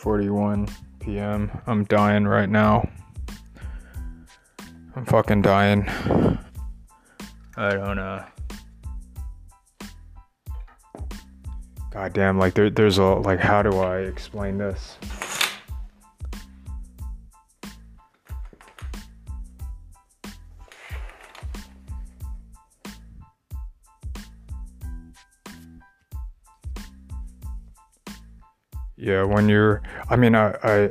9:41 p.m. I'm dying right now. I'm fucking dying. I don't uh God damn, like there, there's a like how do I explain this? Yeah, when you're, I mean, I, I,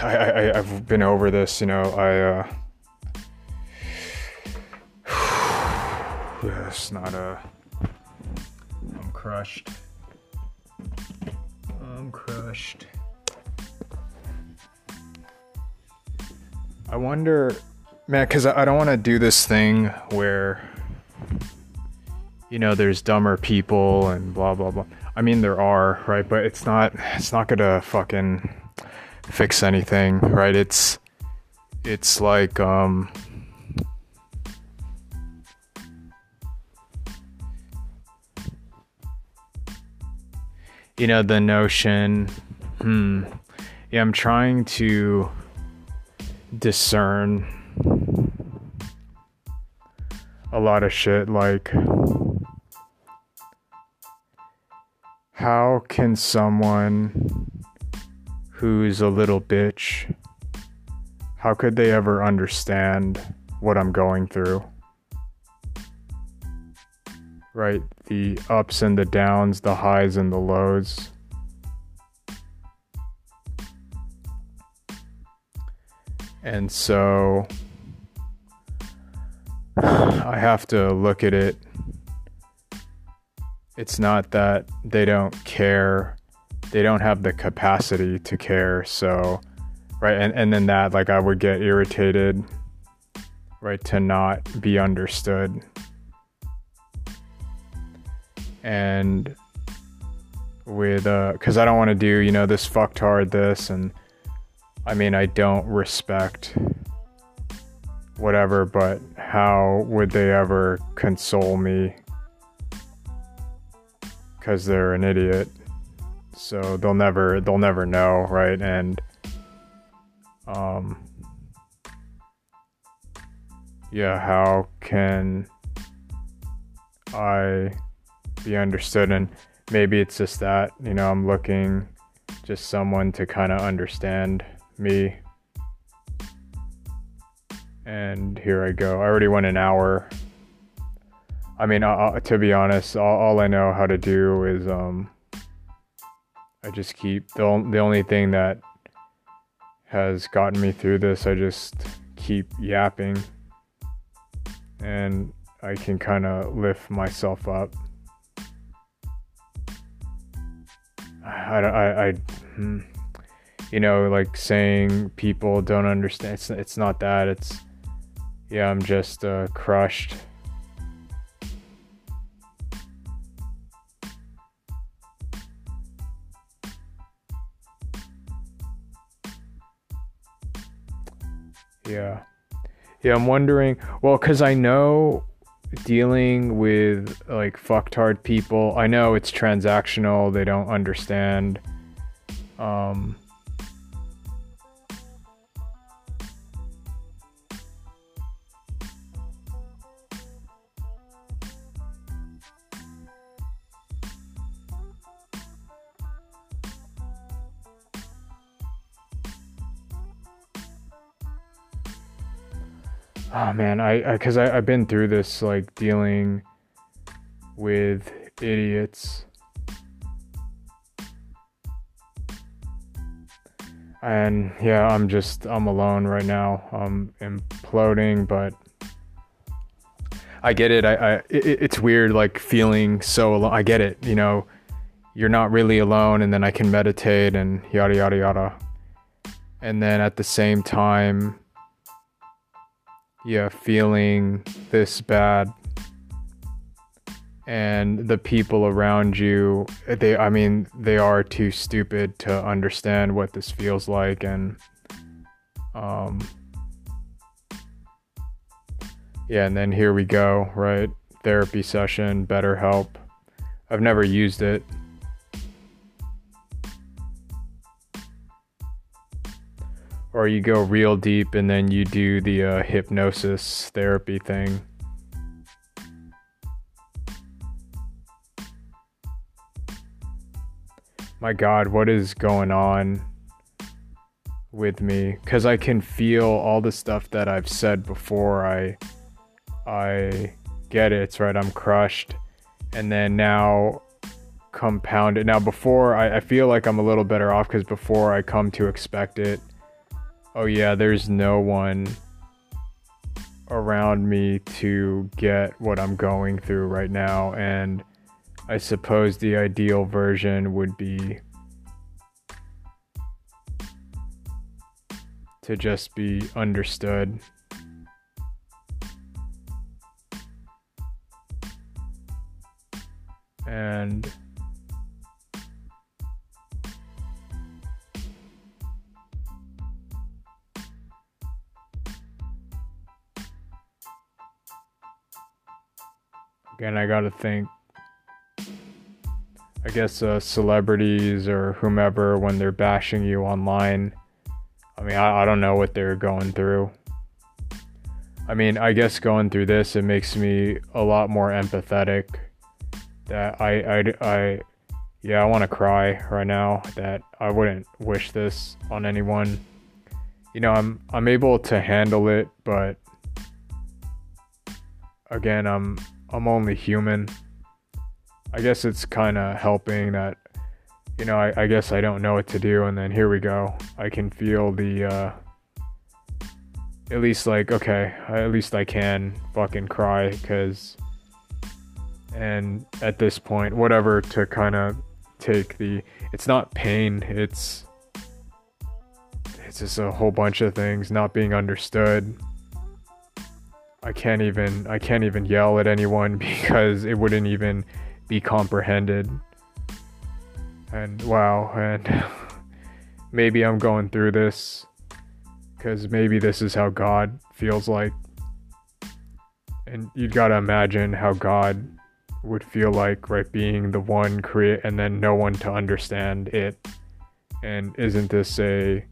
I, I I've been over this, you know. I, uh, yeah, it's not a. I'm crushed. I'm crushed. I wonder, man, because I don't want to do this thing where, you know, there's dumber people and blah blah blah. I mean, there are, right? But it's not. It's not gonna fucking fix anything, right? It's. It's like um. You know the notion. Hmm. Yeah, I'm trying to discern a lot of shit like how can someone who's a little bitch how could they ever understand what I'm going through? Right? The ups and the downs, the highs and the lows. And so I have to look at it it's not that they don't care. They don't have the capacity to care so right and, and then that like i would get irritated right to not be understood. And with uh because i don't want to do you know this fucked hard this and i mean i don't respect whatever but how would they ever console me because they're an idiot. So they'll never they'll never know, right? And um yeah, how can I be understood and maybe it's just that, you know, I'm looking just someone to kind of understand me. And here I go. I already went an hour I mean, uh, to be honest, all, all, I know how to do is um, I just keep the the only thing that has gotten me through this. I just keep yapping, and I can kind of lift myself up. I, I, I, hmm, you know, like saying people don't understand. It's, it's not that. It's, yeah, I'm just uh, crushed Yeah. Yeah, I'm wondering. Well, because I know dealing with like fucktard people, I know it's transactional, they don't understand. Um, oh man i because I, I, i've been through this like dealing with idiots. And yeah i'm just i'm alone right now. I'm imploding but i get it. I, I it, it's weird like feeling so alone. I get it you know? You're not really alone and then i can meditate and yada yada yada. And then at the same time yeah, feeling this bad and the people around you they I mean they are too stupid to understand what this feels like and um yeah, and then here we go, right? Therapy session, BetterHelp. I've never used it. Or you go real deep and then you do the uh, hypnosis therapy thing. My God, what is going on with me? Because I can feel all the stuff that I've said before. I, I get it. It's right. I'm crushed, and then now compounded. Now before I, I feel like I'm a little better off because before I come to expect it oh yeah, there's no one around me to get what I'm going through right now. And I suppose the ideal version would be to just be understood. And Again, I gotta think. I guess uh, celebrities or whomever, when they're bashing you online, I mean, I, I don't know what they're going through. I mean, I guess going through this, it makes me a lot more empathetic. That I, I, I yeah, I want to cry right now. That I wouldn't wish this on anyone. You know, I'm I'm able to handle it, but again, I'm I'm only human. I guess it's kind of helping that, you know, I, I, guess I don't know what to do, and then here we go. I can feel the, uh, at least like, okay, at least I can fucking cry, because, and at this point, whatever to kind of take the, it's not pain, it's, it's just a whole bunch of things not being understood I can't even I can't even yell at anyone because it wouldn't even be comprehended. And wow, and maybe I'm going through this cuz maybe this is how God feels like. And you got to imagine how God would feel like right being the one create and then no one to understand it. And isn't this a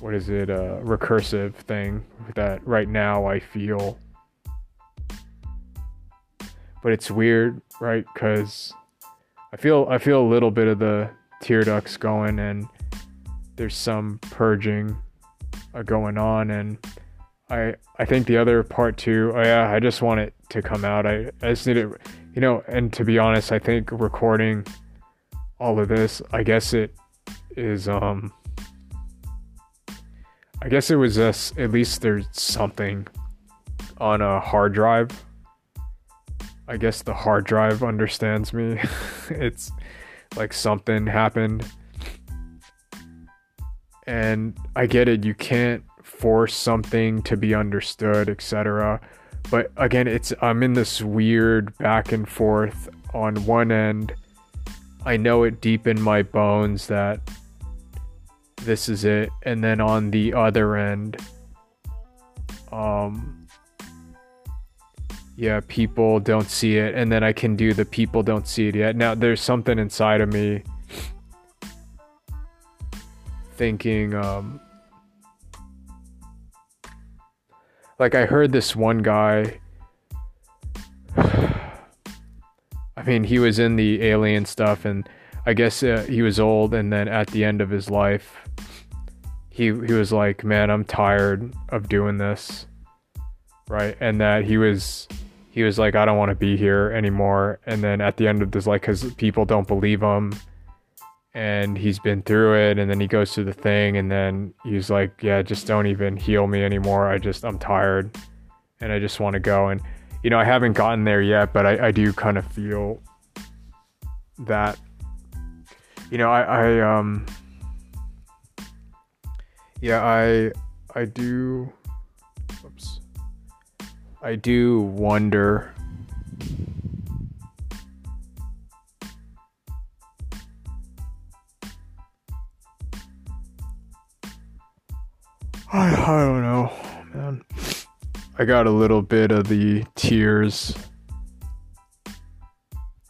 what is it a recursive thing that right now I feel. But it's weird right? Cuz I feel I feel a little bit of the tear ducts going and there's some purging uh, going on and I I think the other part too oh yeah I just want it to come out. I, I just need it you know and to be honest I think recording all of this I guess it is um I guess it was just at least there's something on a hard drive. I guess the hard drive understands me. it's like something happened. And I get it, you can't force something to be understood, etc. But again, it's I'm in this weird back and forth on one end. I know it deep in my bones that this is it. And then on the other end um yeah people don't see it. And then i can do the people don't see it yet. Now there's something inside of me thinking um like i heard this one guy i mean he was in the alien stuff and i guess uh, he was old and then at the end of his life he he was like, "Man, I'm tired of doing this." Right? And that he was he was like, "I don't want to be here anymore." And then at the end of this like cuz people don't believe him and he's been through it and then he goes to the thing and then he's like, "Yeah, just don't even heal me anymore. I just I'm tired and I just want to go." And you know, I haven't gotten there yet, but I, I do kind of feel that you know, I, I um yeah, I I do oops. I do wonder I, I don't know, man. I got a little bit of the tears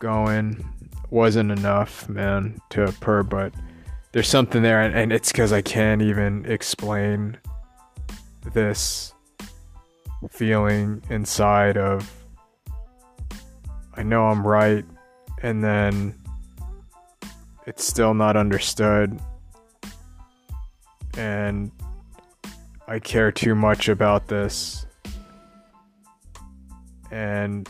going. Wasn't enough, man, to purr, but there's something there, and, and it's because I can't even explain this feeling inside of I know I'm right, and then it's still not understood, and I care too much about this, and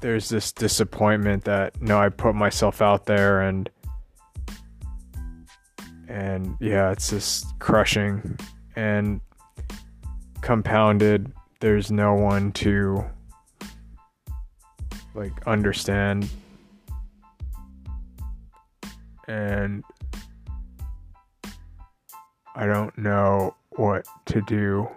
there's this disappointment that no, I put myself out there and and yeah, it's just crushing and compounded. There's no one to like understand and I don't know what to do.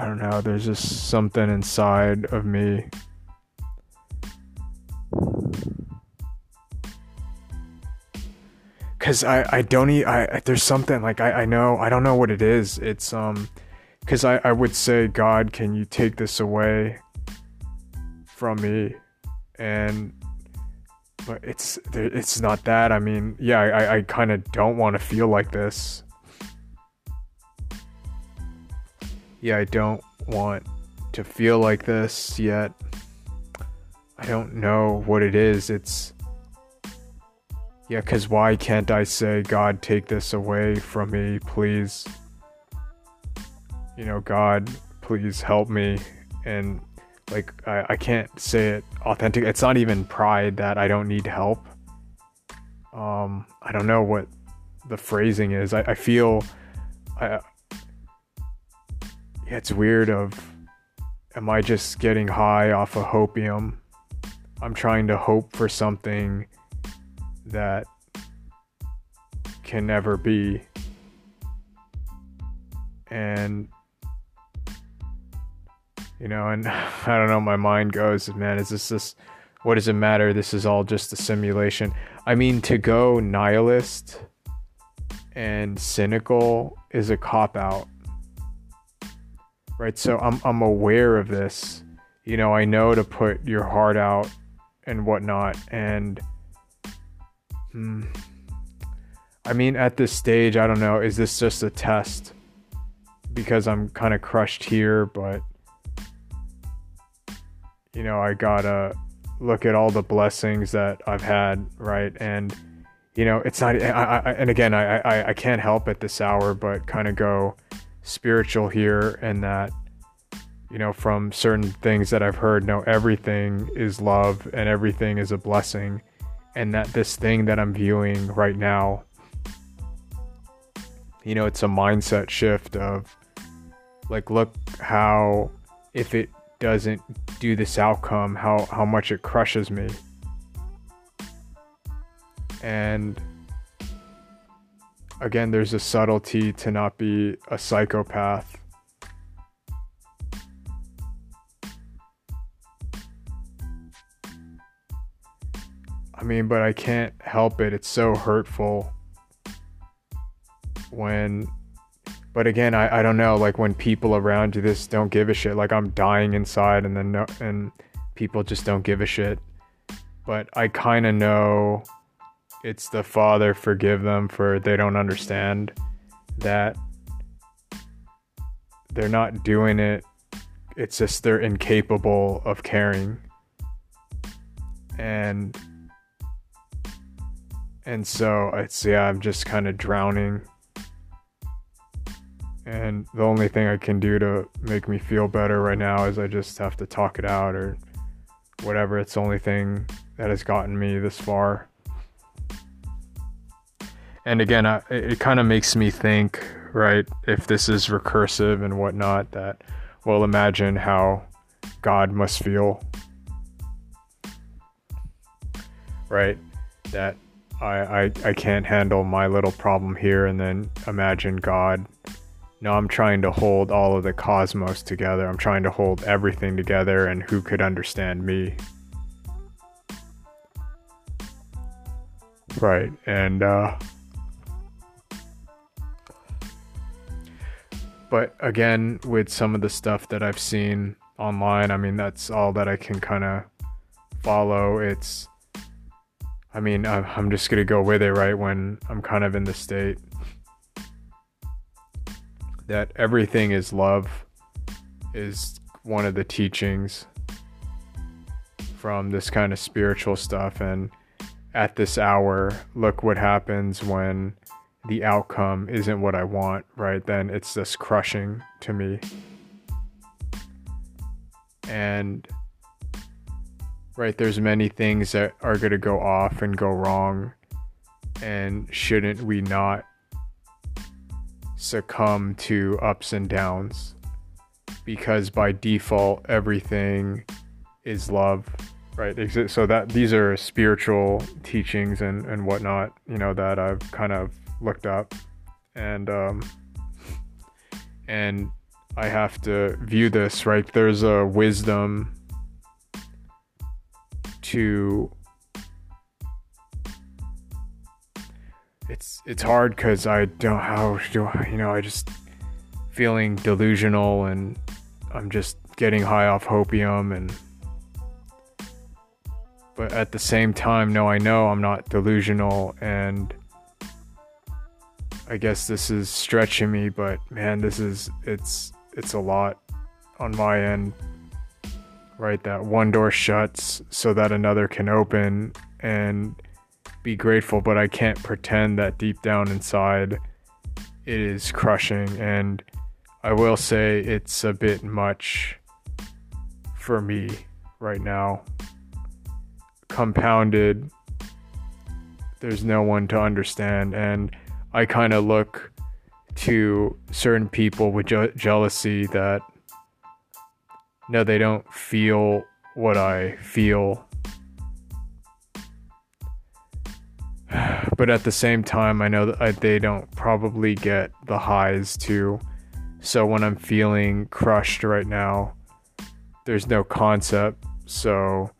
I don't know, there's just something inside of me. Cause I, I don't eat, I, there's something like, I, I know, I don't know what it is. It's, um, cause I, I would say, God, can you take this away from me? And, but it's, it's not that. I mean, yeah, I, I kind of don't want to feel like this yeah, I don't want to feel like this yet. I don't know what it is. It's. Yeah, because why can't I say, God, take this away from me, please? You know, God, please help me. And, like, I, I can't say it authentic. It's not even pride that I don't need help. Um, I don't know what the phrasing is. I, I feel. I, it's weird of am I just getting high off of hopium? I'm trying to hope for something that can never be. And you know, and I don't know, my mind goes, man, is this this what does it matter? This is all just a simulation. I mean, to go nihilist and cynical is a cop out right? So I'm I'm aware of this. You know, I know to put your heart out and whatnot. And hmm, I mean, at this stage, I don't know. Is this just a test? Because I'm kind of crushed here, but you know, I gotta look at all the blessings that I've had, right? And you know, it's not. I, I, and again, I, I I can't help at this hour, but kind of go spiritual here and that you know from certain things that I've heard no everything is love and everything is a blessing. And that this thing that I'm viewing right now you know it's a mindset shift of like look how if it doesn't do this outcome how how much it crushes me. And again, there's a subtlety to not be a psychopath. I mean, but I can't help it. It's so hurtful when, but again, I, I don't know, like when people around you this don't give a shit. Like I'm dying inside and then no, and people just don't give a shit. But I kind of know it's the father forgive them for they don't understand that they're not doing it. It's just they're incapable of caring. And and so it's yeah i'm just kind of drowning. And the only thing i can do to make me feel better right now is i just have to talk it out or whatever. It's the only thing that has gotten me this far and again, I, it kind of makes me think, right? If this is recursive and whatnot, that well, imagine how God must feel, right? That I, I I can't handle my little problem here, and then imagine God. No, I'm trying to hold all of the cosmos together. I'm trying to hold everything together, and who could understand me? Right, and uh, but again, with some of the stuff that I've seen online, I mean, that's all that I can kind of follow. It's, I mean, I'm just going to go with it, right? When I'm kind of in the state that everything is love is one of the teachings from this kind of spiritual stuff. And at this hour, look what happens when the outcome isn't what I want, right? Then it's just crushing to me. And right, there's many things that are going to go off and go wrong. And shouldn't we not succumb to ups and downs? Because by default, everything is love right so that these are spiritual teachings and and whatnot you know that i've kind of looked up and um and i have to view this right? There's a wisdom to it's it's hard because i don't how do I, you know i just feeling delusional and i'm just getting high off hopium and but at the same time, no, I know I'm not delusional, and I guess this is stretching me, but man, this is it's it's a lot on my end. Right, that one door shuts so that another can open, and be grateful, but I can't pretend that deep down inside it is crushing. And I will say it's a bit much for me right now compounded there's no one to understand and i kind of look to certain people with je- jealousy that no they don't feel what i feel but at the same time i know that I, they don't probably get the highs too so when i'm feeling crushed right now there's no concept so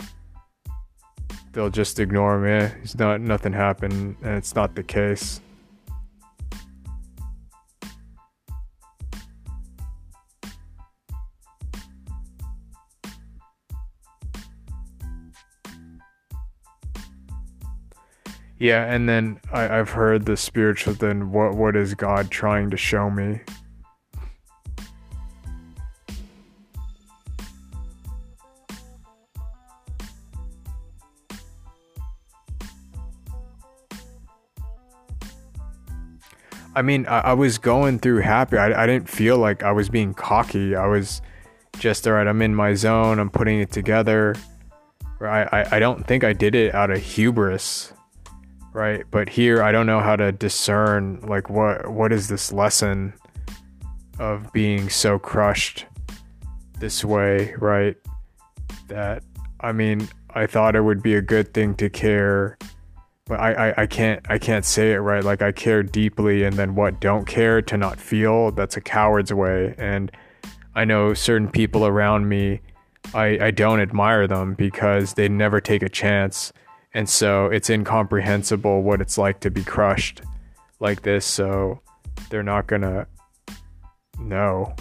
they'll just ignore me. It's not nothing happened, and it's not the case. Yeah, and then I, I've heard the spiritual. Then what? What is God trying to show me? I mean, I, I, was going through happy. I, I didn't feel like I was being cocky. I was just all right. I'm in my zone. I'm putting it together. I, I don't think I did it out of hubris. Right. But here, I don't know how to discern like what what is this lesson of being so crushed this way. Right. That I mean, I thought it would be a good thing to care but I, I, I can't I can't say it right. Like I care deeply and then what don't care to not feel, that's a coward's way. And I know certain people around me I, I don't admire them because they never take a chance. And so it's incomprehensible what it's like to be crushed like this. So they're not gonna know.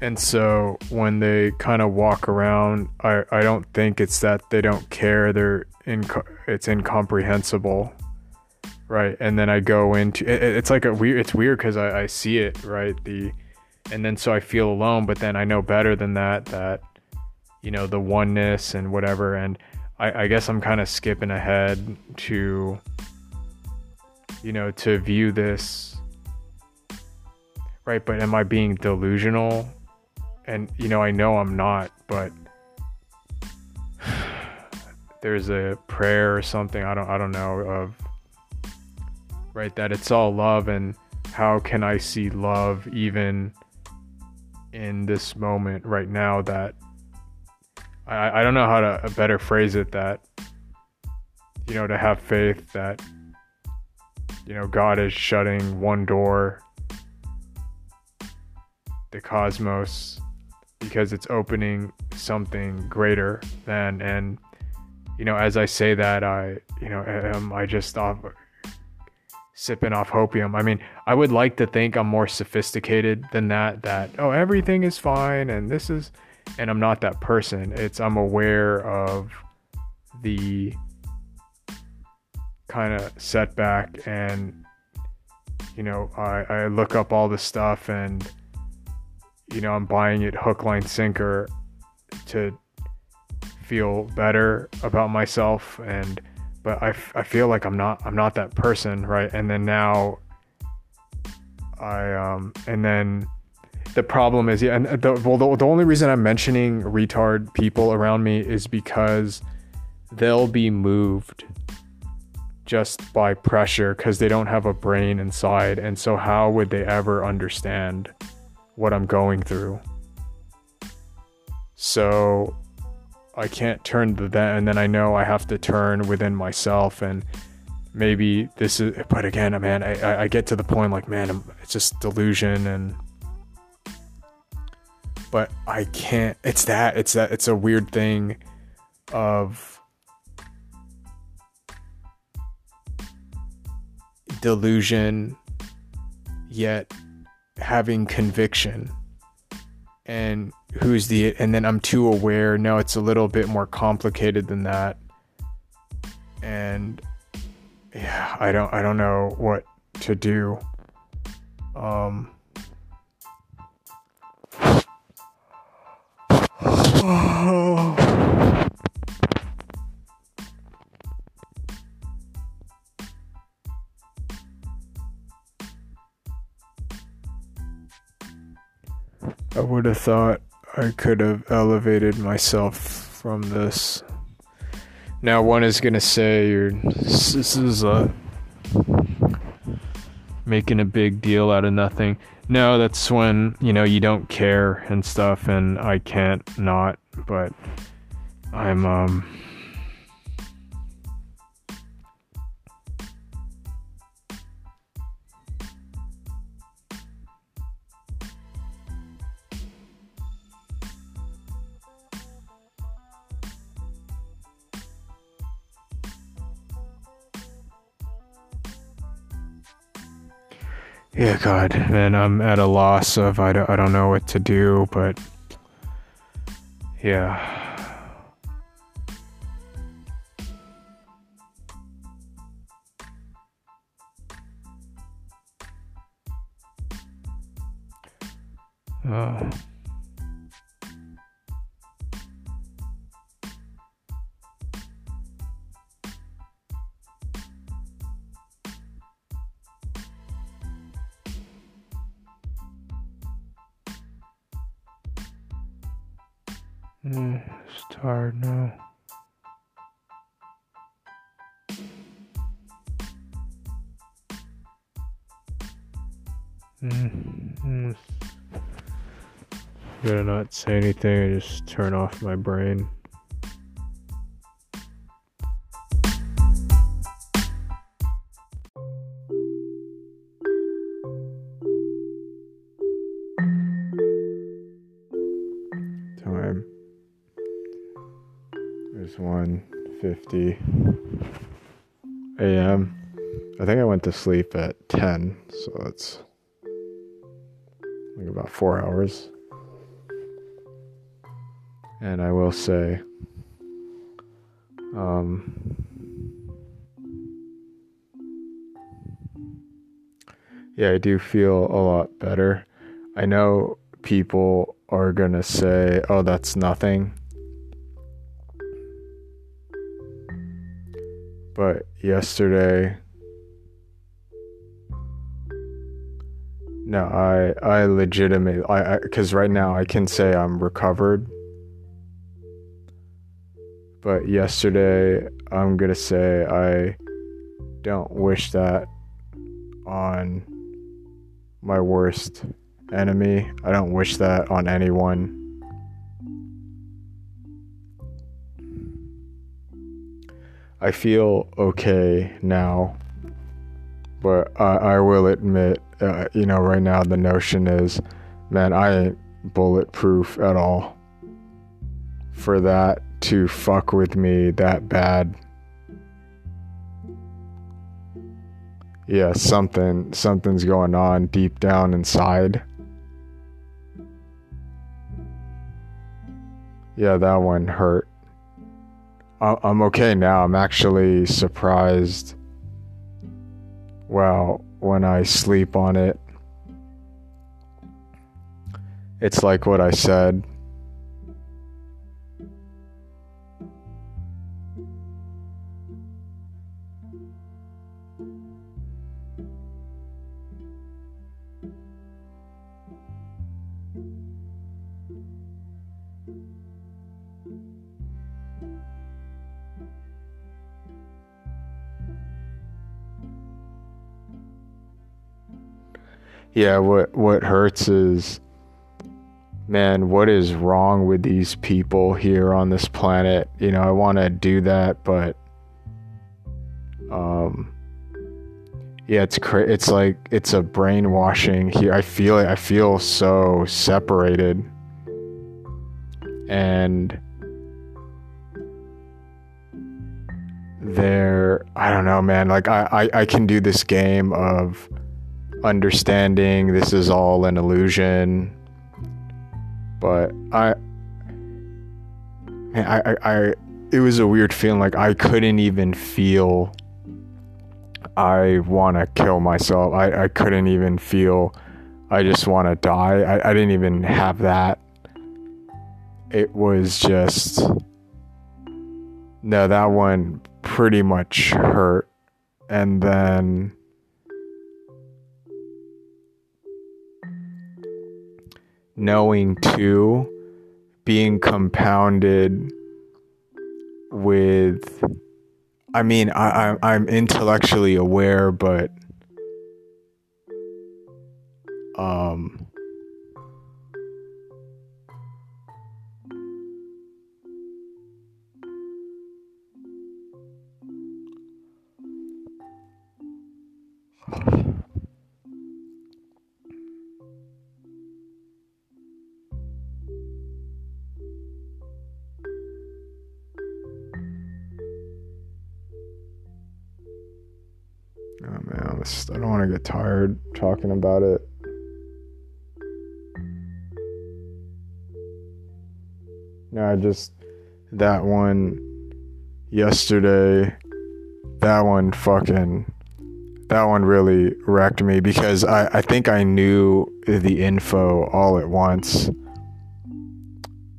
And so when they kind of walk around, I, I don't think it's that they don't care. They're in, it's incomprehensible, right? And then I go into it, it's like a weird. It's weird because I, I see it right the, and then so I feel alone. But then I know better than that. That you know the oneness and whatever. And I, I guess I'm kind of skipping ahead to, you know, to view this. Right, but am I being delusional and you know I know I'm not, but there's a prayer or something I don't I don't know of right that it's all love and how can I see love even in this moment right now that I, I don't know how to uh, better phrase it that you know to have faith that you know God is shutting one door the cosmos because it's opening something greater than and you know as I say that I you know am I just off sipping off hopium. I mean, I would like to think I'm more sophisticated than that that oh everything is fine and this is and I'm not that person. It's I'm aware of the kind of setback and you know I, I look up all the stuff and you know I'm buying it hook line sinker to feel better about myself and but I, I feel like I'm not I'm not that person right and then now I um and then the problem is yeah and the, well the, the only reason I'm mentioning retard people around me is because they'll be moved just by pressure because they don't have a brain inside. And so, how would they ever understand what I'm going through? So, I can't turn to them. And then I know I have to turn within myself. And maybe this is, but again, man, I, I get to the point like, man, it's just delusion. And, but I can't, it's that, it's that, it's a weird thing of, delusion yet having conviction and who's the and then I'm too aware. No it's a little bit more complicated than that. And yeah I don't I don't know what to do. Um I would have thought I could have elevated myself from this. Now, one is gonna say you're this is a making a big deal out of nothing. No, that's when you know you don't care and stuff, and I can't not. But I'm um yeah, God, man, I'm at a loss of I don't, I don't know what to do, but yeah. Uh. Mm, it's tired now. Mm, mm. Better not say anything and just turn off my brain. 1:50 a.m. I think I went to sleep at 10, so that's like about 4 hours. And I will say um yeah, I do feel a lot better. I know people are to say, "Oh, that's nothing." But yesterday, no, I I legitimately I because right now I can say I'm recovered. But yesterday, I'm gonna say I don't wish that on my worst enemy. I don't wish that on anyone. I feel okay now, but I, I will admit, uh, you know, right now the notion is, man, I ain't bulletproof at all for that to fuck with me that bad. Yeah, something something's going on deep down inside. Yeah, that one hurt. I'm okay now. I'm actually surprised. Well, when I sleep on it, it's like what I said. Yeah, what what hurts is man, what is wrong with these people here on this planet? You know, I want to do that, but um yeah, it's cra- it's like it's a brainwashing here. I feel it. I feel so separated. And there I don't know, man. Like I, I, I can do this game of understanding this is all an illusion. But I, I, I, I, it was a weird feeling. Like I couldn't even feel. I want to kill myself. I, I couldn't even feel. I just want to die. I, I didn't even have that. It was just. No, that one pretty much hurt. And then knowing too being compounded with I mean I, I I'm intellectually aware but um Oh man, I don't want to get tired talking about it. No, I just that one yesterday. That one fucking. That one really wrecked me because I, I think I knew the info all at once.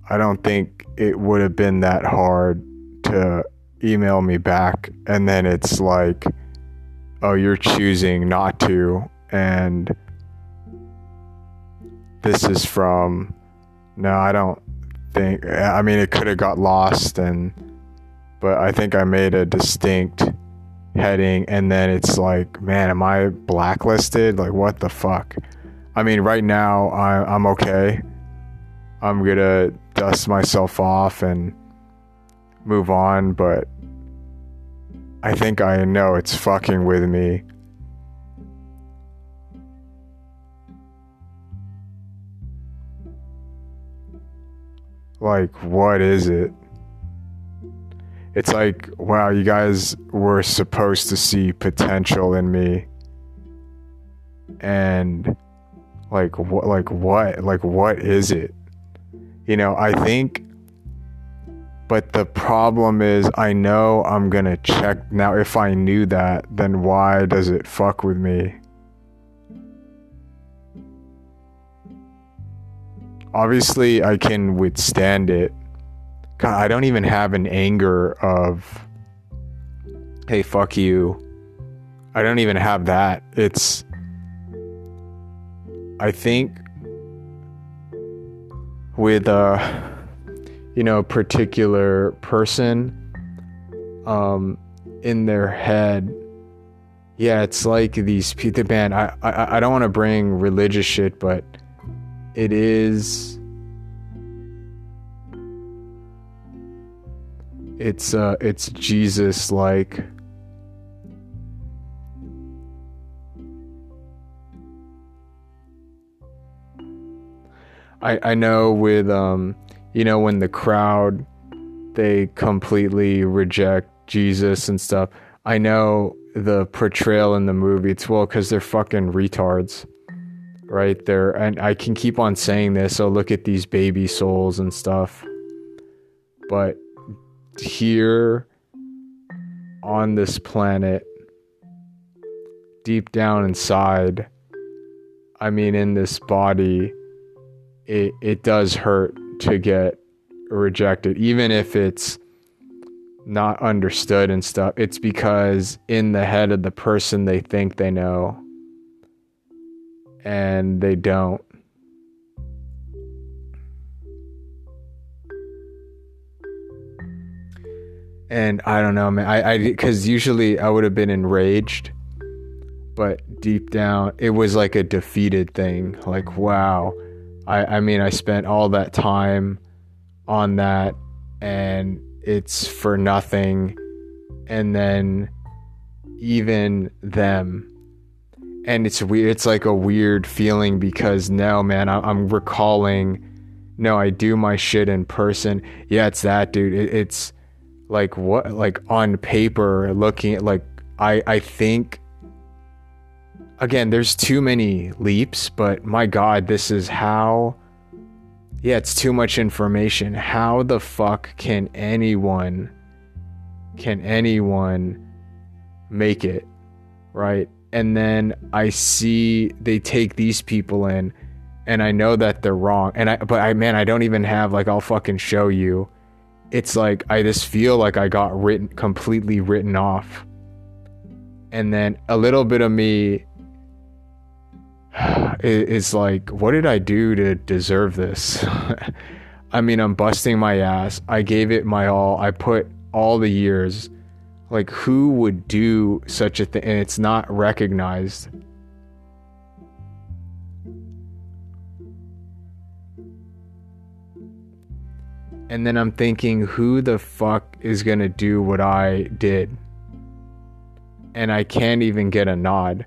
I don't think it would have been that hard to email me back, and then it's like oh, you're choosing not to. And this is from, no, I don't think, I mean, it could have got lost and, but I think I made a distinct heading and then it's like, man, am I blacklisted? Like, what the fuck? I mean, right now I, I'm okay. I'm gonna dust myself off and move on, but I think I know it's fucking with me. Like, what is it? It's like, wow, you guys were supposed to see potential in me. And like what like what? Like what is it? You know, I think but the problem is, I know I'm gonna check. Now, if I knew that, then why does it fuck with me? Obviously, I can withstand it. God, I don't even have an anger of, hey, fuck you. I don't even have that. It's, I think, with, uh, you know, particular person um, in their head. Yeah, it's like these people. Man, I I, I don't want to bring religious shit, but it is. It's uh, it's Jesus like. I I know with um you know when the crowd they completely reject Jesus and stuff. I know the portrayal in the movie. It's well because they're fucking retards, right? They're and I can keep on saying this. Oh, look at these baby souls and stuff. But here on this planet, deep down inside, I mean, in this body, it it does hurt to get rejected, even if it's not understood and stuff. It's because in the head of the person they think they know and they don't. And I don't know, man. I, I, because usually I would have been enraged, but deep down, it was like a defeated thing. Like, wow. I, I mean, I spent all that time on that and it's for nothing. And then even them. And it's weird it's like a weird feeling because now man i'm recalling no i do my shit in person. Yeah it's that dude. It, it's like what like on paper looking at like i i think again there's too many leaps but my god this is how yeah, it's too much information. How the fuck can anyone can anyone make it? Right? And then I see they take these people in and I know that they're wrong. And I but I man, I don't even have like I'll fucking show you. It's like I just feel like I got written completely written off. And then a little bit of me is like, what did I do to deserve this? I mean, I'm busting my ass. I gave it my all. I put all the years. Like, who would do such a thing? And it's not recognized. And then I'm thinking, who the fuck is going to do what I did? And I can't even get a nod.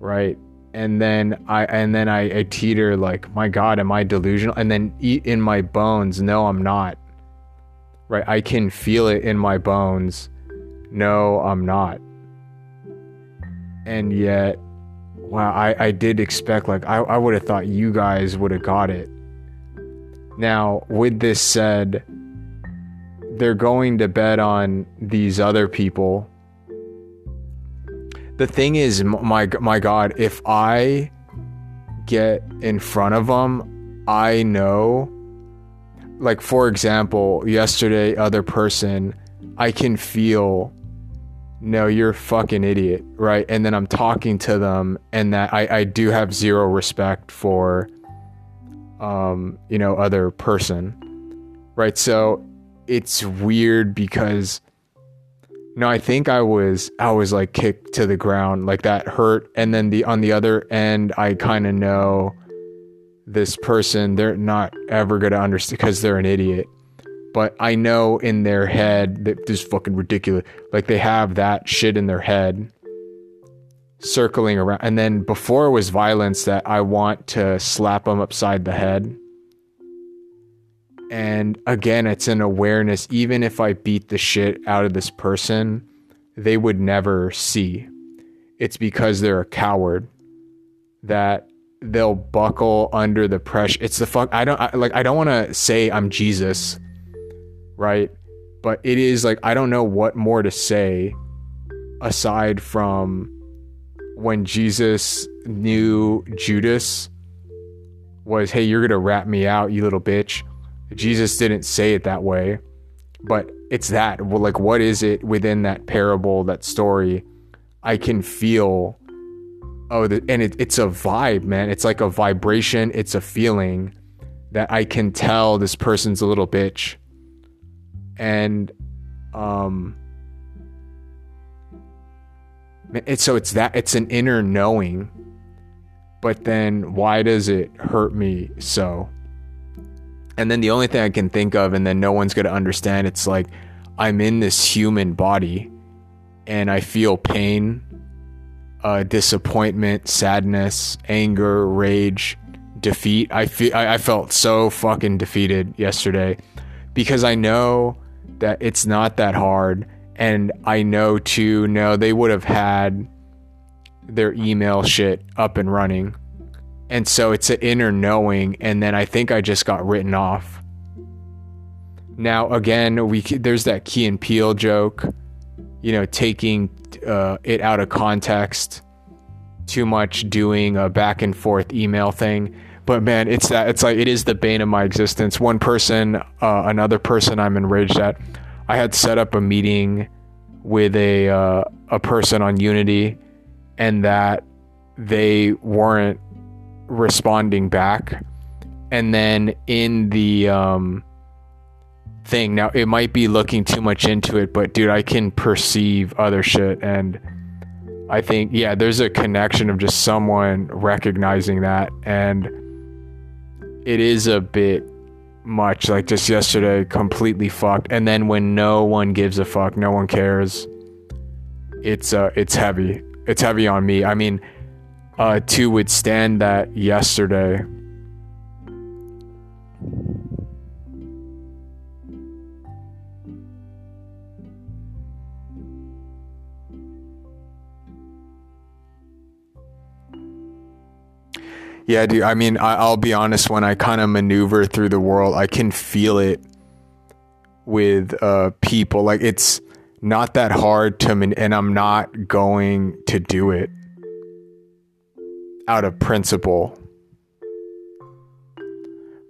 Right? And then I and then I, I teeter like, my God, am I delusional? And then eat in my bones, no, I'm not. Right? I can feel it in my bones. No, I'm not. And yet, wow, I, I did expect like I, I would have thought you guys would have got it. Now, with this said, they're going to bet on these other people the thing is, my my God, if I get in front of them, I know. Like for example, yesterday, other person, I can feel. No, you're a fucking idiot, right? And then I'm talking to them, and that I I do have zero respect for, um, you know, other person, right? So it's weird because no, I think I was I was like kicked to the ground, like that hurt. And then the on the other end, I kind of know this person. They're not ever gonna understand because they're an idiot. But I know in their head that this is fucking ridiculous. Like they have that shit in their head, circling around. And then before it was violence that I want to slap them upside the head and again, it's an awareness. Even if I beat the shit out of this person, they would never see. It's because they're a coward that they'll buckle under the pressure. It's the fuck. I don't I, like. I don't want to say I'm Jesus, right? But it is like I don't know what more to say aside from when Jesus knew Judas was, hey, you're gonna rat me out, you little bitch Jesus didn't say it that way, but it's that. Well, like, what is it within that parable, that story? I can feel. Oh, the, and it, it's a vibe, man. It's like a vibration. It's a feeling that I can tell this person's a little bitch, and um, it's so it's that it's an inner knowing. But then, why does it hurt me so? And then the only thing I can think of, and then no one's going to understand, it's like I'm in this human body and I feel pain, uh, disappointment, sadness, anger, rage, defeat. I feel I, I felt so fucking defeated yesterday because I know that it's not that hard, and I know too. No, they would have had their email shit up and running, and so it's an inner knowing. And then I think I just got written off. Now again, we there's that Key and Peele joke, you know, taking uh, it out of context too much doing a back and forth email thing but man it's that it's like it is the bane of my existence one person uh, another person i'm enraged at i had set up a meeting with a uh, a person on unity and that they weren't responding back and then in the um, thing now it might be looking too much into it but dude i can perceive other shit and I think, yeah, there's a connection of just someone recognizing that. And it is a bit much. Like just yesterday, completely fucked. And then when no one gives a fuck, no one cares, it's, uh, it's heavy. It's heavy on me. I mean, uh, to withstand that yesterday, Yeah, dude. I mean, I, will be honest. When I kind of maneuver through the world, I can feel it with uh, people. Like it's not that hard to, man- and I'm not going to do it out of principle.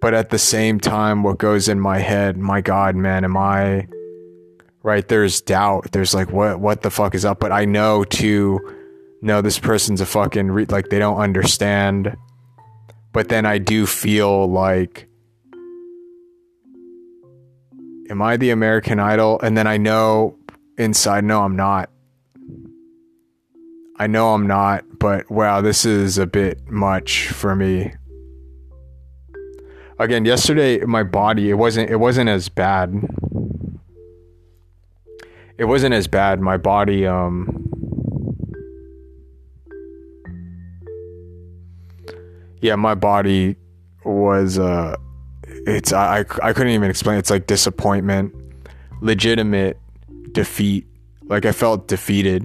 But at the same time, what goes in my head? My God, man, am I right? There's doubt. There's like, what, what the fuck is up? But I know too. No, this person's a fucking re- like they don't understand but then I do feel like am I the American Idol? And then I know inside, no, I'm not. I know I'm not, but wow, this is a bit much for me. Again, yesterday my body it wasn't it wasn't as bad. It wasn't as bad. My body um yeah, my body was uh it's I I couldn't even explain. It's like disappointment, legitimate defeat. Like I felt defeated.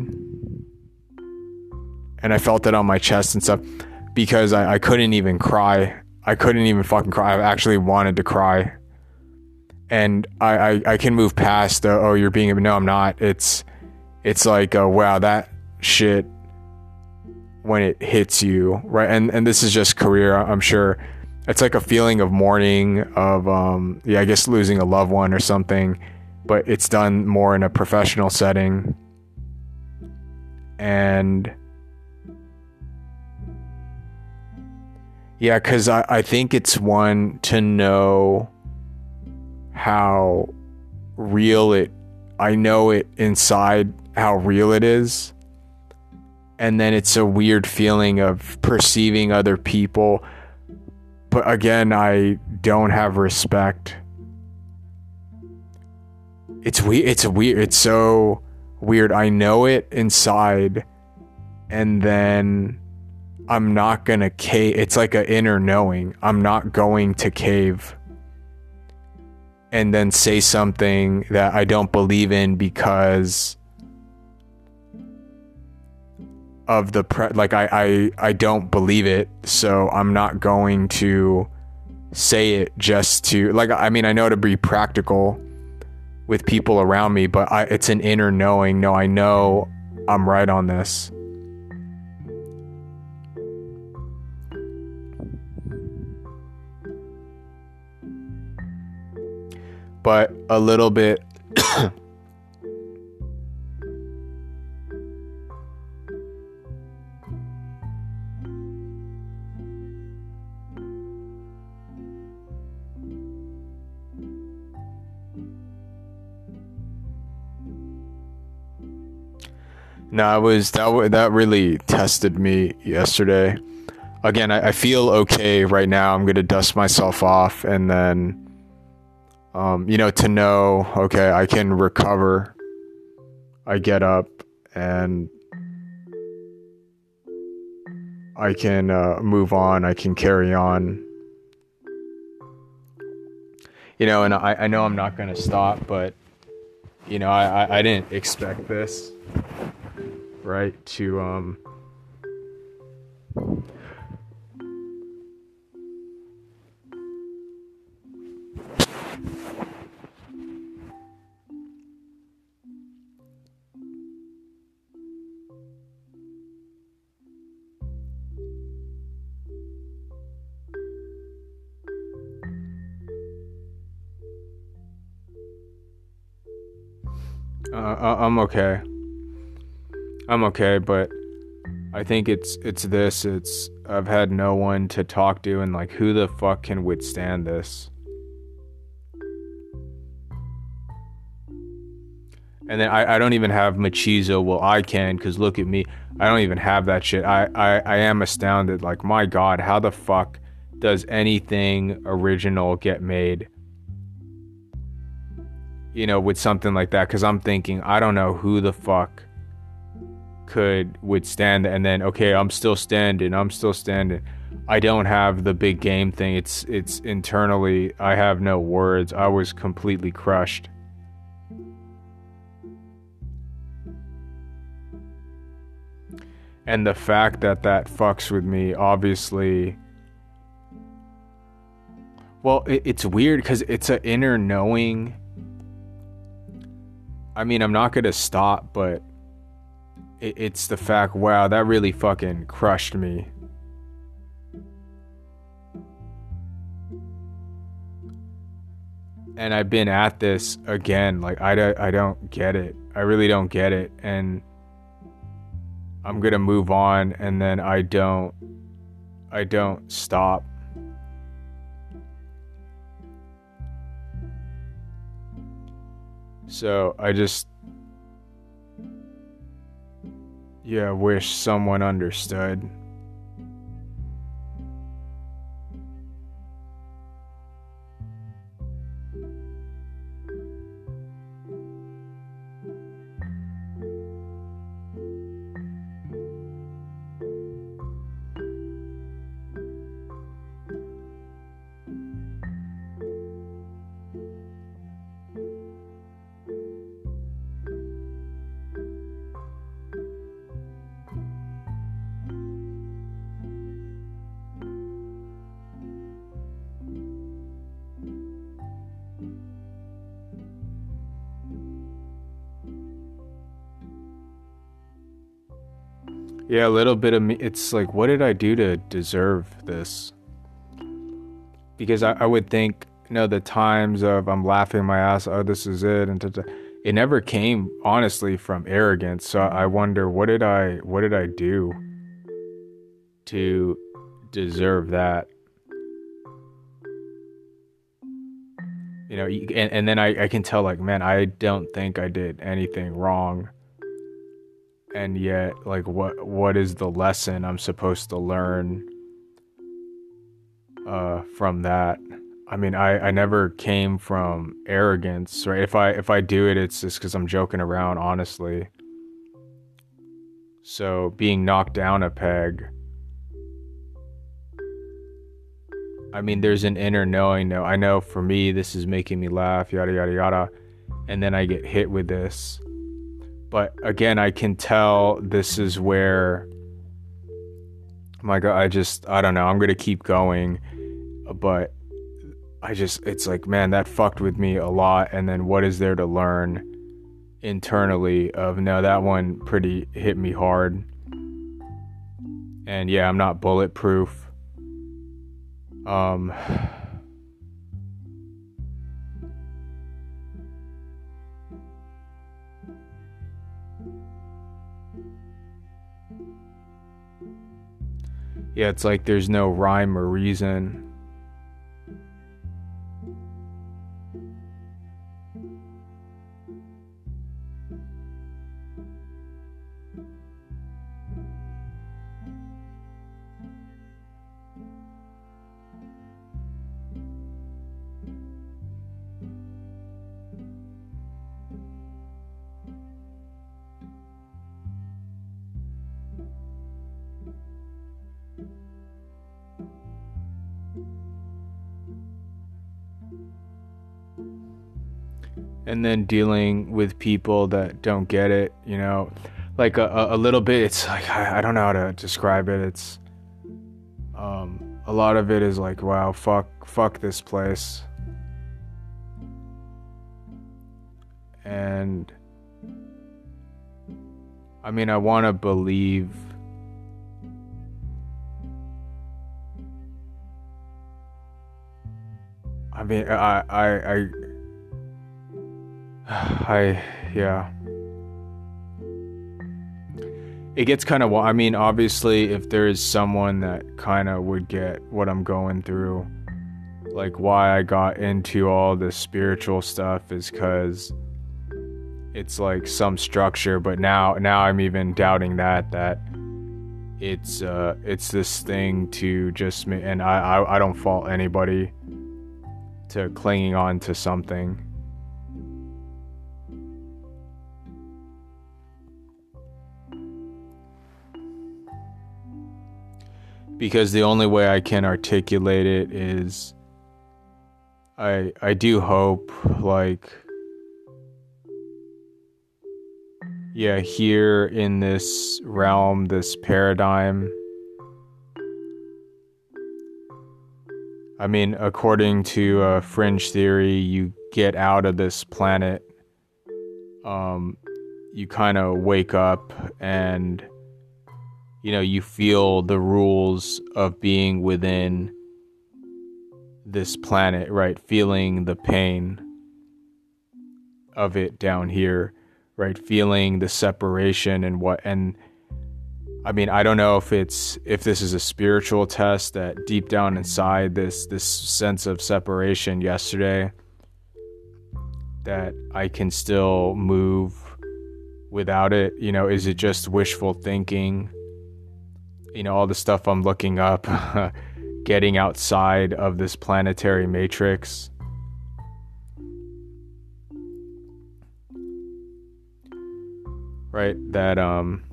And I felt it on my chest and stuff because I, I couldn't even cry. I couldn't even fucking cry. I actually wanted to cry. And I, I, I can move past the, oh, you're being, no, I'm not. It's, it's like, uh, wow, that shit when it hits you, right? And and this is just career, I'm sure. It's like a feeling of mourning, of um, yeah, I guess losing a loved one or something, but it's done more in a professional setting. And yeah, because I, I think it's one to know how real it I know it inside how real it is. And then it's a weird feeling of perceiving other people. But again i don't have respect. It's weird it's weird it's so weird. I know it inside. And then i'm not gonna cave it's like an inner knowing i'm not going to cave and then say something that i don't believe in because of the pre- like I, I I don't believe it, so I'm not going to say it just to like I mean I know to be practical with people around me, but I, it's an inner knowing. No, I know I'm right on this. But a little bit No, it was that that really tested me yesterday. Again, I, I feel okay right now. I'm gonna dust myself off, and then, um, you know, to know okay, I can recover. I get up and I can uh, move on. I can carry on. You know, and I, I know I'm not gonna stop, but you know, I, I, I didn't expect this, right? To um Uh, I'm okay. I'm okay, but I think it's it's this. It's I've had no one to talk to, and like, who the fuck can withstand this? And then I, I don't even have Machizo. Well, I can, cause look at me. I don't even have that shit. I, I, I am astounded. Like, my God, how the fuck does anything original get made? You know, with something like that. Cause I'm thinking, I don't know who the fuck could withstand that. And then, okay, I'm still standing. I'm still standing. I don't have the big game thing. It's it's internally I have no words. I was completely crushed. And the fact that that fucks with me obviously well, it, it's weird cuz it's an inner knowing I mean, I'm not gonna stop, but it, it's the fact, wow, that really fucking crushed me. And I've been at this again. Like, I, don't, I don't get it. I really don't get it. And I'm gonna move on, and then I don't, I don't stop. So I just, yeah, wish someone understood. Yeah, a little bit of me. It's like, what did I do to deserve this? Because I, I would think, you know, the times of I'm laughing my ass, oh, this is it, and it never came honestly from arrogance. So I wonder, what did I, what did I do to deserve that? You know, and, and then I, I can tell, like, man, I don't think I did anything wrong and yet like what what is the lesson i'm supposed to learn uh from that? I mean i i never came from arrogance right? If i if i do it it's just because i'm joking around honestly. So being knocked down a peg i mean there's an inner knowing no i know for me this is making me laugh yada yada yada and then i get hit with this but again, I can tell this is where my God, I just I don't know. I'm gonna keep going, but I just it's like man, that fucked with me a lot. And then what is there to learn internally? Of no, that one pretty hit me hard. And yeah, I'm not bulletproof. Um. Yeah, it's like there's no rhyme or reason. Then dealing with people that don't get it, you know, like a, a little bit, it's like, I, I don't know how to describe it. It's, um, a lot of it is like, wow, fuck, fuck this place. And I mean, I want to believe. I mean, I, I, I I yeah. It gets kind of I mean, obviously if there is someone that kind of would get what I'm going through, like why I got into all this spiritual stuff is cuz it's like some structure, but now now I'm even doubting that that it's uh it's this thing to just and I I, I don't fault anybody to clinging on to something because the only way I can articulate it is I I do hope like yeah here in this realm this paradigm I mean according to uh, fringe theory you get out of this planet um you kind of wake up and you know, you feel the rules of being within this planet, right? Feeling the pain of it down here, right? Feeling the separation and what, and I mean, I don't know if it's, if this is a spiritual test that deep down inside this, this sense of separation yesterday, that I can still move without it. You know, is it just wishful thinking? You know all the stuff I'm looking up, getting outside of this planetary matrix. Right, that um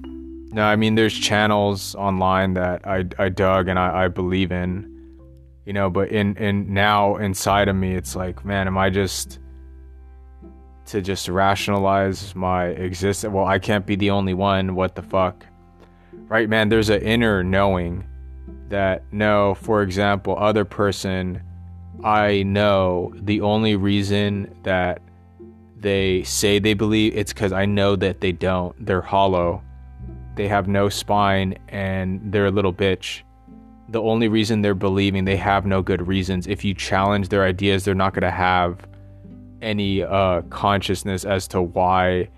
no, I mean there's channels online that I I dug and I, I believe in. You know, but in in now inside of me it's like, man, am I just to just rationalize my existence? Well, I can't be the only one. What the fuck? Right man there's an inner knowing that no for example other person i know the only reason that they say they believe it's because i know that they don't. They're hollow. They have no spine and they're a little bitch. The only reason they're believing they have no good reasons. If you challenge their ideas they're not going to have any uh, consciousness as to why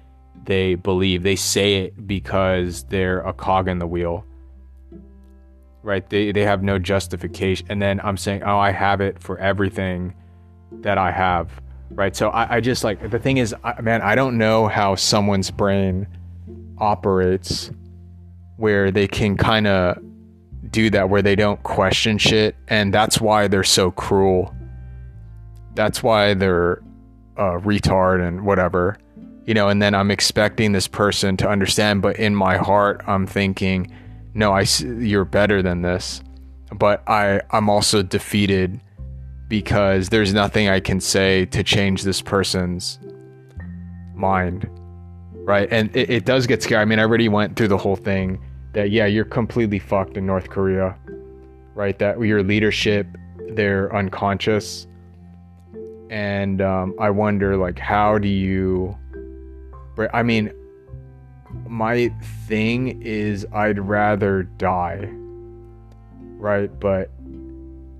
they believe. They say it because they're a cog in the wheel. Right? They they have no justification. And then I'm saying, oh, I have it for everything that I have. Right? So I, I just like the thing is, I, man, I don't know how someone's brain operates where they can kind of do that where they don't question shit and that's why they're so cruel that's why they're a retard and whatever you know, and then I'm expecting this person to understand, but in my heart, I'm thinking, no, I, you're better than this. But I, I'm also defeated because there's nothing I can say to change this person's mind. Right. And it, it does get scary. I mean, I already went through the whole thing that, yeah, you're completely fucked in North Korea. Right. That your leadership, they're unconscious. And um, I wonder, like, how do you I mean, my thing is I'd rather die. Right? But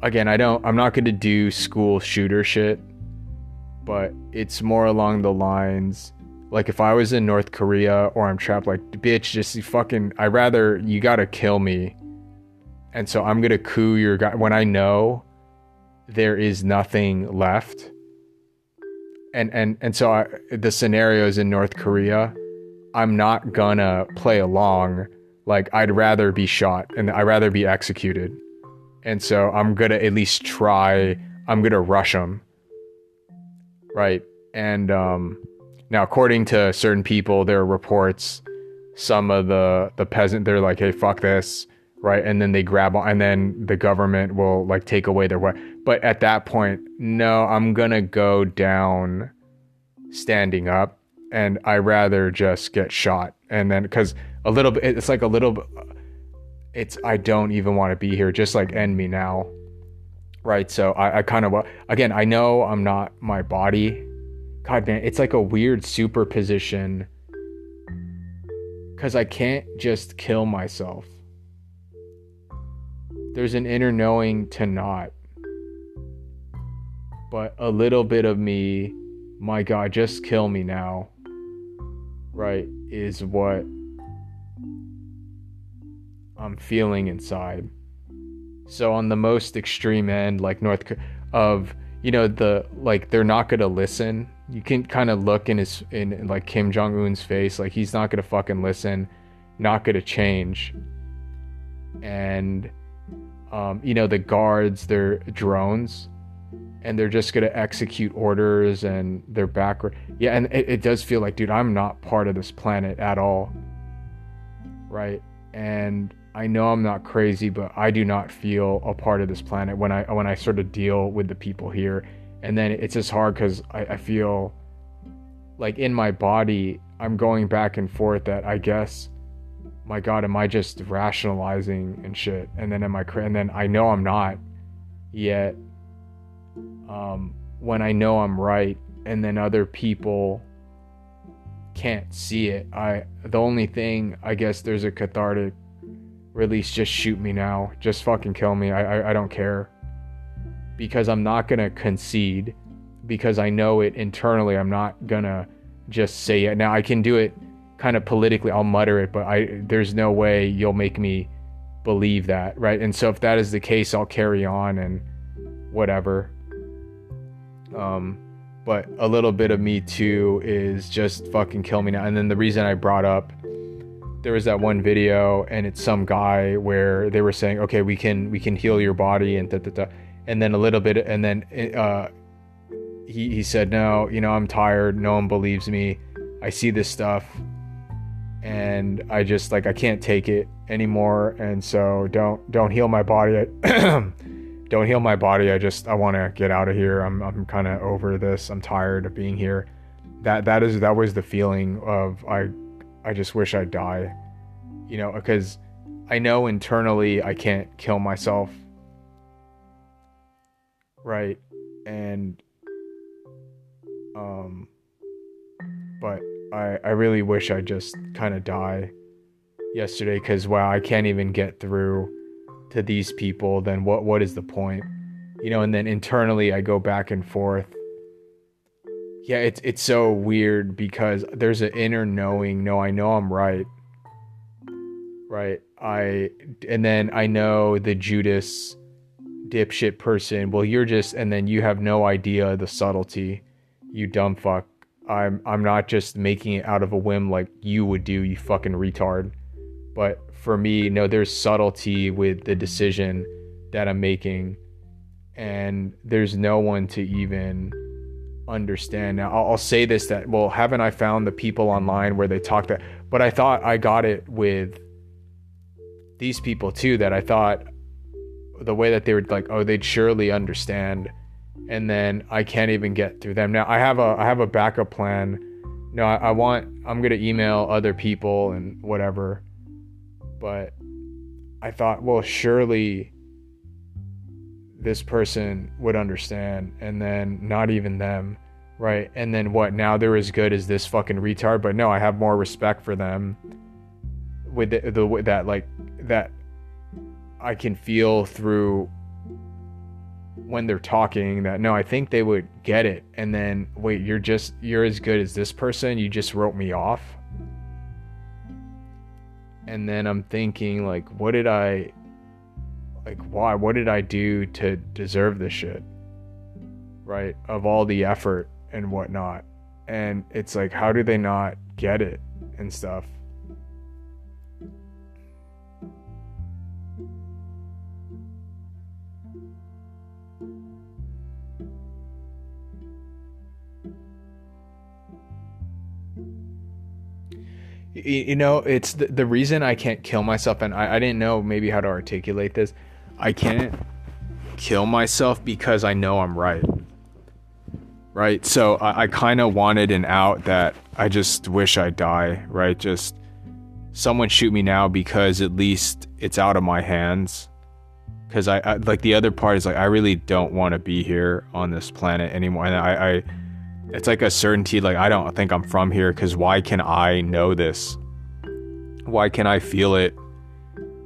again, I don't I'm not going to do school shooter shit, but it's more along the lines like if I was in North Korea or I'm trapped like bitch just fucking I rather you got to kill me. And so I'm going to coup your guy when I know there is nothing left and and and so I, the scenarios in North Korea, I'm not gonna play along. Like I'd rather be shot and I'd rather be executed, and so I'm gonna at least try. I'm gonna rush them, right? And um, now, according to certain people, there are reports. Some of the the peasant, they're like, "Hey, fuck this." right? And then they grab on, and then the government will like take away their what. But at that point, no, I'm gonna go down standing up and I rather just get shot. And then cuz a little bit it's like a little bit it's I don't even want to be here just like end me now. Right so I, I kind of again I know I'm not my body. God man it's like a weird superposition. Because I can't just kill myself. There's an inner knowing to not but a little bit of me my god just kill me now right is what I'm feeling inside. So on the most extreme end, like North of you know the like they're not gonna listen. You can kind of look in his in, like Kim Jong Un's face, like he's not gonna fucking listen, not gonna change. And um, you know the guards, they're drones, and they're just gonna execute orders, and they're. Yeah, and it, it does feel like, dude, I'm not part of this planet at all. Right, and I know I'm not crazy, but I do not feel a part of this planet when I when I sort of deal with the people here. And then it's just hard because I, I feel like in my body I'm going back and forth that I guess my God, am I just rationalizing and shit? And then am I and then I know I'm not yet. Um, when I know I'm right, and then other people can't see it. I the only thing I guess there's a cathartic release just shoot me now. Just fucking kill me. I, I i, don't care. Because i'm not gonna concede. Because i know it internally i'm not gonna just say it. Now i can do it kind of politically i'll mutter it but i there's no way you'll make me believe that right? And so if that is the case i'll carry on and whatever um but a little bit of me too is just fucking kill me now. And then the reason i brought up there was that one video and it's some guy where they were saying okay we can we can heal your body and da, da, da. and then a little bit and then uh, he, he said no you know i'm tired. No one believes me. I see this stuff and i just like i can't take it anymore. And so don't don't heal my body don't heal my body i just i want to get out of here i'm, I'm kind of over this i'm tired of being here that that is that was the feeling of i I just wish I'd die. You know, because I know internally I can't kill myself. Right? And um but I I really wish I just kind of die yesterday cuz wow, I can't even get through to these people, then what what is the point? You know, and then internally I go back and forth yeah, it's it's so weird because there's an inner knowing. No, I know I'm right. Right. I and then I know the Judas dipshit person. Well, you're just and then you have no idea the subtlety. You dumb fuck. I'm I'm not just making it out of a whim like you would do, you fucking retard. But for me, no, there's subtlety with the decision that I'm making and there's no one to even understand. Now, I'll, I'll, say this that, well, haven't I found the people online where they talk that? But I thought I got it with these people too, that I thought the way that they were like, oh, they'd surely understand. And then I can't even get through them. Now, I have a, I have a backup plan. No, I, I want, I'm to email other people and whatever. But I thought, well, surely this person would understand and then not even them right? And then what now they're as good as this fucking retard? But no i have more respect for them with the, the that like that i can feel through when they're talking that no i think they would get it. And then wait you're just you're as good as this person? You just wrote me off and then i'm thinking like what did i like why what did i do to deserve this shit? Right? Of all the effort and whatnot. And it's like how do they not get it and stuff you know it's the, the reason i can't kill myself and I, I didn't know maybe how to articulate this I can't kill myself because I know I'm right. right? So I, I kind of wanted an out that I just wish I die, right? Just someone shoot me now because at least it's out of my hands. Because I, I, like the other part is like I really don't want to be here on this planet anymore, and I, I it's like a certainty like I don't think I'm from here because why can I know this? Why can I feel it,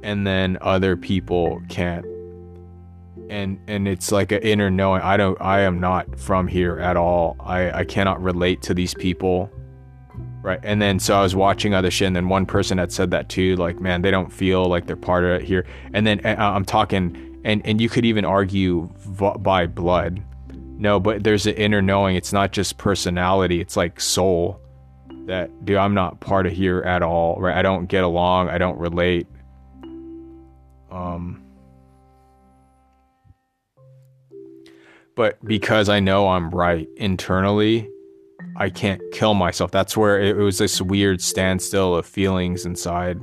and then other people can't? and and it's like an inner knowing i don't i am not from here at all. I i cannot relate to these people. Right and then so i was watching other shit and then one person had said that too like man they don't feel like they're part of it here. And then uh, i'm talking and and you could even argue v- by blood no but there's an inner knowing. It's not just personality. It's like soul that dude i'm not part of here at all right? I don't get along. I don't relate. Um but because I know I'm right internally, I can't kill myself. That's where it, was this weird standstill of feelings inside.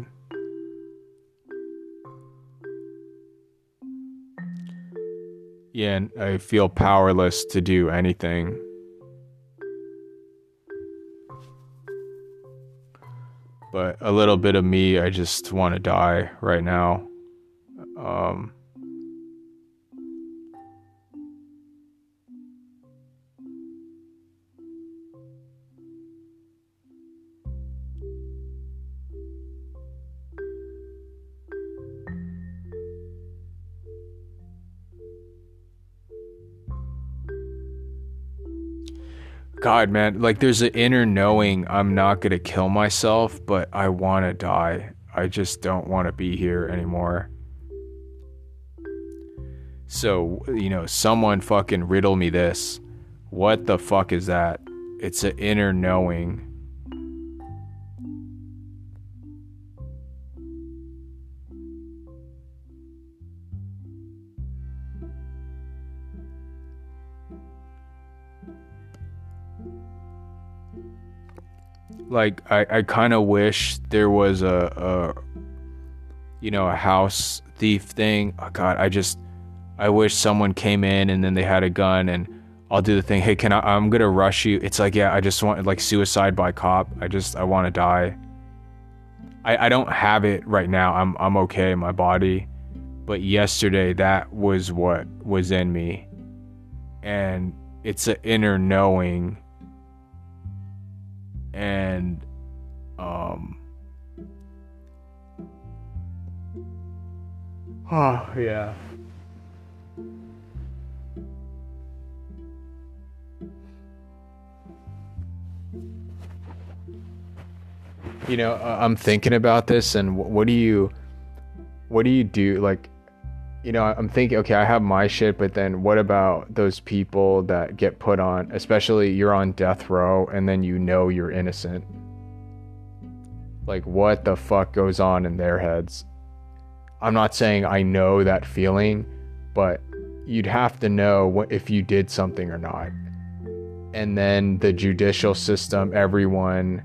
Yeah, and I feel powerless to do anything. But a little bit of me, I just want to die right now. Um, God, man, like there's an inner knowing I'm not gonna kill myself, but I wanna die. I just don't wanna be here anymore. So, you know, someone fucking riddle me this. What the fuck is that? It's an inner knowing like I, I kind of wish there was a, a you know a house thief thing. Oh God, I just I wish someone came in and then they had a gun and I'll do the thing. Hey, can I? I'm gonna rush you. It's like yeah, I just want like suicide by cop. I just I want to die. I I don't have it right now. I'm I'm okay my body, but yesterday that was what was in me, and it's an inner knowing and um oh yeah. You know i'm thinking about this and what do you what do you do like you know, I'm thinking, okay, I have my shit, but then what about those people that get put on, especially you're on death row and then you know you're innocent? Like, what the fuck goes on in their heads? I'm not saying I know that feeling, but you'd have to know if you did something or not. And then the judicial system, everyone,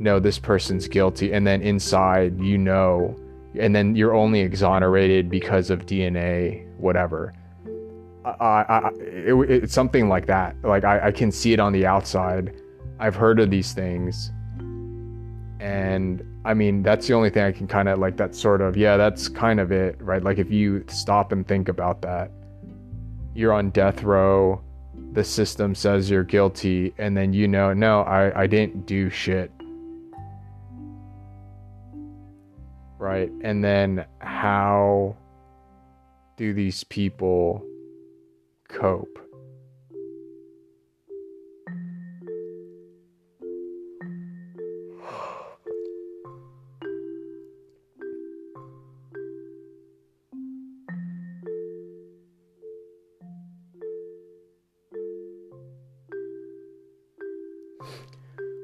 no, this person's guilty. And then inside, you know, and then you're only exonerated because of DNA, whatever. I, I, it, it's something like that. Like I, I can see it on the outside. I've heard of these things, and I mean that's the only thing I can kind of like. That sort of yeah, that's kind of it, right? Like if you stop and think about that, you're on death row. The system says you're guilty, and then you know, no, I, I didn't do shit. Right? And then how do these people cope?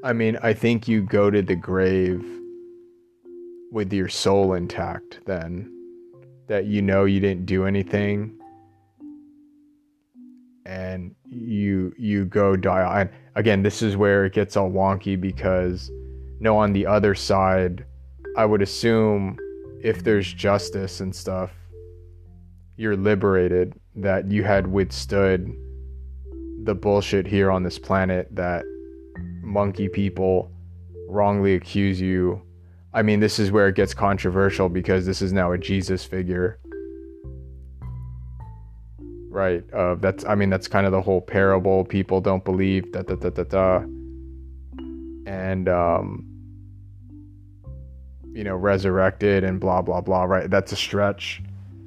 I mean, I think you go to the grave with your soul intact then that you know you didn't do anything and you you go die and again this is where it gets all wonky because no on the other side i would assume if there's justice and stuff you're liberated that you had withstood the bullshit here on this planet that monkey people wrongly accuse you. I mean, this is where it gets controversial because this is now a Jesus figure. Right. Uh, that's, I mean, that's kind of the whole parable. People don't believe, da da da da da. And, um, you know, resurrected and blah, blah, blah. Right. That's a stretch.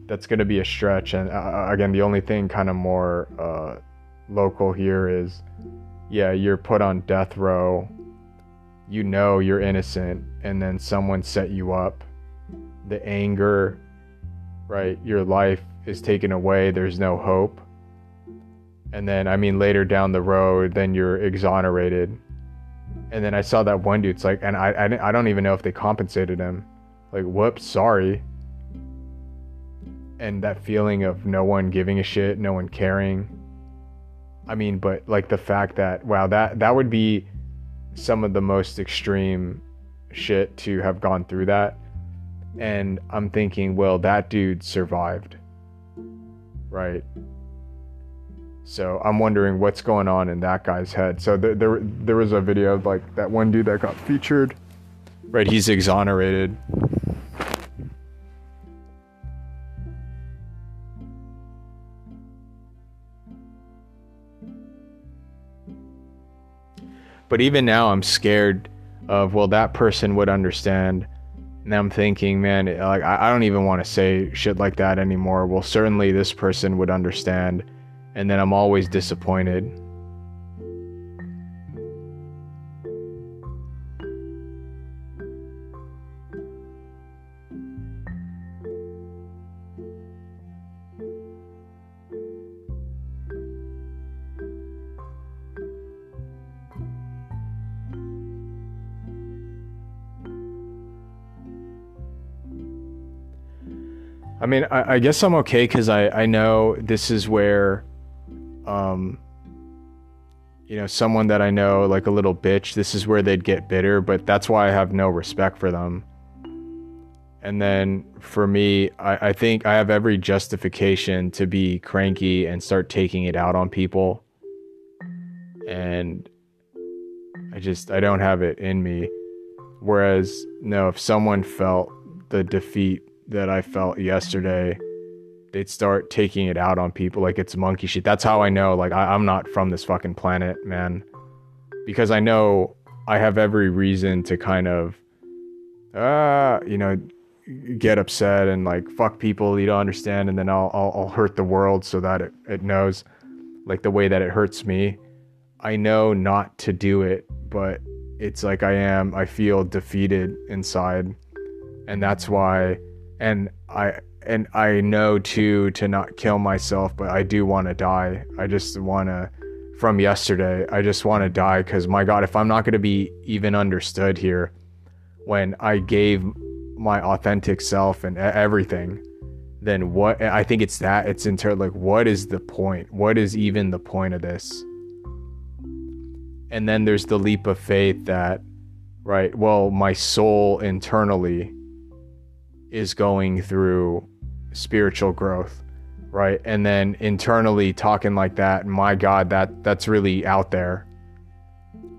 That's going to be a stretch. And uh, uh, again, the only thing kind of more uh, local here is yeah, you're put on death row. You know you're innocent, and then someone set you up. The anger, right? Your life is taken away. There's no hope. And then, I mean, later down the road, then you're exonerated. And then I saw that one dude's like, and I, I, I don't even know if they compensated him. Like, whoops, sorry. And that feeling of no one giving a shit, no one caring I mean, but like the fact that wow, that that would be some of the most extreme shit to have gone through that. And I'm thinking, well, that dude survived. Right? So I'm wondering what's going on in that guy's head. So there, there, there was a video of like that one dude that got featured. Right, he's exonerated But even now, I'm scared of well, that person would understand. And I'm thinking, man, like I don't even want to say shit like that anymore. Well, certainly this person would understand, and then I'm always disappointed. I mean, I, I guess I'm okay because I, I know this is where, um, you know, someone that I know, like a little bitch, this is where they'd get bitter, but that's why I have no respect for them. And then for me, I, I think I have every justification to be cranky and start taking it out on people. And I just, I don't have it in me. Whereas, no, if someone felt the defeat that I felt yesterday, they'd start taking it out on people like it's monkey shit. That's how I know, like, I, I'm not from this fucking planet, man. Because I know I have every reason to kind of, uh, you know, get upset and like fuck people you don't understand, and then I'll, I'll, I'll hurt the world so that it, it knows, like, the way that it hurts me. I know not to do it, but it's like I am, I feel defeated inside. And that's why and I and I know too to not kill myself, but I do want to die. I just want to from yesterday. I just want to die cuz my god, if I'm not going to be even understood here when I gave my authentic self and everything, then what I think it's that it's inter like what is the point? What is even the point of this? And then there's the leap of faith that right, well, my soul internally is going through spiritual growth right? And then internally talking like that my god that that's really out there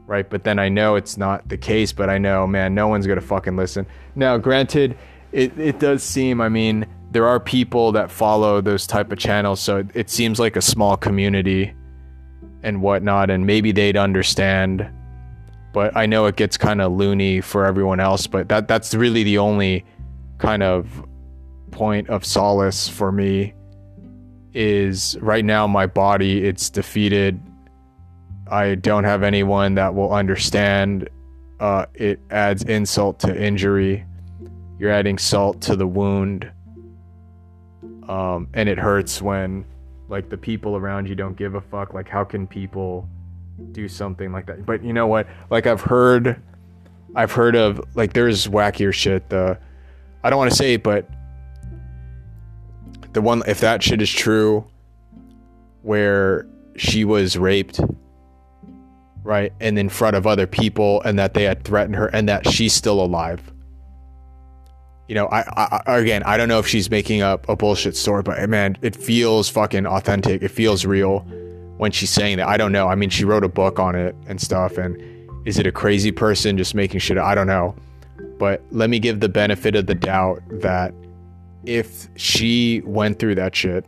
right? But then i know it's not the case but i know man no one's gonna fucking listen. Now granted it, it does seem i mean there are people that follow those type of channels so it, it seems like a small community and whatnot and maybe they'd understand but i know it gets kind of loony for everyone else but that that's really the only kind of point of solace for me is right now my body it's defeated. I don't have anyone that will understand uh, it adds insult to injury. You're adding salt to the wound. Um, and it hurts when like the people around you don't give a fuck. Like how can people do something like that? But you know what? Like i've heard i've heard of like there's wackier shit the I don't want to say it, but the one if that shit is true, where she was raped, right, and in front of other people, and that they had threatened her, and that she's still alive. You know, I, I again, I don't know if she's making up a bullshit story, but eh, man, it feels fucking authentic. It feels real. when she's saying that. I don't know. I mean, she wrote a book on it and stuff. And is it a crazy person just making shit? I don't know. But let me give the benefit of the doubt that if she went through that shit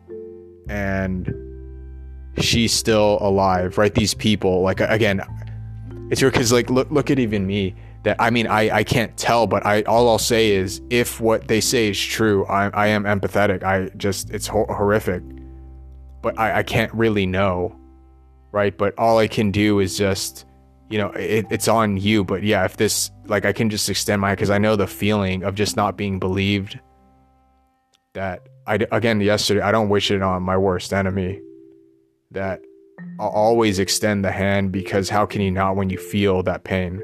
and she's still alive, right? These people, like again, it's your because like look look at even me. That I mean, I I can't tell, but I all I'll say is if what they say is true, I I am empathetic. I just it's ho- horrific, but I I can't really know, right? But all I can do is just you know it, it's on you but yeah if this like i can just extend my because i know the feeling of just not being believed that i again yesterday i don't wish it on my worst enemy that I'll always extend the hand because how can you not when you feel that pain?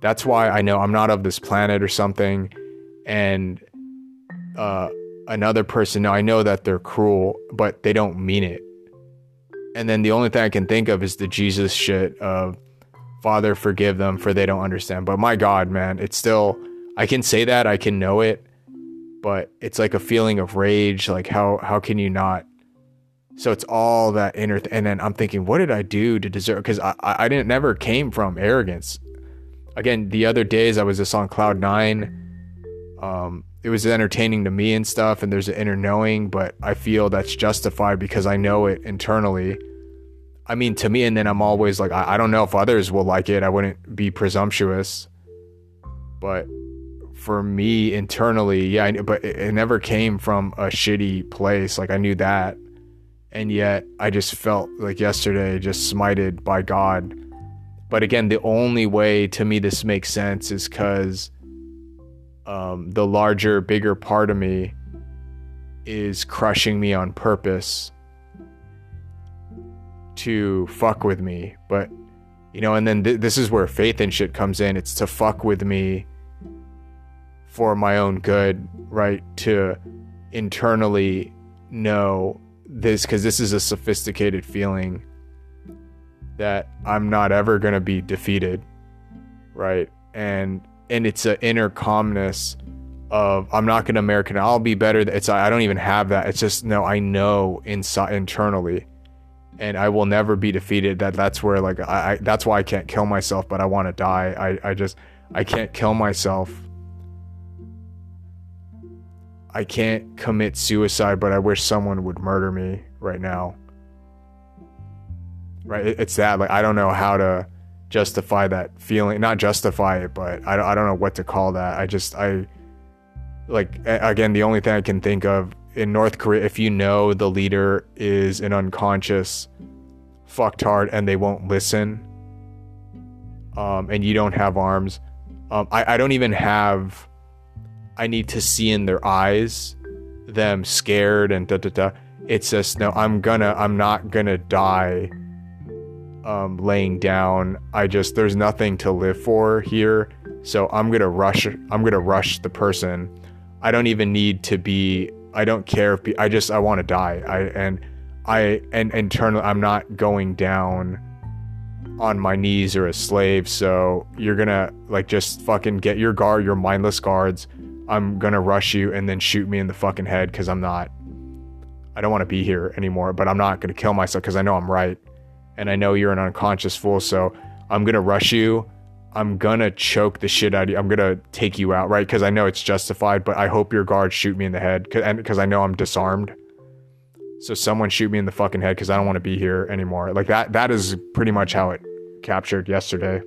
That's why I know I'm not of this planet or something. And uh, another person, now I know that they're cruel, but they don't mean it. And then the only thing I can think of is the Jesus shit of Father, forgive them for they don't understand. But my God, man, it's still, I can say that, I can know it, but it's like a feeling of rage. Like, how, how can you not so it's all that inner, th- and then I'm thinking, what did I do to deserve? Because I, I didn't never came from arrogance. Again, the other days I was just on cloud nine. Um, it was entertaining to me and stuff, and there's an inner knowing, but I feel that's justified because I know it internally. I mean, to me, and then I'm always like, I, I don't know if others will like it. I wouldn't be presumptuous, but for me internally, yeah, I, but it, it never came from a shitty place. Like I knew that and yet I just felt like yesterday just smited by God. But again, the only way to me this makes sense is because um, the larger, bigger part of me is crushing me on purpose to fuck with me. But, you know, and then th- this is where faith and shit comes in. It's to fuck with me for my own good, right? To internally know this because this is a sophisticated feeling that I'm not ever going to be defeated, right? And and it's an inner calmness of I'm not going to American. I'll be better. It's I don't even have that. It's just no. I know inside internally, and I will never be defeated. That that's where like I, I that's why I can't kill myself, but I want to die. I I just I can't kill myself I can't commit suicide, but I wish someone would murder me right now. Right? It's that. Like, I don't know how to justify that feeling. Not justify it, but I, I don't know what to call that. I just, I, like, again, the only thing I can think of in North Korea, if you know the leader is an unconscious fucktard and they won't listen, um, and you don't have arms, um, I, I don't even have I need to see in their eyes them scared and da da da. It's just no, I'm gonna, I'm not gonna die um, laying down. I just, there's nothing to live for here. So I'm gonna rush, I'm gonna rush the person. I don't even need to be, I don't care if, be, I just, I wanna die. I, and I, and internally, I'm not going down on my knees or a slave. So you're gonna like just fucking get your guard, your mindless guards I'm gonna rush you and then shoot me in the fucking head because I'm not. I don't want to be here anymore, but I'm not gonna kill myself because I know I'm right, and I know you're an unconscious fool. So I'm gonna rush you. I'm gonna choke the shit out of you. I'm gonna take you out, right? Because I know it's justified, but I hope your guards shoot me in the head, and because I know I'm disarmed. So someone shoot me in the fucking head because I don't want to be here anymore. Like that. That is pretty much how it captured yesterday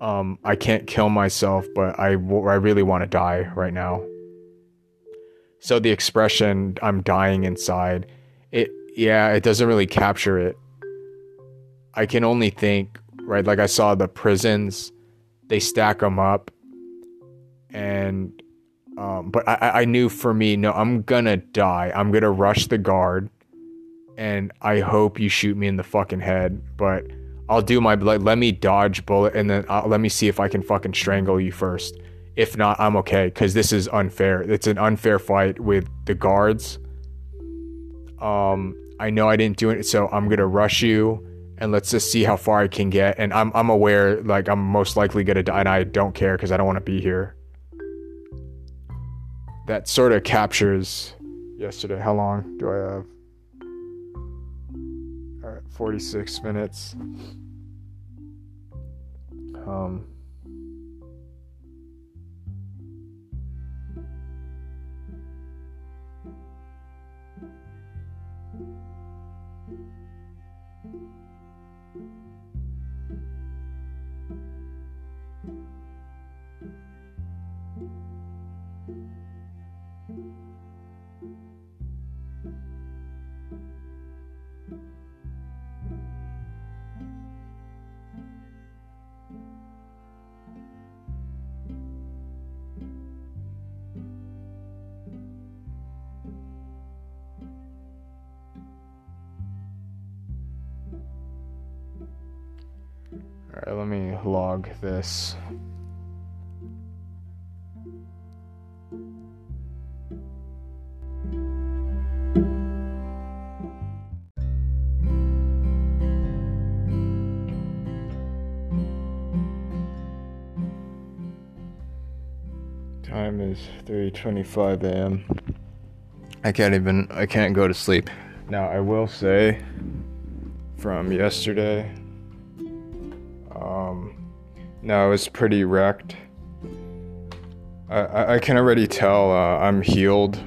um, I can't kill myself, but I, I really want to die right now. So the expression "I'm dying inside," it yeah, it doesn't really capture it. I can only think right, like I saw the prisons, they stack them up, and um, but I, I knew for me, no, I'm gonna die. I'm gonna rush the guard, and I hope you shoot me in the fucking head, but I'll do my like, let me dodge bullet and then I'll, let me see if I can fucking strangle you first. If not, I'm okay because this is unfair. It's an unfair fight with the guards. Um, I know I didn't do it, so I'm gonna rush you and let's just see how far I can get. And I'm I'm aware like I'm most likely gonna die, and I don't care because I don't want to be here. That sort of captures yesterday. How long do I have? All right, 46 minutes. Um, Alright, let me log this. Time is 3:25 a.m. I can't even I can't go to sleep. Now, I will say from yesterday no, I was pretty wrecked. I, I, I can already tell uh, I'm healed,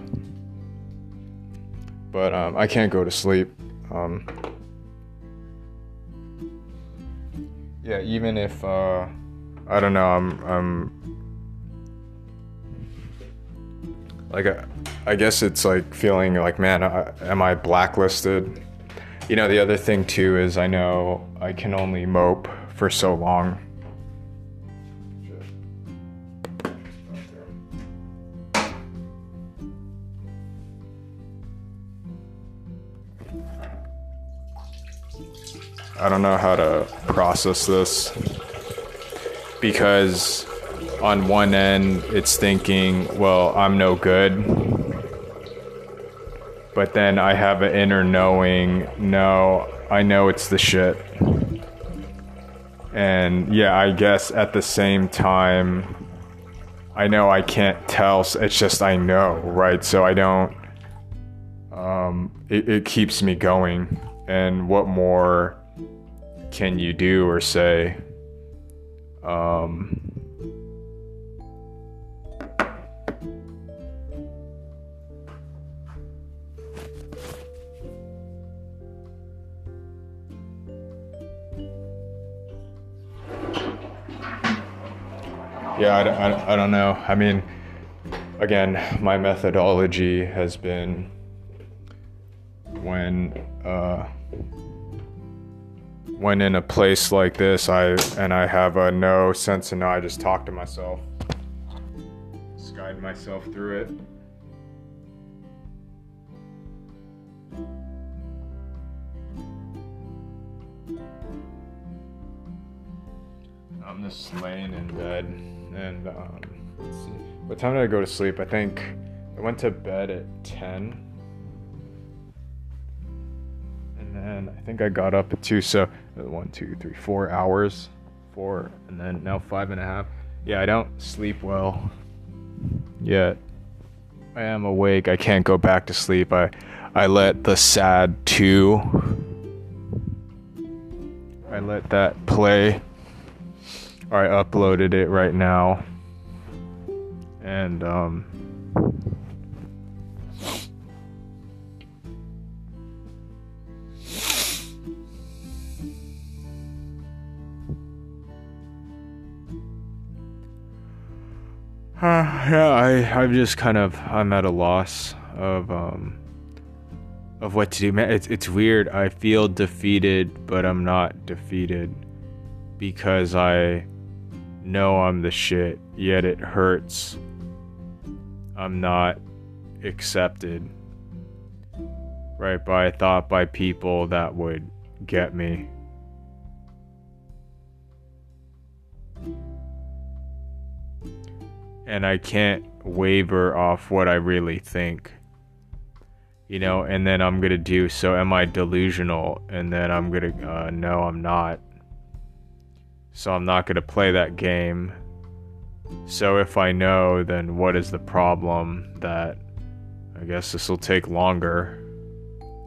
but um, I can't go to sleep. Um, yeah, even if uh, I don't know, I'm I'm like I, I guess it's like feeling like, man, I, am I blacklisted? You know, the other thing too is I know I can only mope for so long. I don't know how to process this because on one end it's thinking, well, I'm no good. But then I have an inner knowing, no, I know it's the shit. And yeah, I guess at the same time, I know I can't tell. It's just I know, right? So I don't. Um, it, it keeps me going. And what more can you do or say? Um, yeah, I, I, I don't know. I mean, again, my methodology has been when uh, when in a place like this, I and I have a no sense and no, I just talk to myself, just guide myself through it. I'm just laying in bed, and um, let's see, what time did I go to sleep? I think I went to bed at ten and then I think I got up at two. So one, two, three, four hours, four, and then now five and a half. Yeah, I don't sleep well yet. I am awake. I can't go back to sleep. I I let the sad two. I let that play. I uploaded it right now. And um Uh, yeah, I I'm just kind of I'm at a loss of um of what to do. Man, it's it's weird. I feel defeated, but I'm not defeated because I know I'm the shit. Yet it hurts. I'm not accepted. Right by thought by people that would get me. And I can't waver off what I really think. You know, and then I'm gonna do so. Am I delusional? And then I'm gonna, uh, no, I'm not. So I'm not gonna play that game. So if I know, then what is the problem that I guess this will take longer?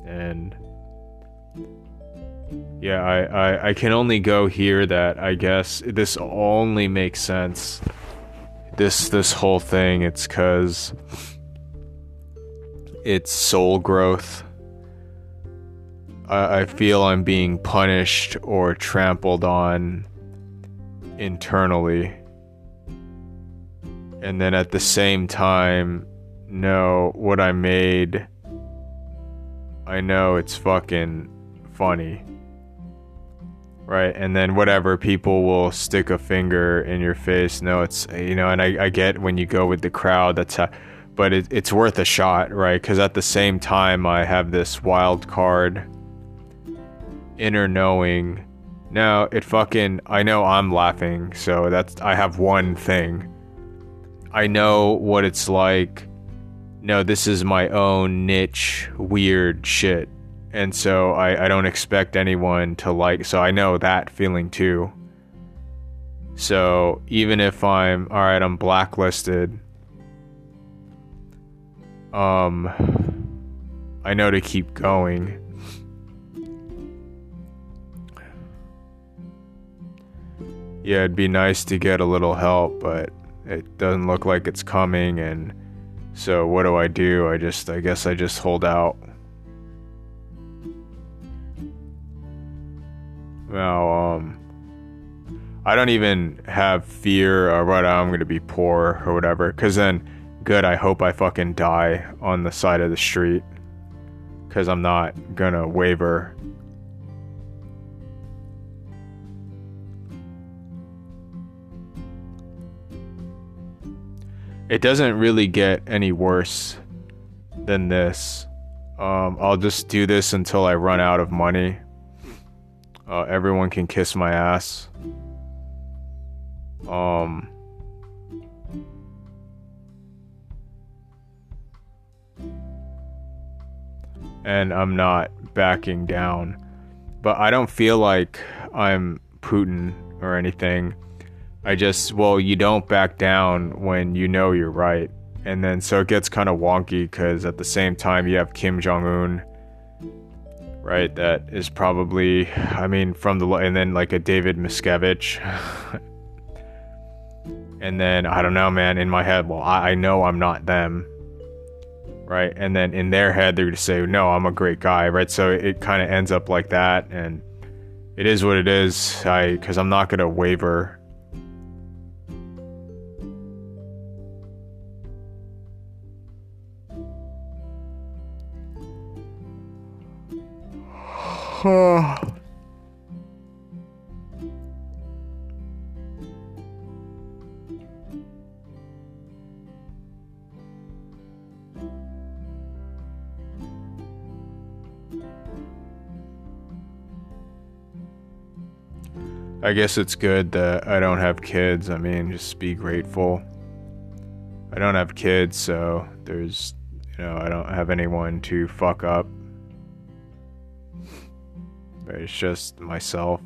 And yeah, I, I, I can only go here that I guess this only makes sense. This this whole thing, it's cause it's soul growth. I, I feel I'm being punished or trampled on internally. And then at the same time, know what I made. I know it's fucking funny. Right, and then whatever people will stick a finger in your face. No, it's you know, and I, I get when you go with the crowd. That's but it, it's worth a shot, right? Because at the same time, I have this wild card inner knowing. No, it fucking. I know I'm laughing, so that's. I have one thing. I know what it's like. No, this is my own niche, weird shit. And so I, I don't expect anyone to like. So I know that feeling too. So even if I'm. Alright, I'm blacklisted. Um. I know to keep going. yeah, it'd be nice to get a little help, but it doesn't look like it's coming. And so, what do I do? I just, I guess I just hold out. Now, um, I don't even have fear of what I'm gonna be poor or whatever. Cause then, good, I hope I fucking die on the side of the street. Cause I'm not gonna waver it doesn't really get any worse than this. Um, I'll just do this until I run out of money. Uh, everyone can kiss my ass. Um, and I'm not backing down. But I don't feel like I'm Putin or anything. I just, well, you don't back down when you know you're right. And then so it gets kind of wonky because at the same time, you have Kim Jong un, right? That is probably, I mean, from the, and then like a David Miscavige. and then, I don't know, man, in my head, well, I, I know I'm not them. Right. And then in their head, they're to say, no, I'm a great guy. Right. So it kind of ends up like that. And it is what it is. I, because I'm not to waver I guess it's good that I don't have kids. I mean, just be grateful. I don't have kids, so there's, you know, I don't have anyone to fuck up it's just myself.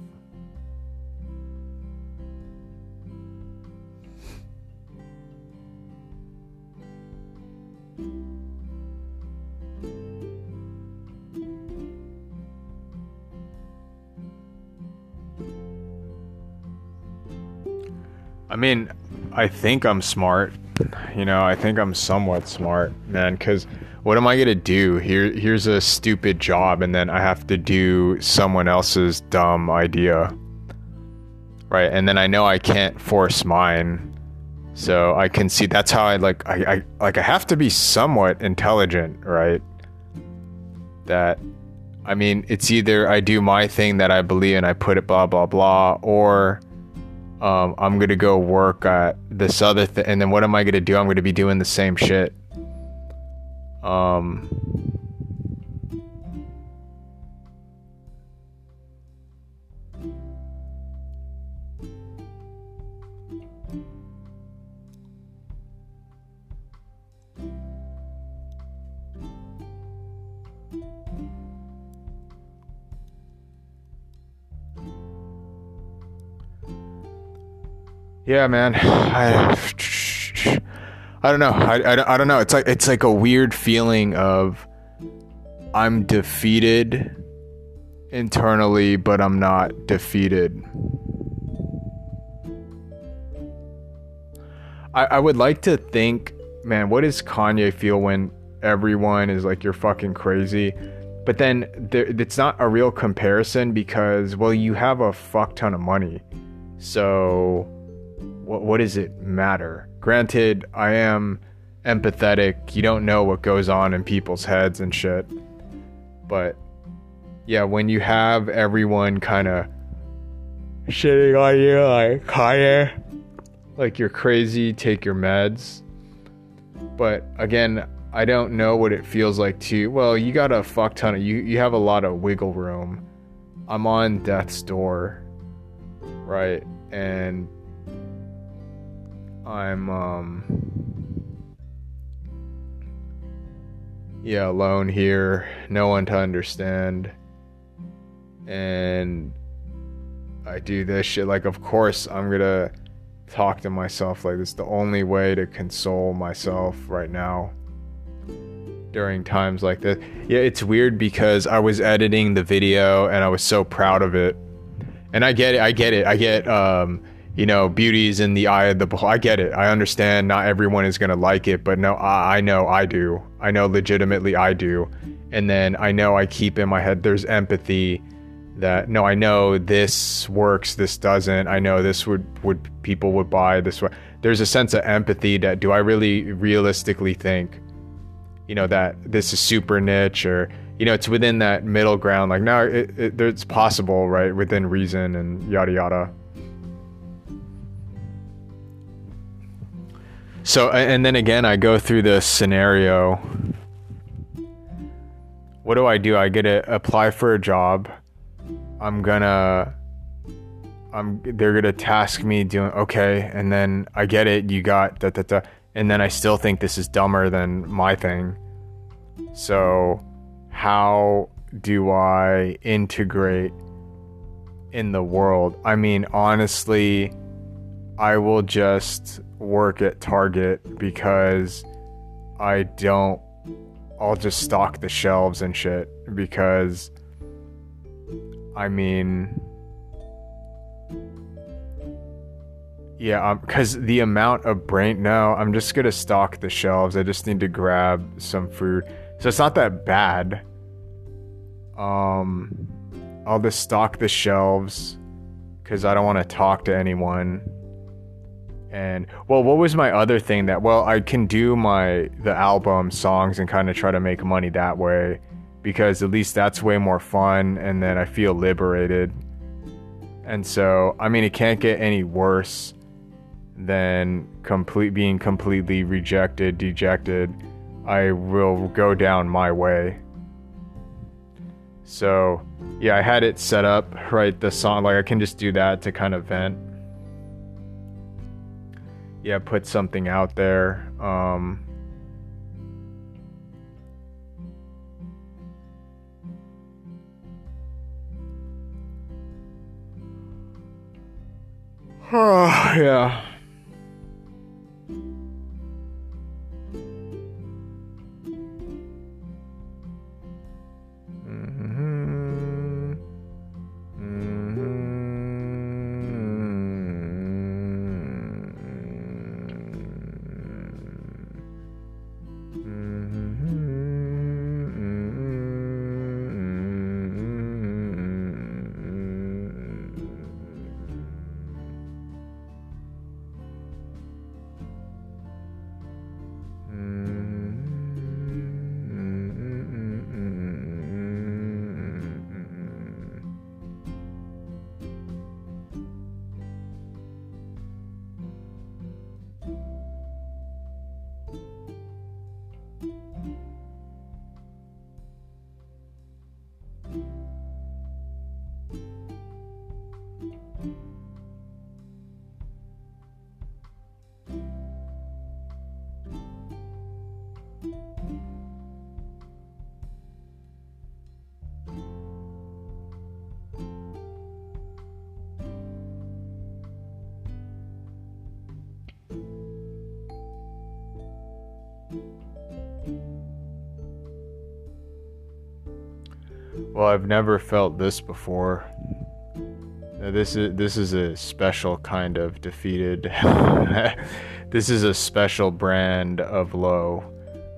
I mean, I think I'm smart. You know, I think I'm somewhat smart, man, because what am I gonna do? Here, here's a stupid job, and then I have to do someone else's dumb idea, right? And then I know I can't force mine, so I can see that's how I like. I, I like I have to be somewhat intelligent, right? That, I mean, it's either I do my thing that I believe and I put it blah blah blah, or um, I'm gonna go work at this other thing, and then what am I gonna do? I'm gonna be doing the same shit um, yeah, man. I I don't know. I, I, I don't know. It's like it's like a weird feeling of I'm defeated internally, but I'm not defeated. I, I would like to think, man, what does Kanye feel when everyone is like, you're fucking crazy? But then there, it's not a real comparison because, well, you have a fuck ton of money. So what, what does it matter? Granted, I am empathetic. You don't know what goes on in people's heads and shit. But yeah, when you have everyone kind of shitting on you like Kanye, like you're crazy, take your meds. But again, I don't know what it feels like to. Well, you got a fuck ton of you. You have a lot of wiggle room. I'm on death's door, right? And I'm um yeah, alone here, no one to understand. And I do this shit like of course I'm going to talk to myself like this the only way to console myself right now during times like this. Yeah, it's weird because I was editing the video and I was so proud of it. And I get it, I get it. I get um you know, beauty is in the eye of the beholder. I get it. I understand not everyone is going to like it, but no, I, I know I do. I know legitimately I do. And then I know I keep in my head there's empathy that no, I know this works, this doesn't. I know this would would people would buy this way. There's a sense of empathy that do I really realistically think, you know, that this is super niche or you know it's within that middle ground. Like no, it, it, it's possible, right, within reason and yada yada. So, and then again, I go through the scenario. What do I do? I get to apply for a job. I'm gonna, I'm, they're gonna task me doing, okay. And then I get it. You got da da da. And then I still think this is dumber than my thing. So, how do I integrate in the world? I mean, honestly, I will just work at Target because I don't I'll just stock the shelves and shit because I mean yeah, um cuz the amount of brain no, I'm just to stock the shelves. I just need to grab some food. So it's not that bad. Um I'll just stock the shelves cuz I don't want to talk to anyone and well what was my other thing that well i can do my the album songs and kind of try to make money that way because at least that's way more fun and then i feel liberated. And so i mean it can't get any worse than complete being completely rejected dejected. I will go down my way. So yeah i had it set up right the song like i can just do that to kind of vent yeah, put something out there. Um, yeah. I've never felt this before. This is this is a special kind of defeated. this is a special brand of low.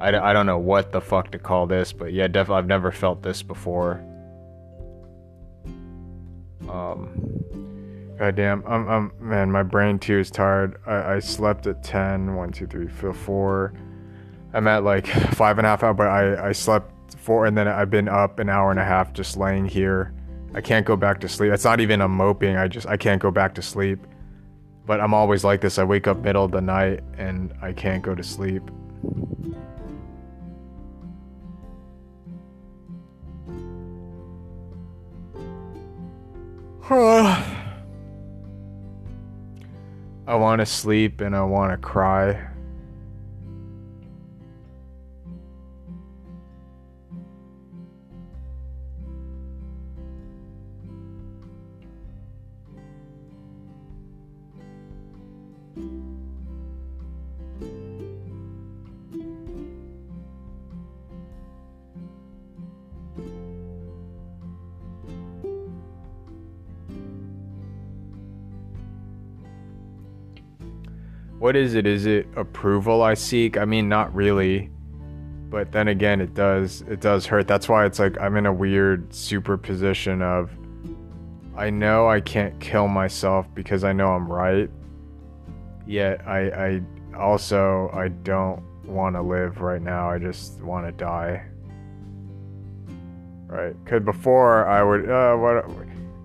I, I don't know what the fuck to call this, but yeah, definitely I've never felt this before. Um, goddamn, I'm, I'm man, my brain too is tired. I, I slept at 10, 1, 2, 3, 4. I'm at like five and a half hours, but I, I slept four and then I've been up an hour and a half just laying here. I can't go back to sleep. It's not even a moping. I just I can't go back to sleep. But I'm always like this. I wake up middle of the night and I can't go to sleep. I want to sleep and I want to cry. What is it? Is it approval I seek? I mean, not really. But then again, it does it does hurt. That's why it's like I'm in a weird superposition of I know I can't kill myself because I know I'm right. Yet I I also I don't want to live right now. I just want to die. Right? Cuz before I would uh what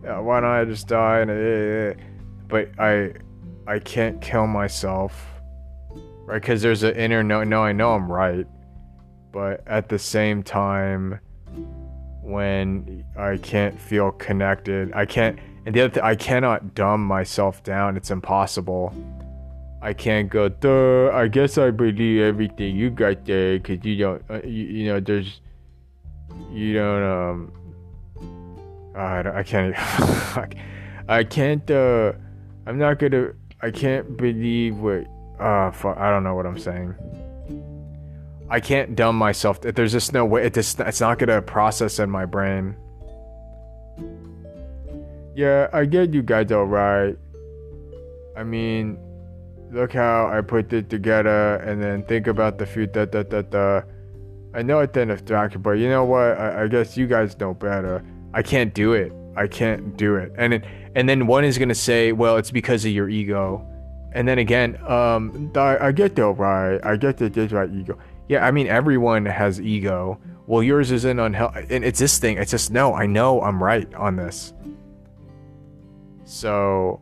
uh, why don't I just die and uh, but I I can't kill myself, right? Because there's an inner no, no, I know I'm right, but at the same time, when I can't feel connected, I can't, and the other thing, I cannot dumb myself down. It's impossible. I can't go, duh, I guess I believe everything you got there because you don't, uh, you, you, know, there's, you don't, um, I, don't, I can't, I can't, uh, I'm not gonna, I can't believe what. Uh, fuck, I don't know what I'm saying. I can't dumb myself. There's just no way. It just, it's not gonna process in my brain. Yeah, I get you guys all right. I mean, look how I put it together, and then think about the future. Da, da, da, da. I know it didn't attract you, but you know what? I, I guess you guys know better. I can't do it. I can't do it. And it, and then one is gonna say, well, it's because of your ego. And then again, um, I, I get that right. I get that this right ego. Yeah, I mean everyone has ego. Well, yours isn't unhealthy, and it's this thing. It's just no. I know I'm right on this. So,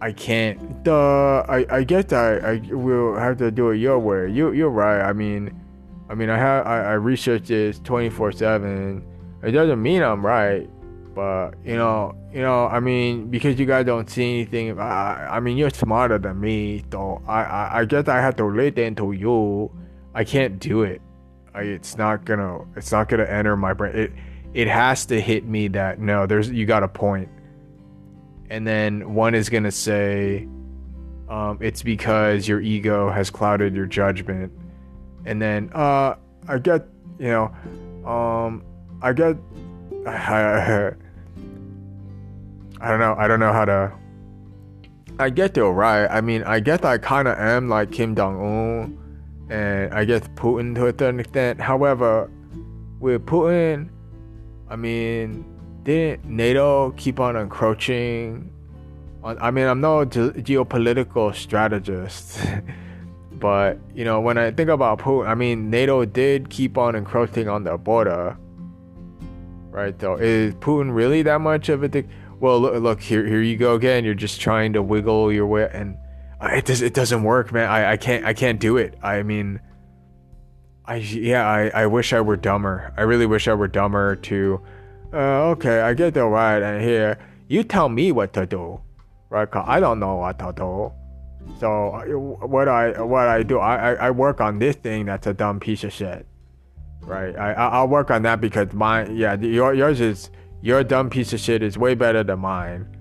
I can't. Duh. I I get that. I will have to do it your way. You you're right. I mean, I mean I have I, I research this 24 seven. It doesn't mean I'm right but you know, you know, I mean, because you guys don't see anything. I, I mean, you're smarter than me, so I, I, I guess I have to listen to you. I can't do it. I, it's not gonna, it's not gonna enter my brain. It, it has to hit me that no, there's, you got a point. And then one is gonna say, um, it's because your ego has clouded your judgment. And then, uh, I get, you know, um, I get I, don't know. I don't know how to. I get though, right? I mean, I guess I kind of am like Kim Jong Un, and I guess Putin to a certain extent. However, with Putin, I mean, didn't NATO keep on encroaching? On, I mean, I'm no ge- geopolitical strategist, but you know, when I think about Putin, I mean, NATO did keep on encroaching on the border right? Though is Putin really that much of a? Well, look, look here, here you go again. You're just trying to wiggle your way, and it does, it doesn't work, man. I, I can't, I can't do it. I mean, I, yeah, I, I wish I were dumber. I really wish I were dumber to, uh, okay, I get the right, and here you tell me what to do, right? Cause I don't know what to do. So what I, what I do, I, I, I work on this thing that's a dumb piece of shit right? I I'll work on that because mine, yeah, your yours is your dumb piece of shit is way better than mine.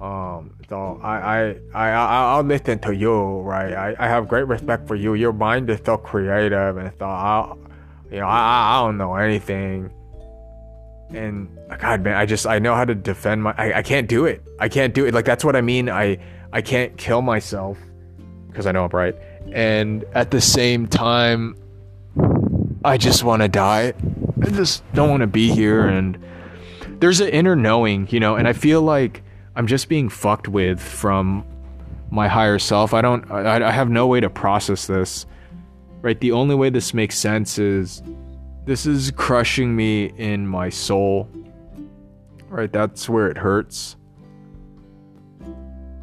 Um, so I I I I'll listen to you, right? I, I have great respect for you. Your mind is so creative and so I, you know, I I don't know anything. and God, man, I just I know how to defend my. I, I can't do it. I can't do it. Like that's what I mean. I I can't kill myself because I know I'm right. And at the same time, I just want to die. I just don't want to be here. And there's an inner knowing, you know. And I feel like I'm just being fucked with from my higher self. I don't. I, I have no way to process this. Right. The only way this makes sense is this is crushing me in my soul. Right, that's where it hurts.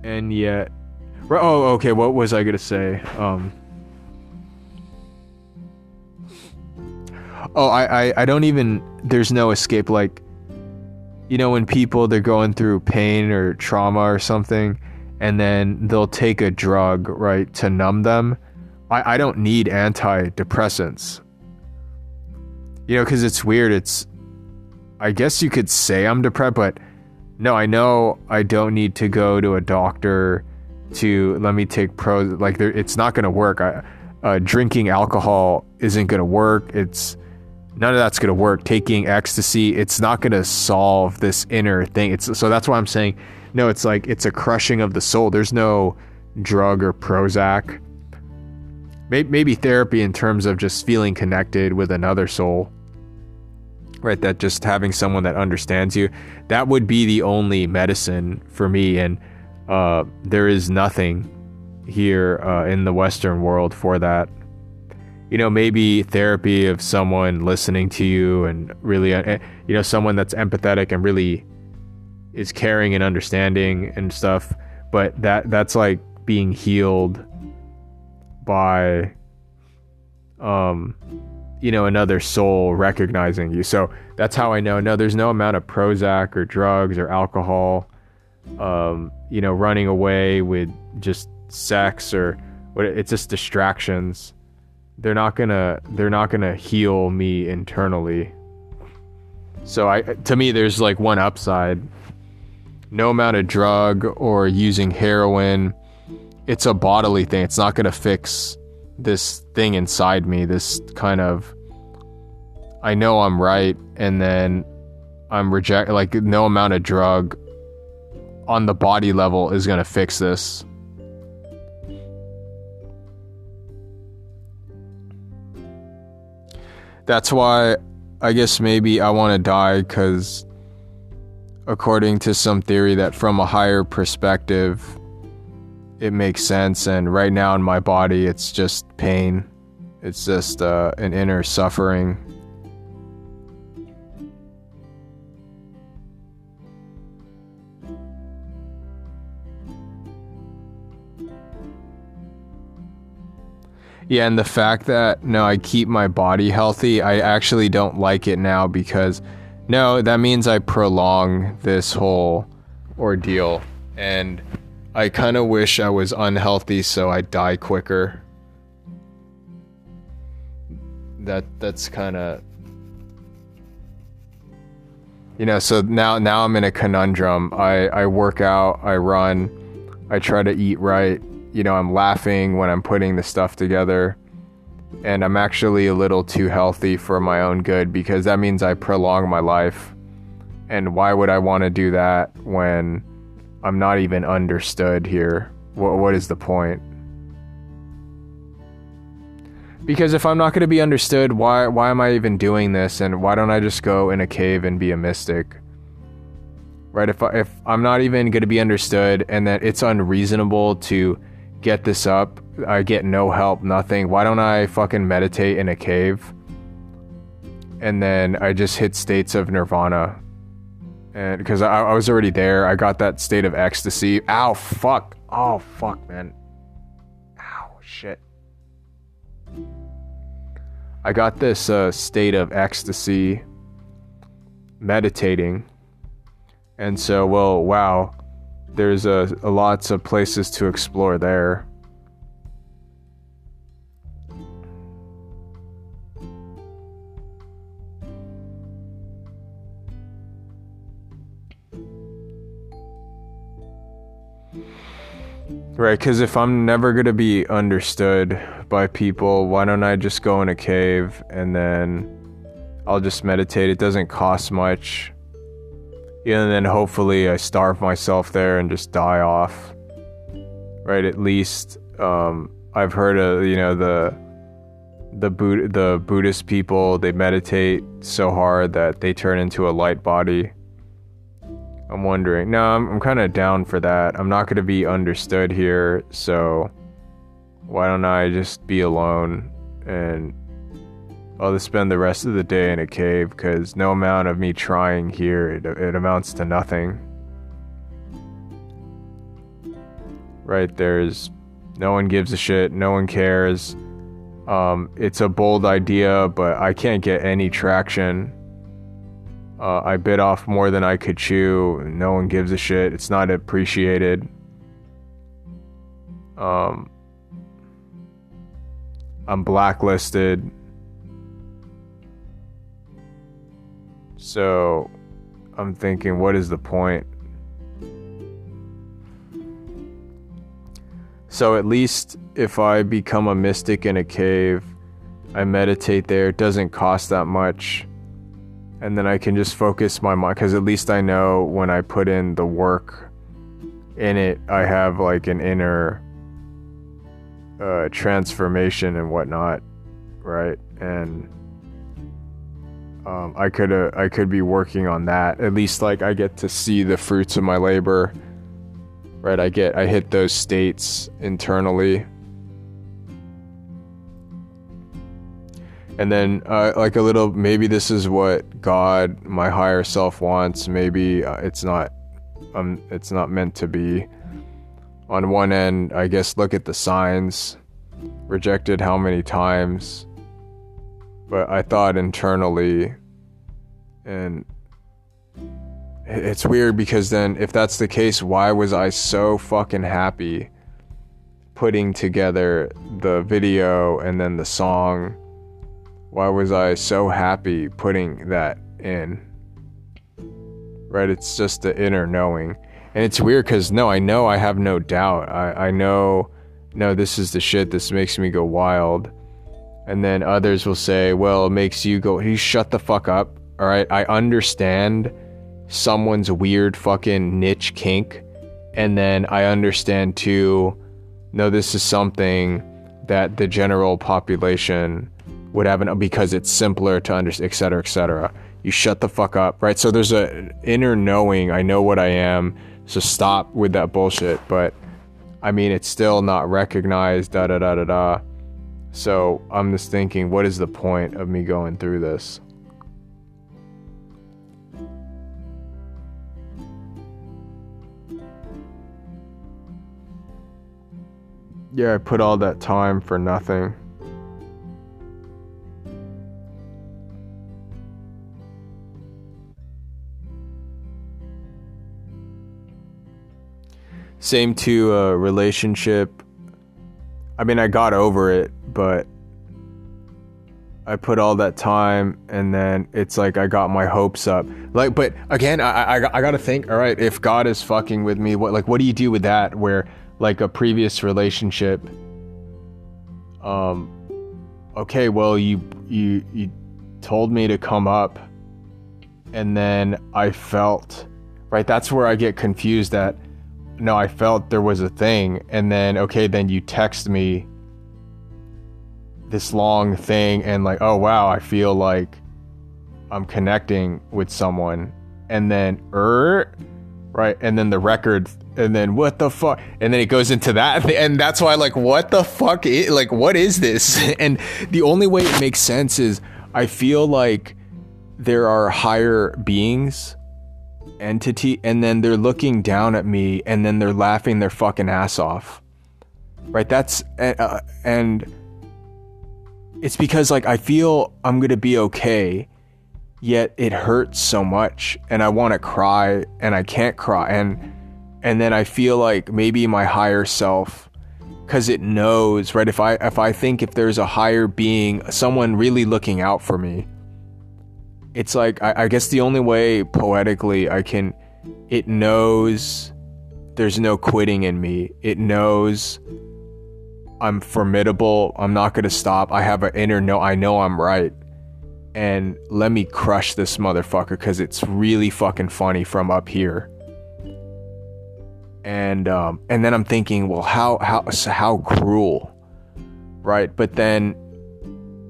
And yet Oh, okay, what was I to say? Um Oh, I, I I don't even there's no escape like you know when people they're going through pain or trauma or something and then they'll take a drug, right, to numb them. I, I don't need antidepressants you know, because it's weird. It's, I guess you could say I'm depressed, but no, I know I don't need to go to a doctor to let me take pros. Like, it's not going to work. I, uh, drinking alcohol isn't going to work. It's none of that's going to work. Taking ecstasy, it's not going to solve this inner thing. It's so that's why I'm saying no. It's like it's a crushing of the soul. There's no drug or Prozac. Maybe, maybe therapy in terms of just feeling connected with another soul right that just having someone that understands you that would be the only medicine for me and uh, there is nothing here uh, in the western world for that you know maybe therapy of someone listening to you and really uh, you know someone that's empathetic and really is caring and understanding and stuff but that that's like being healed by um you know, another soul recognizing you. So that's how I know. No, there's no amount of Prozac or drugs or alcohol, um, you know, running away with just sex or what. It's just distractions. They're not gonna. They're not gonna heal me internally. So I, to me, there's like one upside. No amount of drug or using heroin. It's a bodily thing. It's not gonna fix this thing inside me, this kind of I know I'm right and then I'm reject like no amount of drug on the body level is to fix this. That's why I guess maybe I want to die cuz according to some theory that from a higher perspective it makes sense. And right now in my body, it's just pain. It's just uh, an inner suffering. Yeah, and the fact that no, I keep my body healthy, I actually don't like it now because no, that means I prolong this whole ordeal. And I kind of wish I was unhealthy so I die quicker. That that's kind of you know, so now now I'm in a conundrum. I I work out, I run, I try to eat right. You know, I'm laughing when I'm putting the stuff together. And I'm actually a little too healthy for my own good because that means I prolong my life. And why would I want to do that when I'm not even understood here. What what is the point? Because if I'm not going to be understood, why why am I even doing this and why don't I just go in a cave and be a mystic? Right? If I, if I'm not even going to be understood and that it's unreasonable to get this up, I get no help, nothing. Why don't I fucking meditate in a cave? And then I just hit states of nirvana and because I, I was already there, I got that state of ecstasy. Ow, fuck. Oh, fuck, man. Ow, shit. I got this uh, state of ecstasy meditating. And so, well, wow, there's a, a lots of places to explore there. Right, because if I'm never going to be understood by people, why don't I just go in a cave and then I'll just meditate. It doesn't cost much. And then hopefully I starve myself there and just die off. Right? At least um, I've heard of, you know, the the the Buddhist people, they meditate so hard that they turn into a light body. I'm wondering. No, I'm, I'm kind of down for that. I'm not going to be understood here, so why don't I just be alone and I'll just spend the rest of the day in a cave because no amount of me trying here, it, it amounts to nothing. Right? There's no one gives a shit, no one cares. Um, it's a bold idea, but I can't get any traction. Uh, I bit off more than I could chew. No one gives a shit. It's not appreciated. Um, I'm blacklisted. So I'm thinking, what is the point? So at least if I become a mystic in a cave, I meditate there, it doesn't cost that much. And then I can just focus my mind because at least I know when I put in the work in it, I have like an inner uh, transformation and whatnot, right? And um, I could uh, I could be working on that. At least like I get to see the fruits of my labor right? I get, I hit those states internally. And then, uh, like a little, maybe this is what God, my higher self wants. Maybe uh, it's not, um, it's not meant to be. On one end, I guess look at the signs. Rejected how many times? But I thought internally, and it's weird because then if that's the case why was i so fucking happy putting together the video and then the song? Why was i so happy putting that in? Right? It's just the inner knowing. And it's weird because no i know i have no doubt. I i know no this is the shit. This makes me go wild and then others will say well it makes you go you shut the fuck up all right i understand someone's weird fucking niche kink. And then I understand too, no, this is something that the general population would have an, because it's simpler to understand, et cetera, et cetera. You shut the fuck up, right? So there's a inner knowing. I know what I am. So stop with that bullshit. But I mean, it's still not recognized. Da da da da da. So I'm just thinking, what is the point of me going through this? Yeah, I put all that time for nothing. Same to a relationship. I mean, I got over it, but I put all that time and then it's like I got my hopes up. Like, but again, I, I, I gotta think, all right, if God is fucking with me, what, like, what do you do with that? Where like a previous relationship um okay well you you you told me to come up and then i felt right that's where i get confused that no i felt there was a thing and then okay then you text me this long thing and like oh wow i feel like i'm connecting with someone. And then er right? And then the record and then what the fuck and then it goes into that and that's why like what the fuck is, like what is this? And the only way it makes sense is i feel like there are higher beings entity and then they're looking down at me and then they're laughing their fucking ass off. Right? That's uh, and it's because like i feel i'm gonna be okay yet it hurts so much and i want to cry and i can't cry and and then I feel like maybe my higher self cuz it knows, right? If I if I think if there's a higher being, someone really looking out for me, it's like I, I guess the only way poetically I can it knows there's no quitting in me. It knows I'm formidable. I'm not going to stop. I have an inner no, I know I'm right. and let me crush this motherfucker because it's really fucking funny from up here. And um, and then I'm thinking, well, how how how cruel, right? But then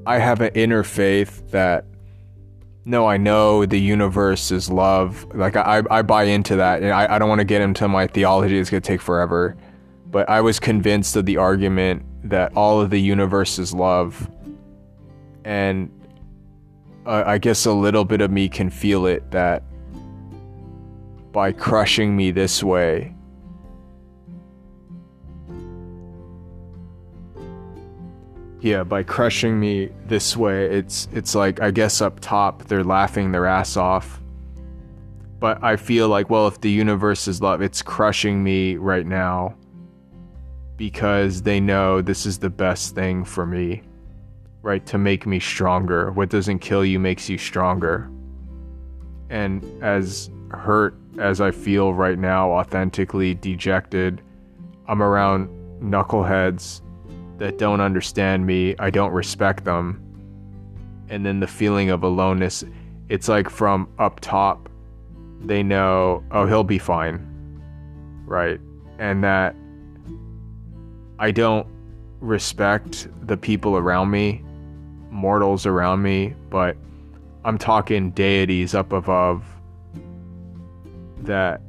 I have an inner faith that no, I know the universe is love. Like I, I buy into that, and I, I don't want to get into my theology. It's gonna take forever, but I was convinced of the argument that all of the universe is love, and uh, I guess a little bit of me can feel it that by crushing me this way, yeah, by crushing me this way, it's it's like I guess up top they're laughing their ass off. But I feel like well, if the universe is love, it's crushing me right now because they know this is the best thing for me, right? To make me stronger. What doesn't kill you makes you stronger. And as hurt as I feel right now, authentically dejected, I'm around knuckleheads that don't understand me, I don't respect them. And then the feeling of aloneness, it's like from up top, they know, oh, he'll be fine. Right? And that I don't respect the people around me, mortals around me, but I'm talking deities up above that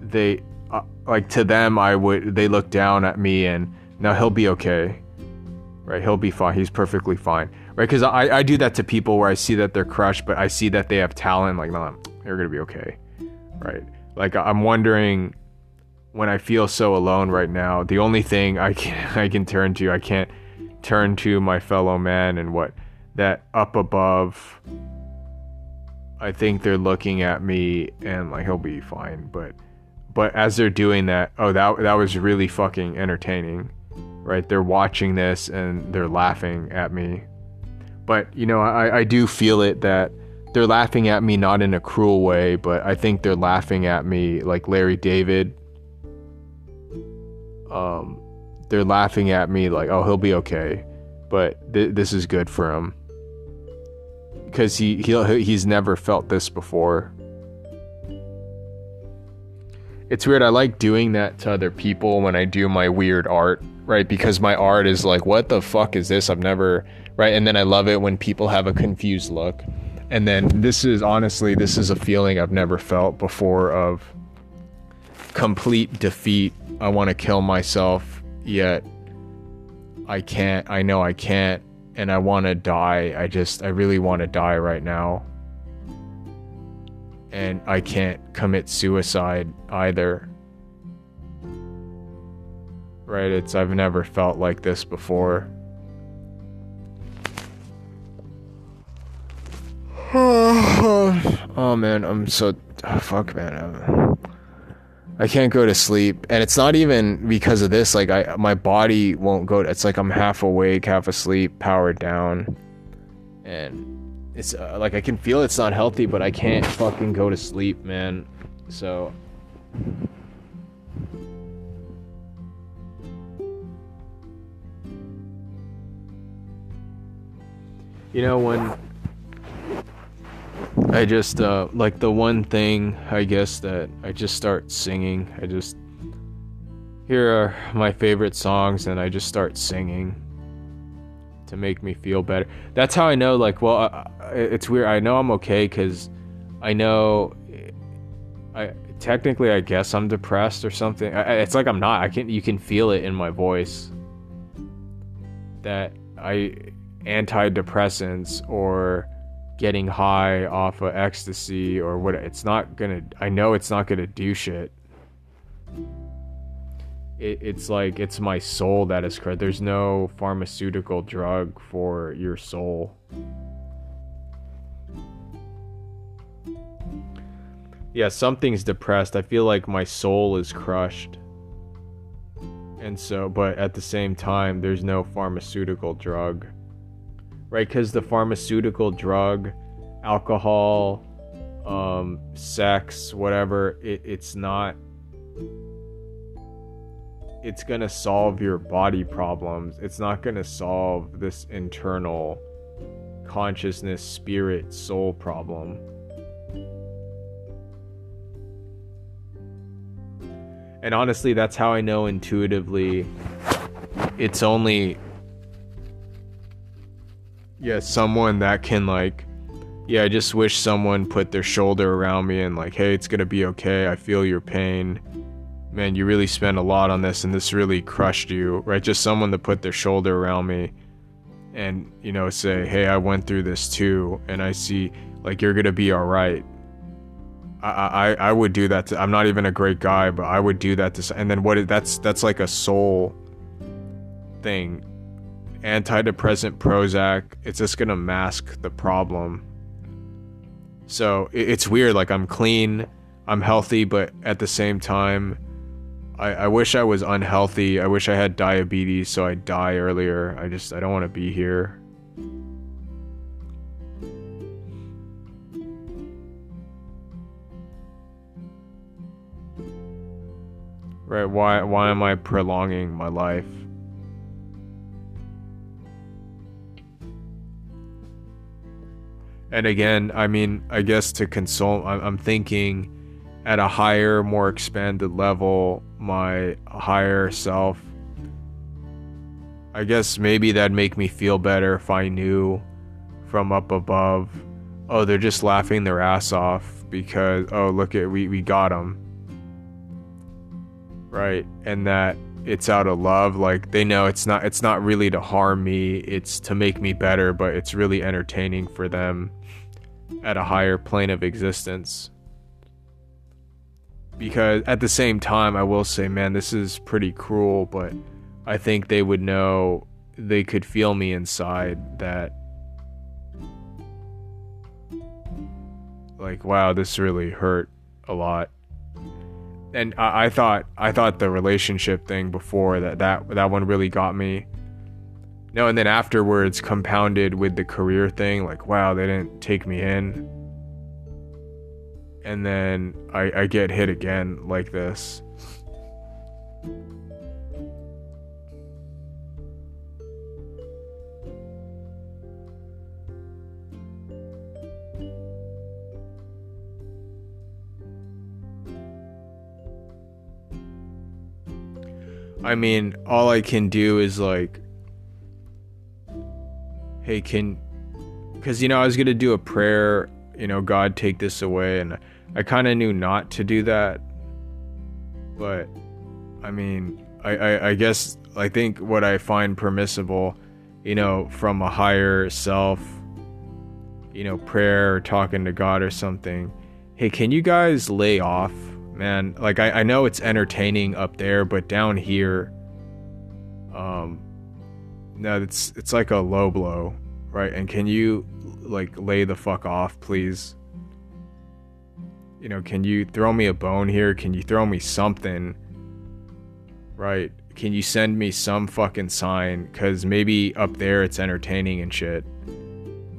they uh, like to them I would they look down at me and now he'll be okay. Right? He'll be fine. He's perfectly fine. Right? Because I, I do that to people where I see that they're crushed, but I see that they have talent. Like, no, they're going to be okay. Right? Like, I'm wondering when I feel so alone right now, the only thing I can, I can turn to, I can't turn to my fellow man and what that up above. I think they're looking at me and like he'll be fine, but but as they're doing that, oh that that was really fucking entertaining right? They're watching this and they're laughing at me. But, you know, I, I do feel it that they're laughing at me not in a cruel way, but I think they're laughing at me like Larry David. Um, they're laughing at me like, oh, he'll be okay, but th- this is good for him because he he he's never felt this before. It's weird. I like doing that to other people when I do my weird art right? Because my art is like, what the fuck is this? I've never, right? And then I love it when people have a confused look. And then this is honestly, this is a feeling I've never felt before of complete defeat. I want to kill myself, yet I can't. I know I can't. And I want to die. I just, I really want to die right now. And I can't commit suicide either right? It's I've never felt like this before. oh man, I'm so oh, fuck man. I'm, I can't go to sleep, and it's not even because of this. Like I, my body won't go. To, it's like I'm half awake, half asleep, powered down, and it's uh, like I can feel it's not healthy, but I can't fucking go to sleep, man. So You know, when I just, uh, like the one thing, I guess, that I just start singing. I just, here are my favorite songs, and I just start singing to make me feel better. That's how I know, like, well, I, it's weird. I know I'm okay because I know I technically, I guess I'm depressed or something. I, it's like I'm not. I can, you can feel it in my voice that I antidepressants or getting high off of ecstasy or what it's not gonna i know it's not gonna do shit. It, it's like it's my soul that is correct there's no pharmaceutical drug for your soul. Yeah something's depressed. I feel like my soul is crushed. And so but at the same time there's no pharmaceutical drug right? Because the pharmaceutical drug, alcohol, um, sex, whatever, it, it's not. It's gonna solve your body problems. It's not gonna solve this internal consciousness, spirit, soul problem. And honestly, that's how I know intuitively it's only yeah, someone that can like yeah, I just wish someone put their shoulder around me and like, "Hey, it's going to be okay. I feel your pain." Man, you really spent a lot on this and this really crushed you, right? Just someone to put their shoulder around me and, you know, say, "Hey, I went through this too and I see like you're going to be all right." I, I I would do that. To, I'm not even a great guy, but I would do that to. And then what? That's that's like a soul thing. Antidepressant Prozac. It's just gonna mask the problem. So it's weird. Like I'm clean, I'm healthy, but at the same time, I, I wish I was unhealthy. I wish I had diabetes so I'd die earlier. I just I don't want to be here. Right, why why am I prolonging my life? And again, I mean, I guess to console, I'm thinking at a higher, more expanded level, my higher self. I guess maybe that'd make me feel better if I knew from up above, oh, they're just laughing their ass off because, oh, look at, we, we got them right? And that it's out of love like they know it's not it's not really to harm me it's to make me better but it's really entertaining for them at a higher plane of existence. Because at the same time I will say man this is pretty cruel but I think they would know they could feel me inside that like wow this really hurt a lot and I, I, thought I thought the relationship thing before that that that one really got me. No, and then afterwards compounded with the career thing, like wow, they didn't take me in. And then I, I get hit again like this. I mean, all I can do is like, hey, can, because you know, I was gonna do a prayer, you know, God take this away, and I kind of knew not to do that, but I mean, I, I, I guess I think what I find permissible, you know, from a higher self, you know, prayer or talking to God or something. Hey, can you guys lay off man. Like I, I know it's entertaining up there, but down here, um, no, it's it's like a low blow, right? And can you like lay the fuck off, please? You know, can you throw me a bone here? Can you throw me something? Right? Can you send me some fucking sign? Cause maybe up there it's entertaining and shit,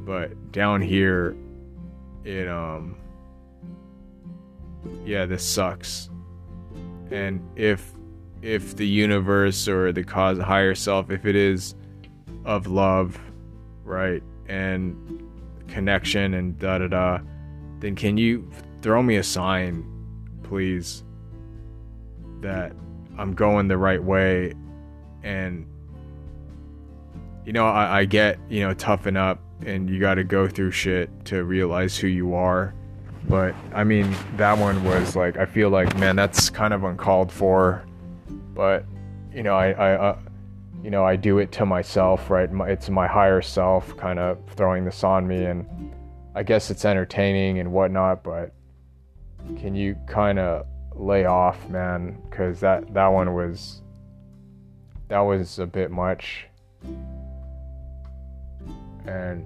but down here, it um yeah, this sucks. And if if the universe or the cause higher self, if it is of love, right, and connection and da da da, then can you throw me a sign, please, that I'm going the right way and you know, I, I get, you know, toughen up and you gotta go through shit to realize who you are but I mean, that one was like I feel like man, that's kind of uncalled for. But you know, I, I uh, you know, I do it to myself, right? It's my higher self kind of throwing this on me, and I guess it's entertaining and whatnot. But can you kind of lay off, man? Because that that one was that was a bit much, and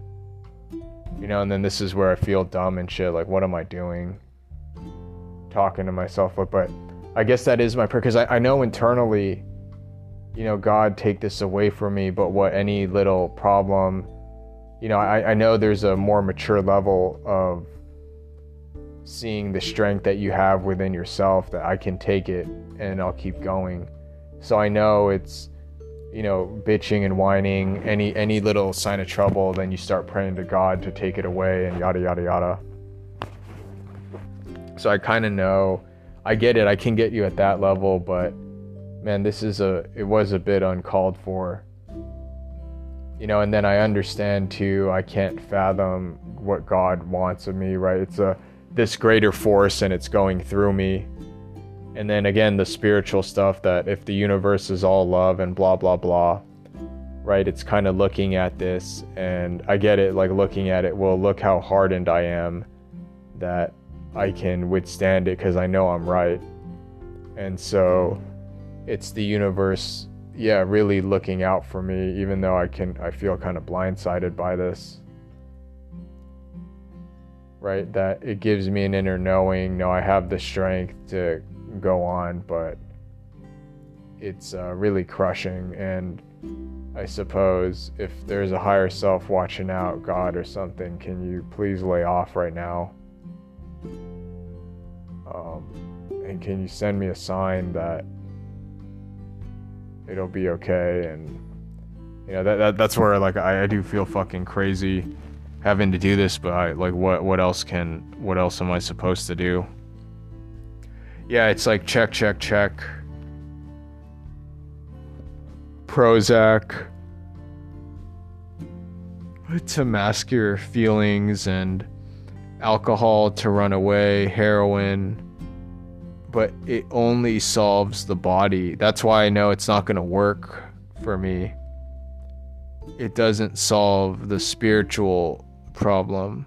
you know, and then this is where I feel dumb and shit. Like, what am I doing? Talking to myself, but, but I guess that is my prayer because I, I know internally, you know, God, take this away from me. But what any little problem, you know, I, I know there's a more mature level of seeing the strength that you have within yourself that I can take it and I'll keep going. So I know it's you know, bitching and whining, any any little sign of trouble, then you start praying to God to take it away and yada yada yada. So I kind of know, I get it. I can get you at that level, but man, this is a it was a bit uncalled for. You know, and then I understand too. I can't fathom what God wants of me, right? It's a this greater force and it's going through me. And then again, the spiritual stuff that if the universe is all love and blah, blah, blah, right? It's kind of looking at this, and I get it, like looking at it, well, look how hardened I am that I can withstand it because I know I'm right. And so it's the universe, yeah, really looking out for me, even though I can, I feel kind of blindsided by this right? That it gives me an inner knowing. No, I have the strength to go on, but it's uh, really crushing. And I suppose if there's a higher self watching out, God or something, can you please lay off right now? Um, and can you send me a sign that it'll be okay? And you know that, that that's where like I, I do feel fucking crazy having to do this, but I, like what what else can what else am I supposed to do? Yeah, it's like check check check. Prozac to mask your feelings and alcohol to run away, heroin, but it only solves the body. That's why I know it's not going to work for me. It doesn't solve the spiritual problem.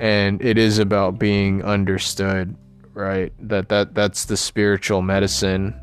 And it is about being understood, right? That that that's the spiritual medicine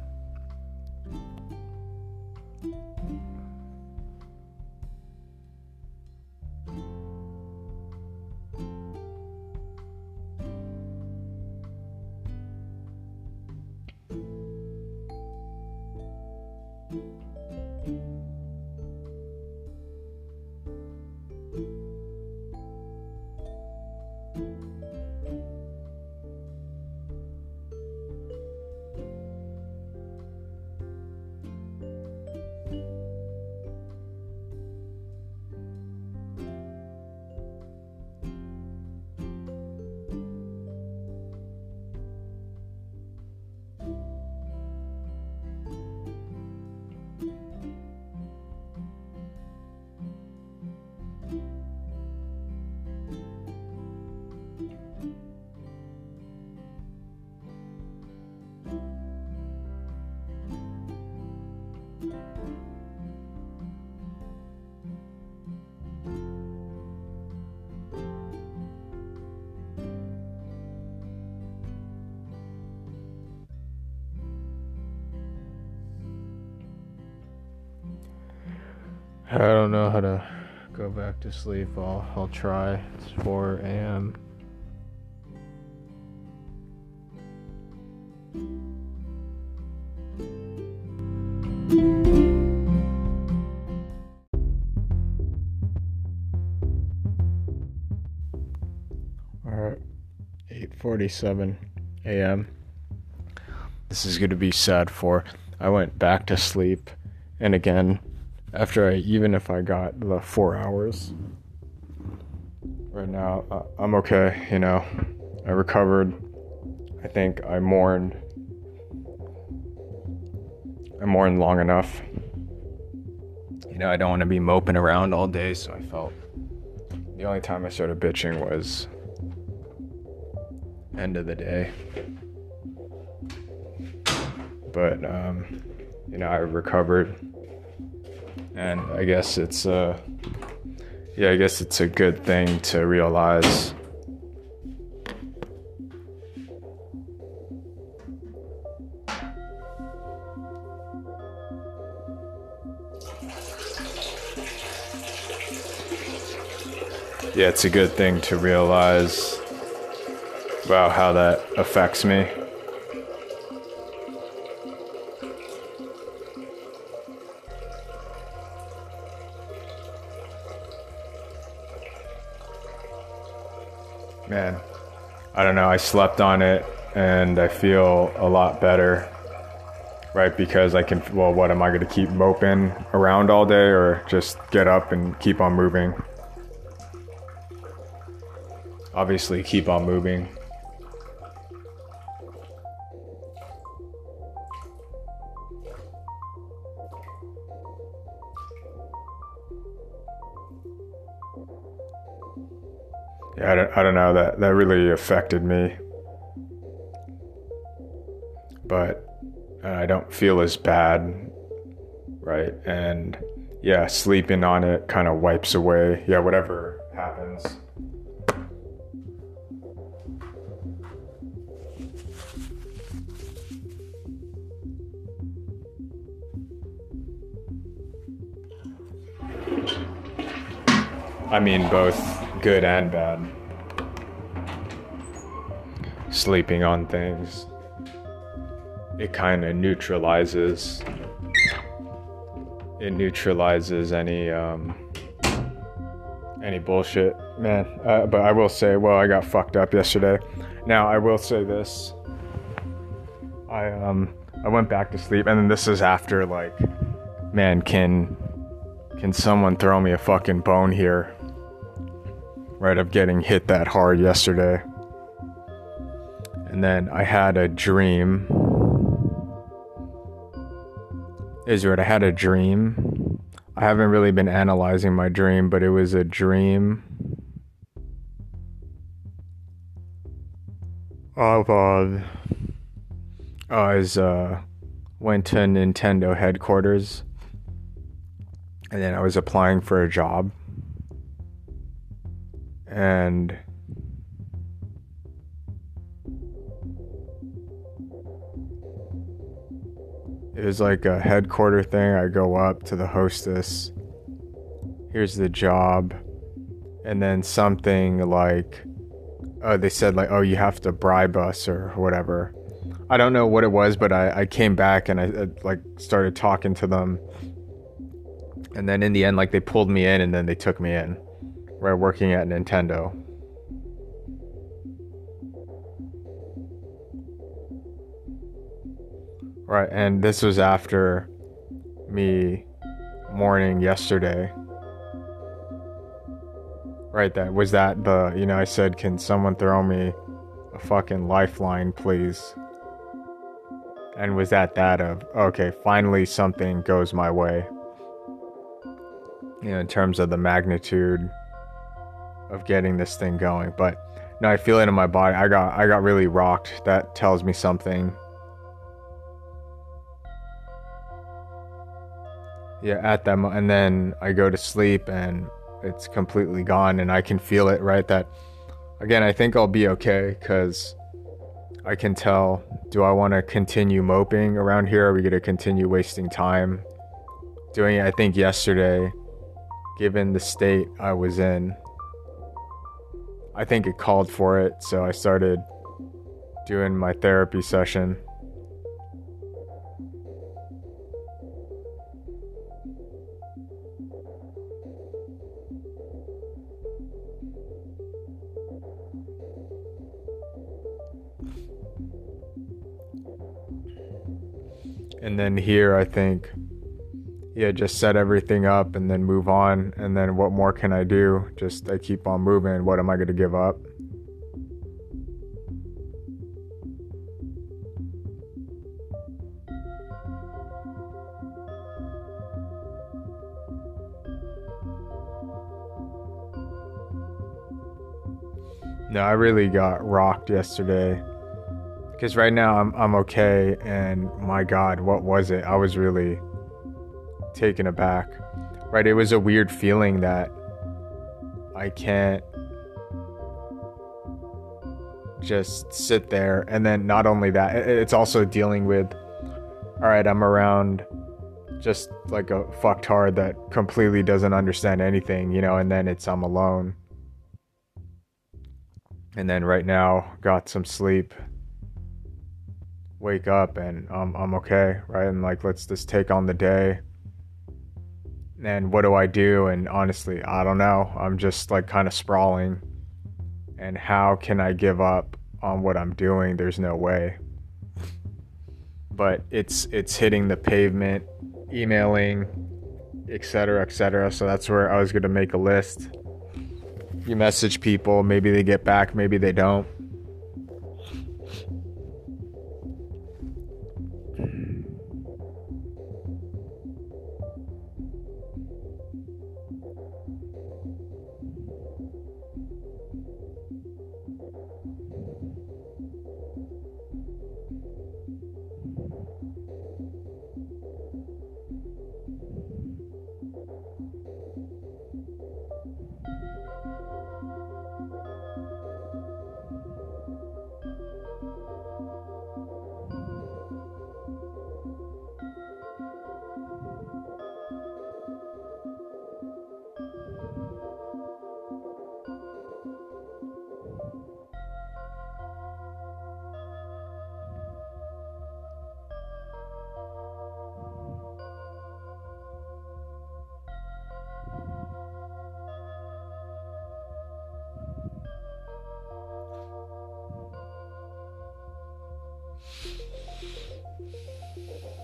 to sleep. I'll I'll try. It's 4 a.m. All right. 8:47 a.m. This is going to be sad for I went back to sleep and again after I, even if I got the four hours. Right now, I'm okay, you know. I recovered. I think I mourned. I mourned long enough. You know, I don't want to be moping around all day, so I felt the only time I started bitching was end of the day. But um, you know, I recovered and I guess it's uh yeah, I guess it's a good thing to realize Yeah, it's a good thing to realize about how that affects me. man, I slept on it and I feel a lot better. right? Because I can, well, what am I going to keep moping around all day or just get up and keep on moving? Obviously, keep on moving. I don't, know. That that really affected me, but uh, I don't feel as bad, right? And yeah, sleeping on it kind of wipes away. Yeah, whatever happens. I mean, both good and bad. Sleeping on things, it kind of neutralizes. It neutralizes any um, any bullshit, man. Uh, but I will say, well, I got fucked up yesterday. Now I will say this. I um I went back to sleep, and then this is after like, man, can can someone throw me a fucking bone here? right, of getting hit that hard yesterday. And then I had a dream. Is Israel, I had a dream. I haven't really been analyzing my dream, but it was a dream of uh, I was uh, went to Nintendo headquarters, and then I was applying for a job and it was like a headquarter thing. I go up to the hostess. Here's the job. And then something like, oh, they said, like, oh, you have to bribe us or whatever. I don't know what it was, but I, I came back and I, I like started talking to them. And then in the end, like, they pulled me in and then they took me in right working at Nintendo. Right, and this was after me mourning yesterday. Right, that was that the, you know, I said, can someone throw me a fucking lifeline, please? And was that that of, okay, finally something goes my way? You know, in terms of the magnitude of getting this thing going. But no, I feel it in my body. I got I got really rocked. That tells me something. Yeah, at that moment, and then I go to sleep and it's completely gone, and I can feel it. Right, that again, I think I'll be okay because I can tell. Do I want to continue moping around here? Are we gonna continue wasting time doing it? I think yesterday, given the state I was in, I think it called for it, so I started doing my therapy session. And then here, I think yeah, just set everything up and then move on. And then what more can I do? Just I keep on moving. What am I going to give up? No, I really got rocked yesterday. Because right now I'm I'm okay and my god, what was it? I was really taken aback. Right? It was a weird feeling that I can't just sit there. And then not only that, it's also dealing with all right, I'm around just like a fucktard that completely doesn't understand anything, you know, and then it's I'm alone. And then right now, got some sleep. Wake up and um, I'm okay, right? And like, let's just take on the day and what do I do? And honestly, I don't know. I'm just like kind of sprawling. And how can I give up on what I'm doing? There's no way. but it's it's hitting the pavement, emailing, etc., etc. So that's where I was gonna make a list. You message people, maybe they get back, maybe they don't.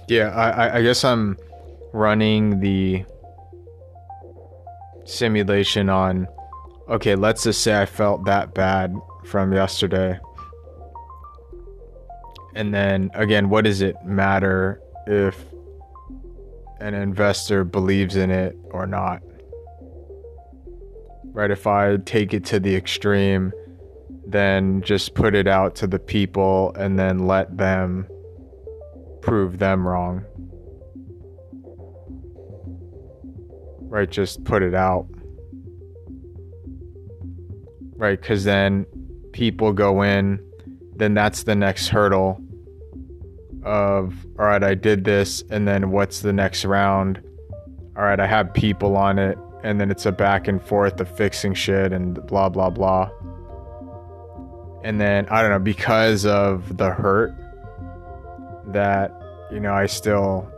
Yeah, I, I guess I'm running the simulation on. Okay, let's just say I felt that bad from yesterday. And then again, what does it matter if an investor believes in it or not? Right? If I take it to the extreme, then just put it out to the people and then let them prove them wrong. Right, just put it out. Right, because then people go in, then that's the next hurdle of, all right, I did this, and then what's the next round? All right, I have people on it, and then it's a back and forth of fixing shit and blah, blah, blah. And then, I don't know, because of the hurt that you know I still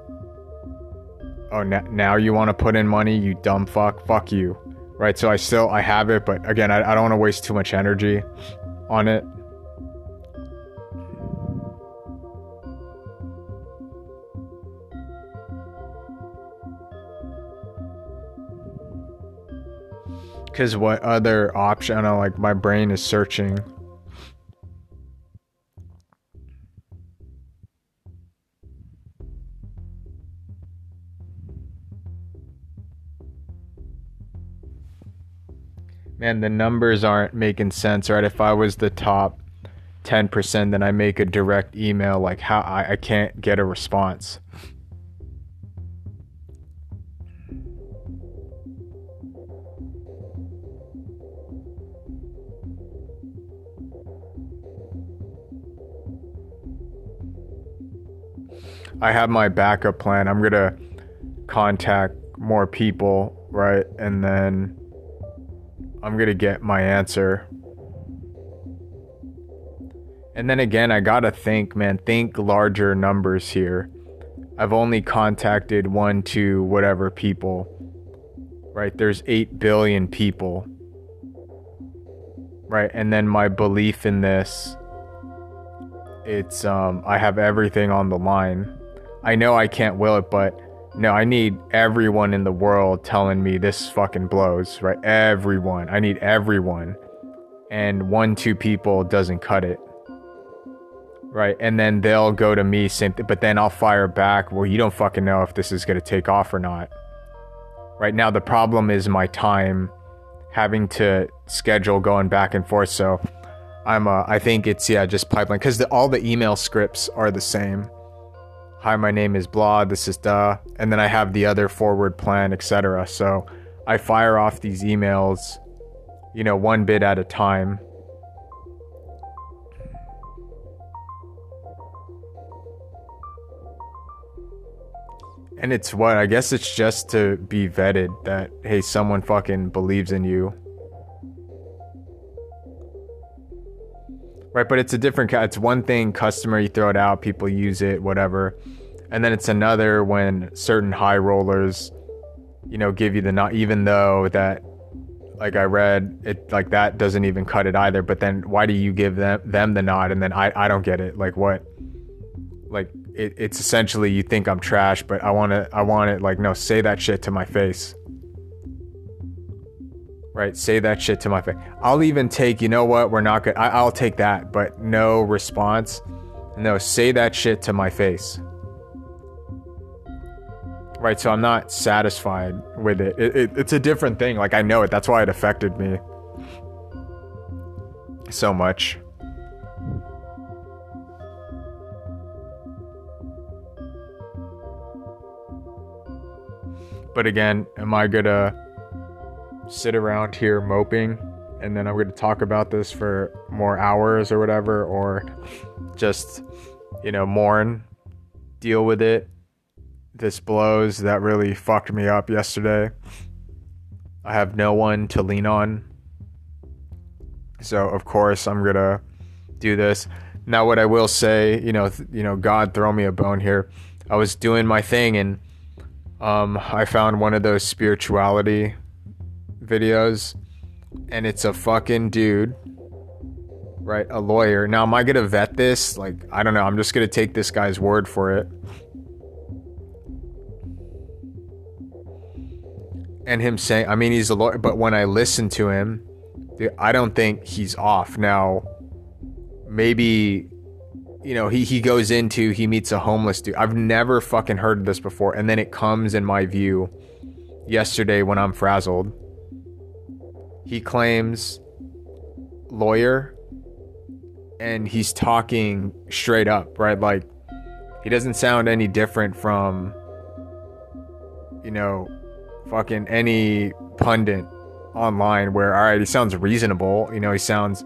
oh n- now you want to put in money you dumb fuck fuck you right? So I still I have it but again I, I don't want to waste too much energy on it. Because what other option I know, like my brain is searching and the numbers aren't making sense, right? If I was the top 10%, then I make a direct email, like how I, I can't get a response. I have my backup plan. I'm going to contact more people, right? And then I'm to get my answer. And then again, I got to think, man, think larger numbers here. I've only contacted one, two, whatever people. Right? There's 8 billion people. Right? And then my belief in this it's um I have everything on the line. I know I can't will it, but no, I need everyone in the world telling me this fucking blows, right? Everyone. I need everyone. And one, two people doesn't cut it. Right. And then they'll go to me, but then I'll fire back. Well, you don't fucking know if this is going to take off or not. Right now, the problem is my time having to schedule going back and forth. So I'm, uh, I think it's, yeah, just pipeline because all the email scripts are the same hi, my name is blah, this is duh, and then I have the other forward plan, etc. So I fire off these emails, you know, one bit at a time. And it's what I guess it's just to be vetted that hey, someone fucking believes in you. Right? But it's a different. It's one thing customer you throw it out, people use it, whatever, and then it's another when certain high rollers, you know, give you the not even though that, like I read it, like that doesn't even cut it either. But then why do you give them them the nod and then I I don't get it? Like what? Like it, it's essentially you think I'm trash, but I want to I want it like no, say that shit to my face. Right, say that shit to my face. I'll even take, you know what, we're not good. I, I'll take that, but no response. No, say that shit to my face. Right, so I'm not satisfied with it. It, it. It's a different thing. Like I know it. That's why it affected me so much. But again, am I gonna sit around here moping and then I'm gonna talk about this for more hours or whatever, or just, you know, mourn, deal with it? This blows. That really fucked me up yesterday. I have no one to lean on. So, of course, I'm gonna do this. Now, what I will say, you know, th- you know, God, throw me a bone here. I was doing my thing and um, I found one of those spirituality videos, and it's a fucking dude, right? A lawyer. Now, am I gonna vet this? Like, I don't know. I'm just gonna take this guy's word for it. And him saying, I mean, he's a lawyer, but when I listen to him, I don't think he's off. Now, maybe you know, he, he goes into, he meets a homeless dude. I've never fucking heard of this before. And then it comes in my view yesterday when I'm frazzled. He claims lawyer and he's talking straight up, right? Like, he doesn't sound any different from, you know, fucking any pundit online where, all right, he sounds reasonable. You know, he sounds,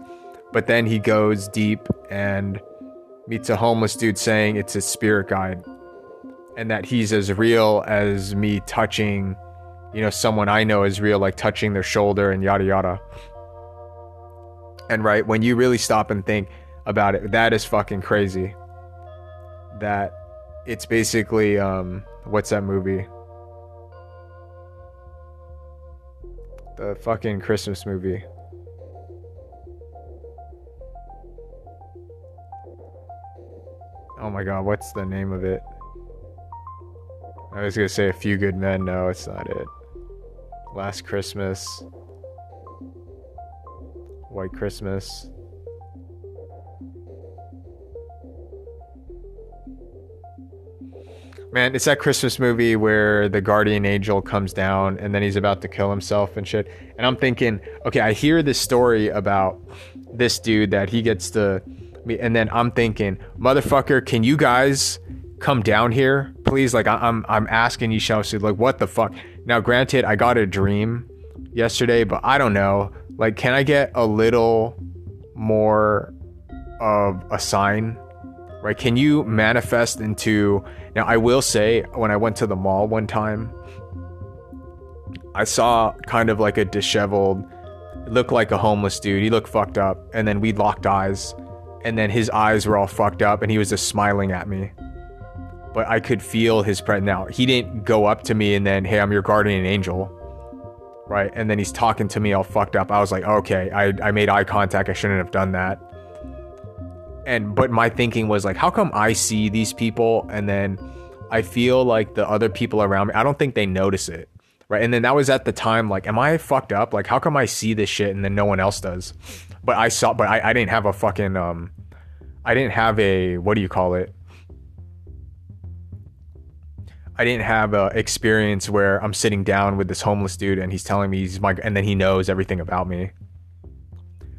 but then he goes deep and meets a homeless dude saying it's his spirit guide and that he's as real as me touching, you know, someone I know is real, like touching their shoulder and yada yada. And right, when you really stop and think about it, that is fucking crazy. That it's basically um what's that movie? The fucking Christmas movie. Oh my god, what's the name of it? I was gonna say A Few Good Men. No, it's not it. Last Christmas. White Christmas. Man, it's that Christmas movie where the guardian angel comes down and then he's about to kill himself and shit. And I'm thinking, okay, I hear this story about this dude that he gets to and then I'm thinking, motherfucker, can you guys come down here, please? Like I, am I'm asking you, Chelsea, like what the fuck? Now, granted, I got a dream yesterday, but I don't know. Like, can I get a little more of a sign? Right? Can you manifest into now? I will say, when I went to the mall one time, I saw kind of like a disheveled, looked like a homeless dude. He looked fucked up, and then we locked eyes and then his eyes were all fucked up and he was just smiling at me. But I could feel his presence. Now, he didn't go up to me and then, hey, I'm your guardian angel. Right. And then he's talking to me all fucked up. I was like, okay, I, I made eye contact. I shouldn't have done that. And, but my thinking was like, how come I see these people and then I feel like the other people around me, I don't think they notice it. Right. And then that was at the time, like, am I fucked up? Like, how come I see this shit and then no one else does? But I saw, but I, I didn't have a fucking, um, I didn't have a, what do you call it? I didn't have a experience where I'm sitting down with this homeless dude and he's telling me he's my, and then he knows everything about me.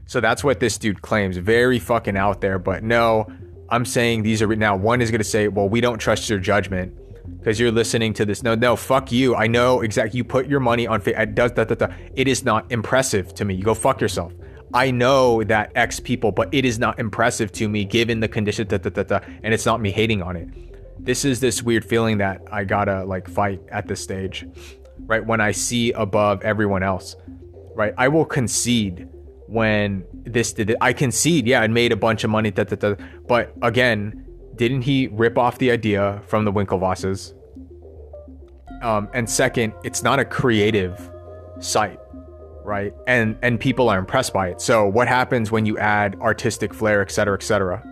So that's what this dude claims. Very fucking out there, but no, I'm saying these are now. One is going to say, well, we don't trust your judgment because you're listening to this. No, no, fuck you. I know exactly. You put your money on. It does that. It is not impressive to me. You go fuck yourself. I know that X people, but it is not impressive to me given the condition, da, da, da, and it's not me hating on it. This is this weird feeling that I gotta like fight at this stage, right? When I see above everyone else, right? I will concede when this did it. I concede, yeah, it made a bunch of money, da, da, da. but again, didn't he rip off the idea from the Winklevosses? Um, and second, it's not a creative site right? And and people are impressed by it. So what happens when you add artistic flair, et cetera, et cetera?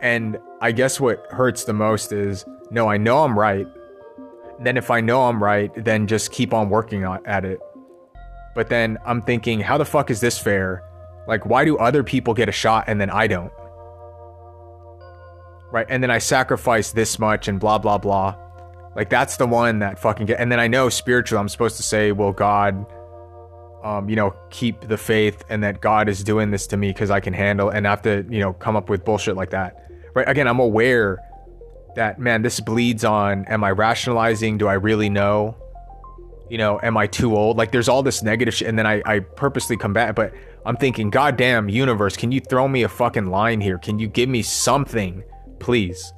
And I guess what hurts the most is no, I know I'm right. Then if I know I'm right, then just keep on working at it. But then I'm thinking, how the fuck is this fair? Like, why do other people get a shot and then I don't? Right? And then I sacrifice this much and blah, blah, blah. Like, that's the one that fucking get. And then I know spiritually, I'm supposed to say, well, God, um, you know, keep the faith and that God is doing this to me because I can handle and I have to, you know, come up with bullshit like that right? Again, I'm aware that, man, this bleeds on. Am I rationalizing? Do I really know? You know, am I too old? Like, there's all this negative shit. And then I, I purposely combat, but I'm thinking, goddamn, universe, can you throw me a fucking line here? Can you give me something, please?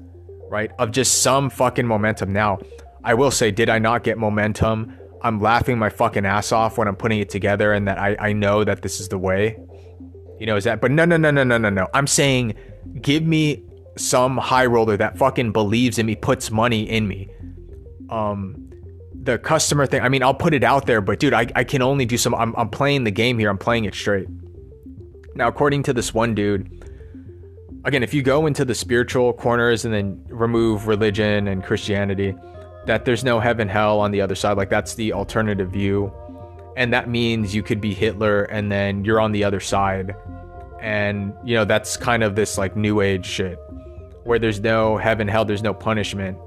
Right? Of just some fucking momentum. Now, I will say, did I not get momentum? I'm laughing my fucking ass off when I'm putting it together and that I, I know that this is the way. You know, is that, but no, no, no, no, no, no, no. I'm saying, give me some high roller that fucking believes in me, puts money in me. Um, the customer thing, I mean, I'll put it out there, but dude, I, I can only do some. I'm, I'm playing the game here, I'm playing it straight. Now, according to this one dude, again, if you go into the spiritual corners and then remove religion and Christianity, that there's no heaven, hell on the other side, like that's the alternative view. And that means you could be Hitler and then you're on the other side. And, you know, that's kind of this like new age shit where there's no heaven, hell, there's no punishment.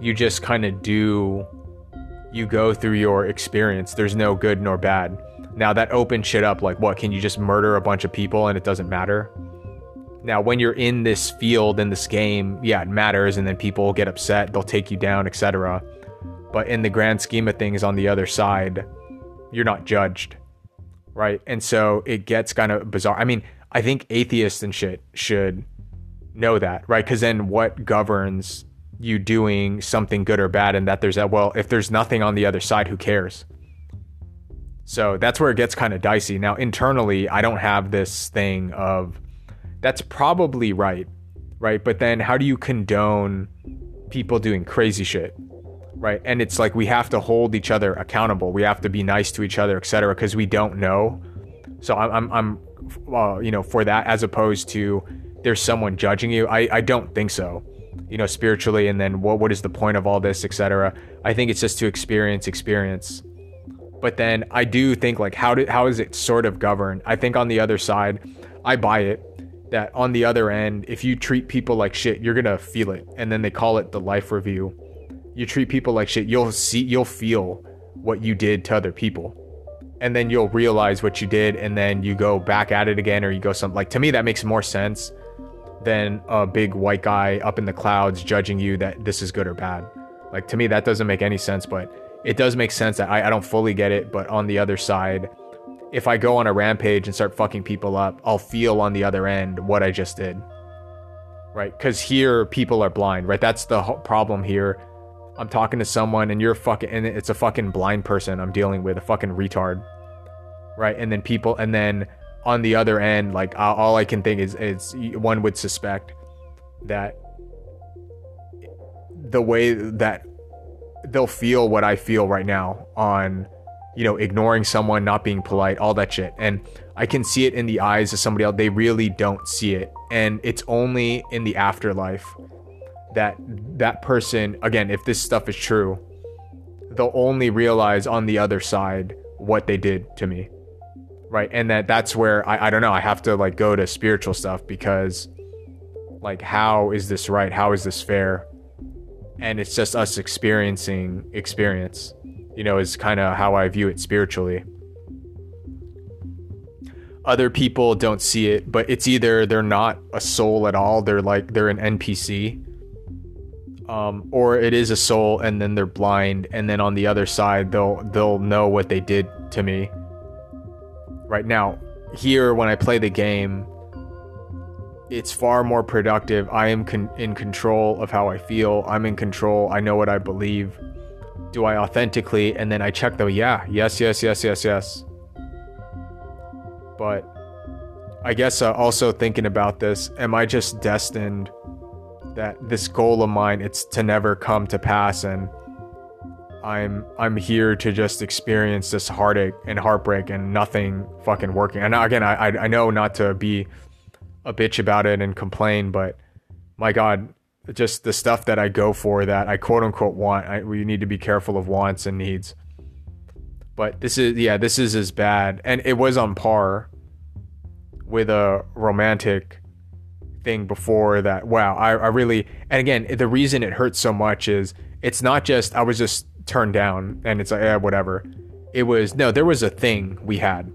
You just kind of do, you go through your experience. There's no good nor bad. Now, that opens shit up like, what? Can you just murder a bunch of people and it doesn't matter? Now, when you're in this field, in this game, yeah, it matters, and then people get upset, they'll take you down, etc. But in the grand scheme of things, on the other side, you're not judged, right? And so it gets kind of bizarre. I mean, I think atheists and shit should know that, right? Because then what governs you doing something good or bad and that there's that well if there's nothing on the other side who cares? So that's where it gets kind of dicey. Now internally i don't have this thing of that's probably right right? But then how do you condone people doing crazy shit right? And it's like we have to hold each other accountable. We have to be nice to each other etc because we don't know. So i'm i'm, I'm uh, you know for that as opposed to there's someone judging you. I, I don't think so. You know, spiritually, and then what what is the point of all this, etc. I think it's just to experience experience. But then I do think like how did how is it sort of governed? I think on the other side, I buy it that on the other end, if you treat people like shit, you're gonna feel it. And then they call it the life review. You treat people like shit, you'll see you'll feel what you did to other people. And then you'll realize what you did, and then you go back at it again, or you go something like to me that makes more sense than a big white guy up in the clouds judging you that this is good or bad. Like to me, that doesn't make any sense, but it does make sense that I, I don't fully get it. But on the other side, if I go on a rampage and start fucking people up, I'll feel on the other end what I just did. Right? Because here people are blind, right? That's the problem here. I'm talking to someone and you're fucking, and it's a fucking blind person I'm dealing with, a fucking retard. Right? And then people, and then on the other end, like all I can think is, is one would suspect that the way that they'll feel what I feel right now on, you know, ignoring someone, not being polite, all that shit. And I can see it in the eyes of somebody else. They really don't see it. And it's only in the afterlife that that person, again, if this stuff is true, they'll only realize on the other side what they did to me right and that that's where I, I don't know i have to like go to spiritual stuff because like how is this right? How is this fair? And it's just us experiencing experience you know is kind of how i view it spiritually. Other people don't see it but it's either they're not a soul at all they're like they're an npc um, or it is a soul and then they're blind and then on the other side they'll they'll know what they did to me right now here when i play the game it's far more productive. I am con- in control of how i feel. I'm in control. I know what i believe. Do i authentically? And then i check the yeah yes yes yes yes yes. But i guess uh, also thinking about this am i just destined that this goal of mine it's to never come to pass? And I'm I'm here to just experience this heartache and heartbreak and nothing fucking working. And again, I I know not to be a bitch about it and complain, but my God, just the stuff that I go for that I quote unquote want. I, we need to be careful of wants and needs. But this is yeah, this is as bad, and it was on par with a romantic thing before that. Wow, I, I really and again the reason it hurts so much is it's not just I was just turned down and it's like yeah whatever. It was no, there was a thing we had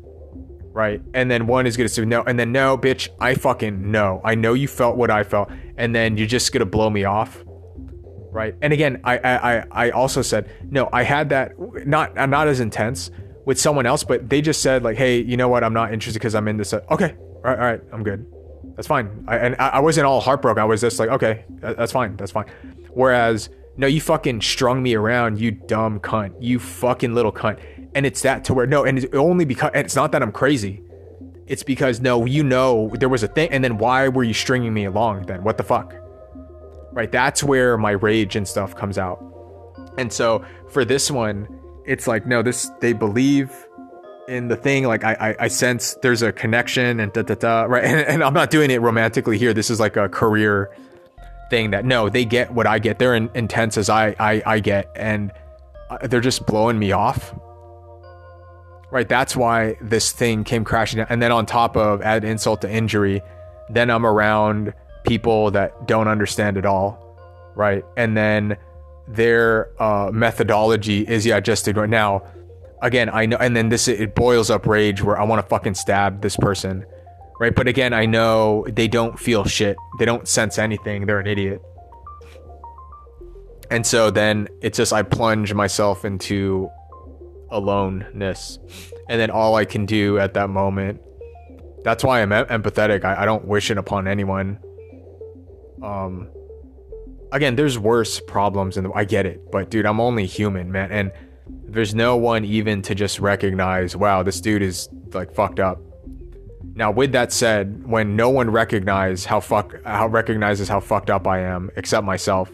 right? And then one is gonna say no, and then no, bitch, I fucking know. I know you felt what I felt, and then you're just gonna blow me off, right? And again, I I I also said no. I had that not not as intense with someone else, but they just said like, hey, you know what? I'm not interested because I'm in this. Uh, okay, all right, all right, I'm good. That's fine. I, and I wasn't all heartbroken. I was just like, okay, that's fine. That's fine. Whereas, no, you fucking strung me around, you dumb cunt. You fucking little cunt. And it's that to where no and it's only because it's not that i'm crazy. It's because no you know there was a thing and then why were you stringing me along then? What the fuck? Right that's where my rage and stuff comes out. And so for this one it's like no this they believe in the thing like i i, I sense there's a connection and da da da right? And, and i'm not doing it romantically here. This is like a career thing that no they get what i get they're in, intense as i i, I get and uh, they're just blowing me off right? That's why this thing came crashing down. And then on top of add insult to injury, then I'm around people that don't understand at all, right? And then their uh, methodology is yeah, just ignore. Now, again, I know, and then this it boils up rage where I want to fucking stab this person, right? But again, I know they don't feel shit. They don't sense anything. They're an idiot. And so then it's just I plunge myself into aloneness and then all i can do at that moment that's why i'm empathetic I, I don't wish it upon anyone um again there's worse problems and i get it but dude i'm only human man and there's no one even to just recognize wow this dude is like fucked up now with that said when no one recognizes how fuck how recognizes how fucked up i am except myself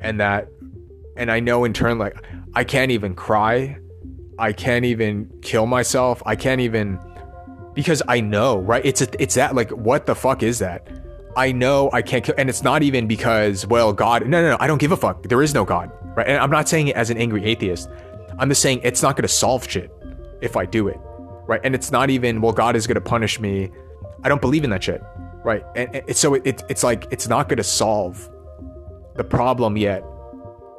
and that and i know in turn like i can't even cry I can't even kill myself. I can't even because I know, right? It's a, it's that like what the fuck is that? I know I can't kill and it's not even because well God no no no I don't give a fuck. There is no God, right? And I'm not saying it as an angry atheist. I'm just saying it's not going to solve shit if I do it. Right? And it's not even well God is going to punish me. I don't believe in that shit. Right? And, and so it, it, it's like it's not going to solve the problem yet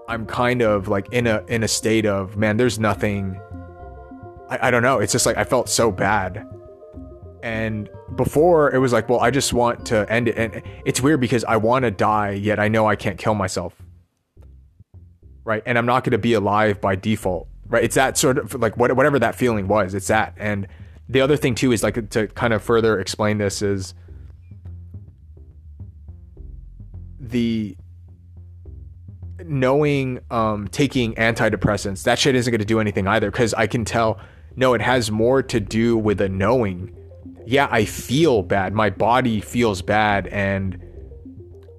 I'm kind of like in a in a state of man, there's nothing. I, I don't know. It's just like I felt so bad. And before it was like, well, I just want to end it. And it's weird because I want to die, yet I know I can't kill myself. Right. And I'm not going to be alive by default. Right. It's that sort of like what, whatever that feeling was, it's that. And the other thing too is like to kind of further explain this is the knowing um, taking antidepressants, that shit isn't going to do anything either. Because I can tell, no, it has more to do with a knowing. Yeah, I feel bad. My body feels bad. And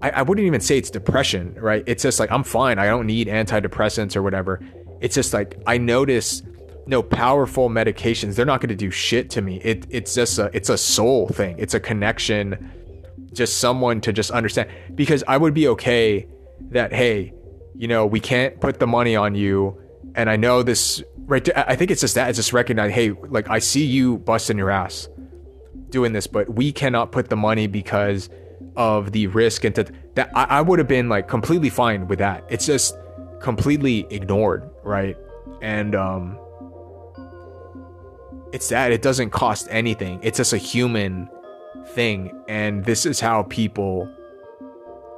I, I wouldn't even say it's depression, right? It's just like, I'm fine. I don't need antidepressants or whatever. It's just like, I notice no powerful medications they're not going to do shit to me it it's just a it's a soul thing it's a connection just someone to just understand because i would be okay that hey you know, we can't put the money on you. And I know this, right? I think it's just that, it's just recognize, hey, like I see you busting your ass doing this, but we cannot put the money because of the risk and to, that I, I would have been like completely fine with that. It's just completely ignored, right? And um it's that it doesn't cost anything. It's just a human thing. And this is how people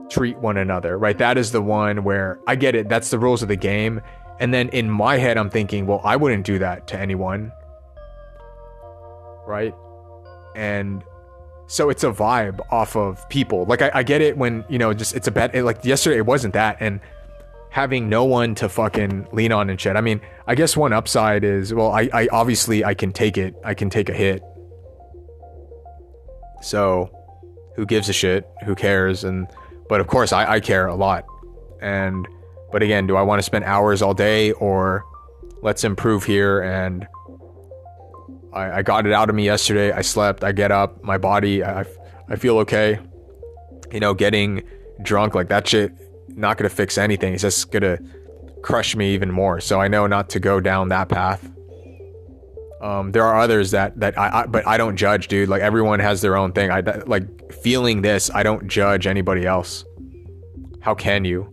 treat one another, right? That is the one where I get it. That's the rules of the game. And then in my head, I'm thinking, well, I wouldn't do that to anyone. Right. And so it's a vibe off of people. Like, I, I get it when, you know, just it's a. It, like yesterday, it wasn't that. And having no one to fucking lean on and shit. I mean, I guess one upside is, well, I, I obviously I can take it. I can take a hit. So who gives a shit? Who cares? And but of course, I, I care a lot. And, but again, do I want to spend hours all day or let's improve here? And I, I got it out of me yesterday. I slept, I get up, my body, I, I feel okay. You know, getting drunk, like that shit not gonna fix anything. It's just gonna crush me even more. So I know not to go down that path. Um, there are others that that I, I, but I don't judge, dude. Like everyone has their own thing. I that, like feeling this. I don't judge anybody else. How can you?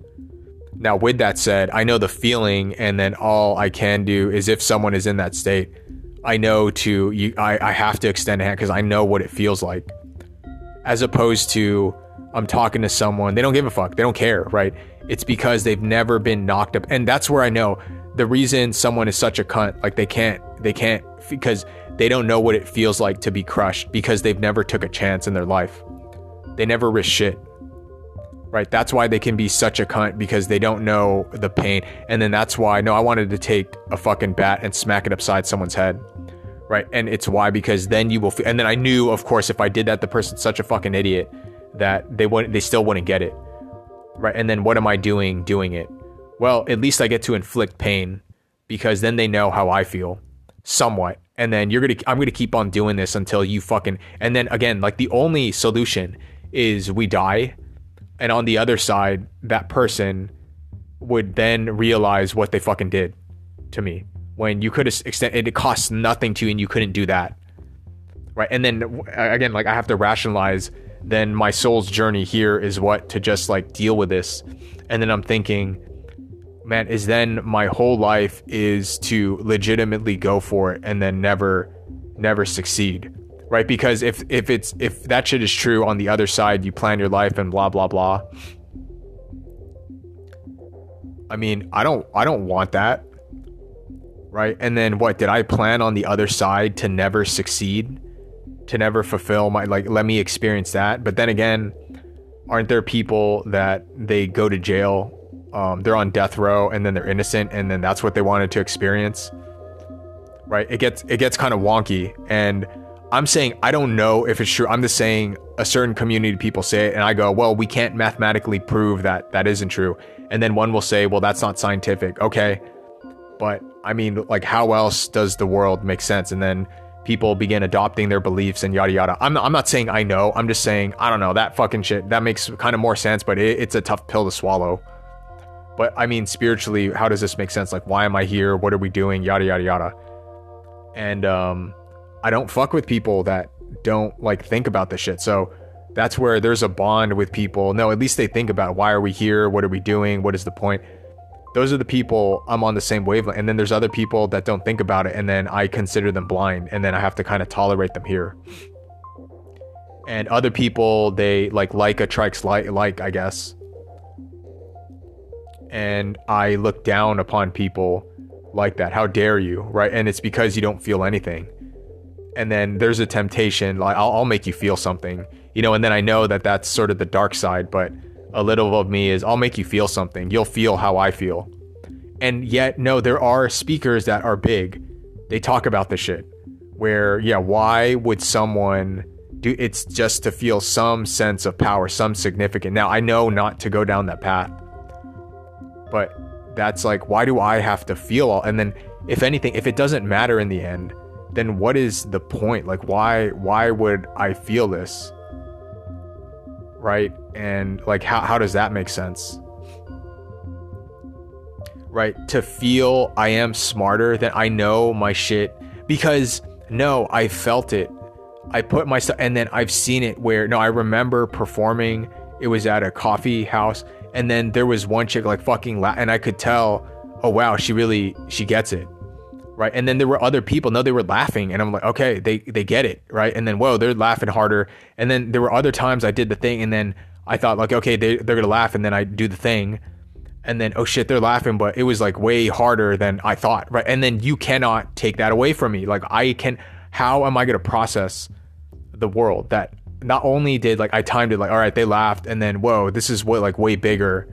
Now, with that said, I know the feeling, and then all I can do is if someone is in that state, I know to you. I, I have to extend a hand because I know what it feels like, as opposed to I'm talking to someone they don't give a fuck, they don't care, right? It's because they've never been knocked up, and that's where I know the reason someone is such a cunt. Like they can't, they can't because they don't know what it feels like to be crushed because they've never took a chance in their life. They never risk shit. Right? That's why they can be such a cunt because they don't know the pain. And then that's why no, I wanted to take a fucking bat and smack it upside someone's head. Right? And it's why because then you will feel, and then I knew of course if I did that the person's such a fucking idiot that they wouldn't they still wouldn't get it. Right? And then what am I doing doing it? Well, at least I get to inflict pain because then they know how I feel somewhat and then you're gonna i'm gonna keep on doing this until you fucking and then again like the only solution is we die and on the other side that person would then realize what they fucking did to me when you could have extended it costs nothing to you and you couldn't do that right and then again like i have to rationalize then my soul's journey here is what to just like deal with this and then i'm thinking man, is then my whole life is to legitimately go for it and then never, never succeed. Right? Because if if it's if that shit is true on the other side, you plan your life and blah blah blah. I mean, I don't I don't want that. Right? And then what did I plan on the other side to never succeed? To never fulfill my like let me experience that. But then again, aren't there people that they go to jail um, they're on death row and then they're innocent and then that's what they wanted to experience? Right? It gets it gets kind of wonky. And i'm saying i don't know if it's true. I'm just saying a certain community of people say it and i go well we can't mathematically prove that that isn't true. And then one will say well that's not scientific. Okay. But i mean like how else does the world make sense? And then people begin adopting their beliefs and yada yada i'm, I'm not saying i know i'm just saying i don't know that fucking shit that makes kind of more sense but it, it's a tough pill to swallow but I mean, spiritually, how does this make sense? Like, why am I here? What are we doing? Yada, yada, yada. And um, I don't fuck with people that don't like think about this shit. So that's where there's a bond with people. No, at least they think about why are we here? What are we doing? What is the point? Those are the people I'm on the same wavelength. And then there's other people that don't think about it. And then I consider them blind. And then I have to kind of tolerate them here. And other people, they like like attracts like, like I guess and I look down upon people like that. How dare you, right? And it's because you don't feel anything. And then there's a temptation, like I'll, I'll make you feel something, you know. And then I know that that's sort of the dark side, but a little of me is I'll make you feel something. You'll feel how I feel. And yet, no, there are speakers that are big. They talk about the shit. Where, yeah, why would someone do it's just to feel some sense of power, some significant. Now, I know not to go down that path but that's like, why do I have to feel all? And then, if anything, if it doesn't matter in the end, then what is the point? Like, why why would I feel this? Right? And like, how how does that make sense? Right? To feel I am smarter than I know my shit because no, I felt it. I put myself, and then I've seen it where no, I remember performing. It was at a coffee house and then there was one chick like fucking la- and I could tell, oh wow, she really she gets it. Right. And then there were other people, no, they were laughing. And I'm like, okay, they they get it. Right. And then whoa, they're laughing harder. And then there were other times I did the thing and then I thought like, okay, they they're gonna laugh, and then I do the thing. And then oh shit, they're laughing, but it was like way harder than I thought. Right. And then you cannot take that away from me. Like I can how am I gonna process the world that not only did like I timed it like all right they laughed and then whoa this is what like way bigger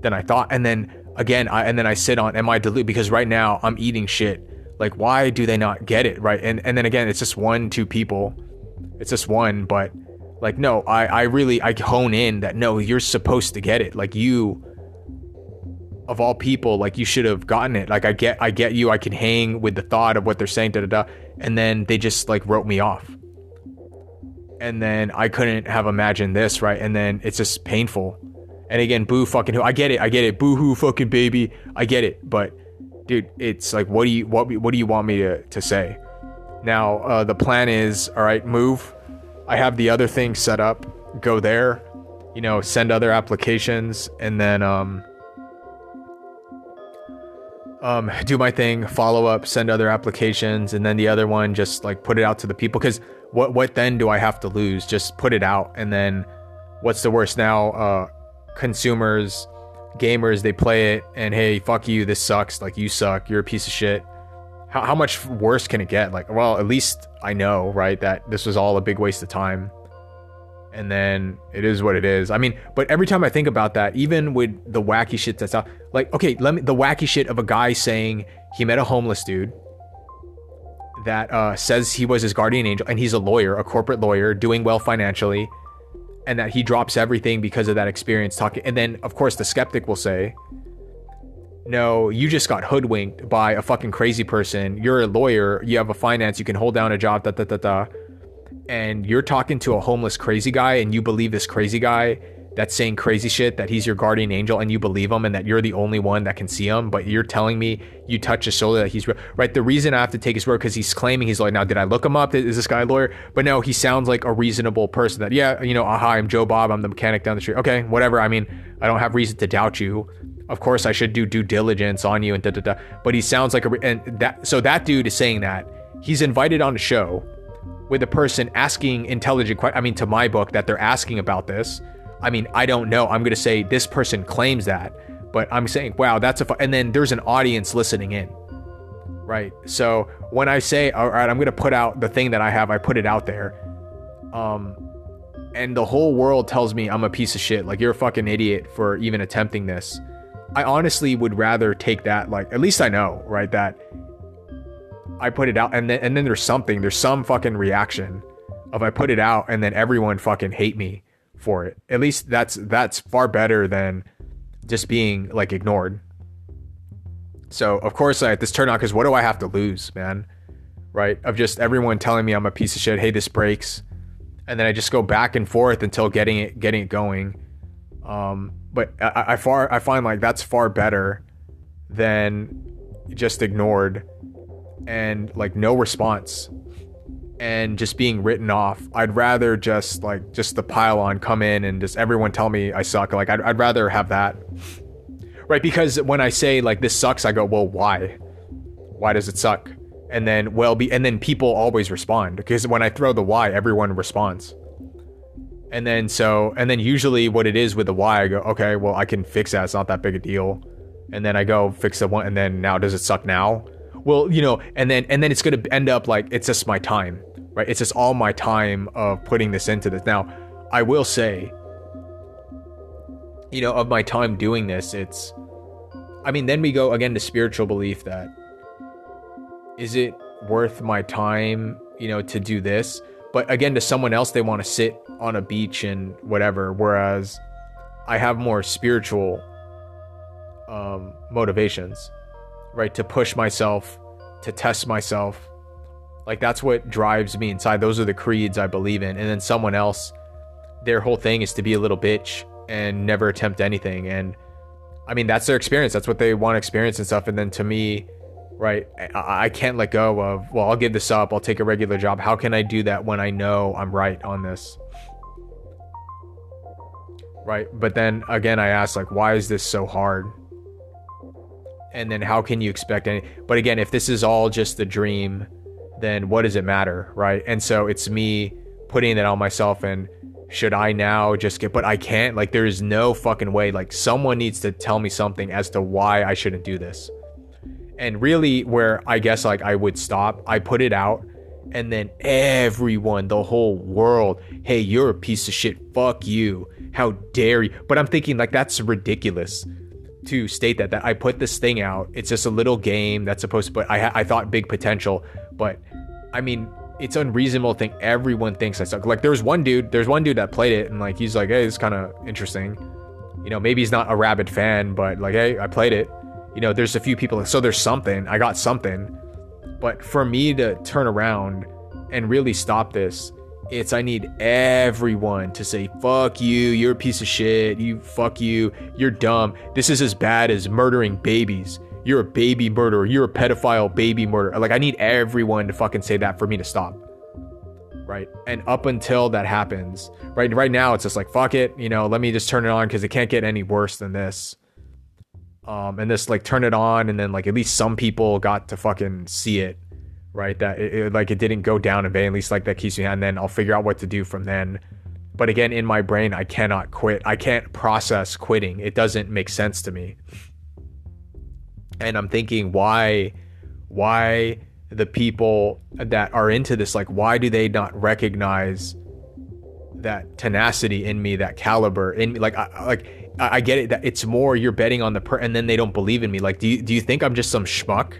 than I thought and then again I and then I sit on am I delete because right now I'm eating shit like why do they not get it right and and then again it's just one two people it's just one but like no I I really I hone in that no you're supposed to get it like you of all people like you should have gotten it like I get I get you I can hang with the thought of what they're saying da da da and then they just like wrote me off and then I couldn't have imagined this, right? And then it's just painful. And again, boo fucking who. I get it. I get it. Boo hoo fucking baby. I get it. But dude, it's like, what do you what what do you want me to to say? Now, uh, the plan is all right. Move. I have the other thing set up. Go there. You know, send other applications, and then um, um, do my thing, follow up, send other applications, and then the other one just like put it out to the people. Because what what then do I have to lose? Just put it out, and then what's the worst now? Uh, consumers, gamers, they play it, and hey, fuck you, this sucks. Like you suck, you're a piece of shit. How how much worse can it get? Like, well, at least I know, right, that this was all a big waste of time and then it is what it is. I mean, but every time I think about that, even with the wacky shit that's out, like, okay, let me the wacky shit of a guy saying he met a homeless dude that uh, says he was his guardian angel and he's a lawyer, a corporate lawyer, doing well financially, and that he drops everything because of that experience talking. And then, of course, the skeptic will say, no, you just got hoodwinked by a fucking crazy person. You're a lawyer, you have a finance, you can hold down a job, da da da da. And you're talking to a homeless crazy guy and you believe this crazy guy that's saying crazy shit that he's your guardian angel and you believe him and that you're the only one that can see him but you're telling me you touch his shoulder that he's right the reason i have to take his word because he's claiming he's like now did i look him up? Is this guy a lawyer? But no he sounds like a reasonable person that yeah you know hi i'm joe bob. I'm the mechanic down the street. Okay whatever. I mean i don't have reason to doubt you of course i should do due diligence on you and da da da but he sounds like a and that so that dude is saying that he's invited on a show with a person asking intelligent questions. I mean, to my book, that they're asking about this. I mean, I don't know. I'm to say this person claims that, but I'm saying, wow, that's a. Fu-. And then there's an audience listening in, right? So when I say, all right, I'm to put out the thing that I have, I put it out there. Um, and the whole world tells me I'm a piece of shit. Like you're a fucking idiot for even attempting this. I honestly would rather take that. Like at least I know, right? That I put it out and then and then there's something, there's some fucking reaction of I put it out and then everyone fucking hate me for it. At least that's that's far better than just being like ignored. So of course I had this turn on because what do I have to lose, man? Right? Of just everyone telling me I'm a piece of shit. Hey, this breaks, and then I just go back and forth until getting it getting it going. Um, but I, I far I find like that's far better than just ignored and like no response and just being written off. I'd rather just like just the pile on come in and just everyone tell me I suck. Like I'd, I'd rather have that. Right? Because when I say like this sucks, I go, well, why? Why does it suck? And then well be and then people always respond because when I throw the why, everyone responds. And then so and then usually what it is with the why, I go, okay, well I can fix that. It's not that big a deal. And then I go fix the one and then now does it suck now? well, you know, and then and then it's gonna end up like it's just my time, right? It's just all my time of putting this into this. Now, I will say, you know, of my time doing this, it's I mean, then we go again to spiritual belief that is it worth my time, you know, to do this? But again, to someone else, they want to sit on a beach and whatever. Whereas I have more spiritual um, motivations right? To push myself, to test myself. Like that's what drives me inside. Those are the creeds I believe in. And then someone else, their whole thing is to be a little bitch and never attempt anything. And I mean, that's their experience. That's what they want to experience and stuff. And then to me, right, I, I can't let go of, well, I'll give this up. I'll take a regular job. How can I do that when I know I'm right on this? Right. But then again, I ask, like, why is this so hard? and then how can you expect any but again if this is all just a dream then what does it matter right and so it's me putting that on myself and should i now just get but i can't like there is no fucking way like someone needs to tell me something as to why i shouldn't do this and really where i guess like i would stop i put it out and then everyone the whole world hey you're a piece of shit fuck you how dare you but i'm thinking like that's ridiculous to state that that I put this thing out. It's just a little game that's supposed to. But I I thought big potential, but I mean it's unreasonable to think everyone thinks I suck. Like there's one dude, there's one dude that played it and like he's like, hey, it's kind of interesting. You know, maybe he's not a rabid fan, but like, hey, I played it. You know, there's a few people, so there's something. I got something. But for me to turn around and really stop this It's I need everyone to say, fuck you, you're a piece of shit, you fuck you, you're dumb. This is as bad as murdering babies. You're a baby murderer, you're a pedophile baby murderer. Like I need everyone to fucking say that for me to stop. Right. And up until that happens, right right now it's just like fuck it, you know, let me just turn it on because it can't get any worse than this. Um, and this like turn it on and then like at least some people got to fucking see it right? That it, it, like it didn't go down in vain. At least like that keeps me, and then I'll figure out what to do from then. But again, in my brain, I cannot quit. I can't process quitting. It doesn't make sense to me. And I'm thinking, why, why the people that are into this, like, why do they not recognize that tenacity in me, that caliber in me? Like, I, like I get it that it's more you're betting on the per, and then they don't believe in me. Like, do you do you think I'm just some schmuck?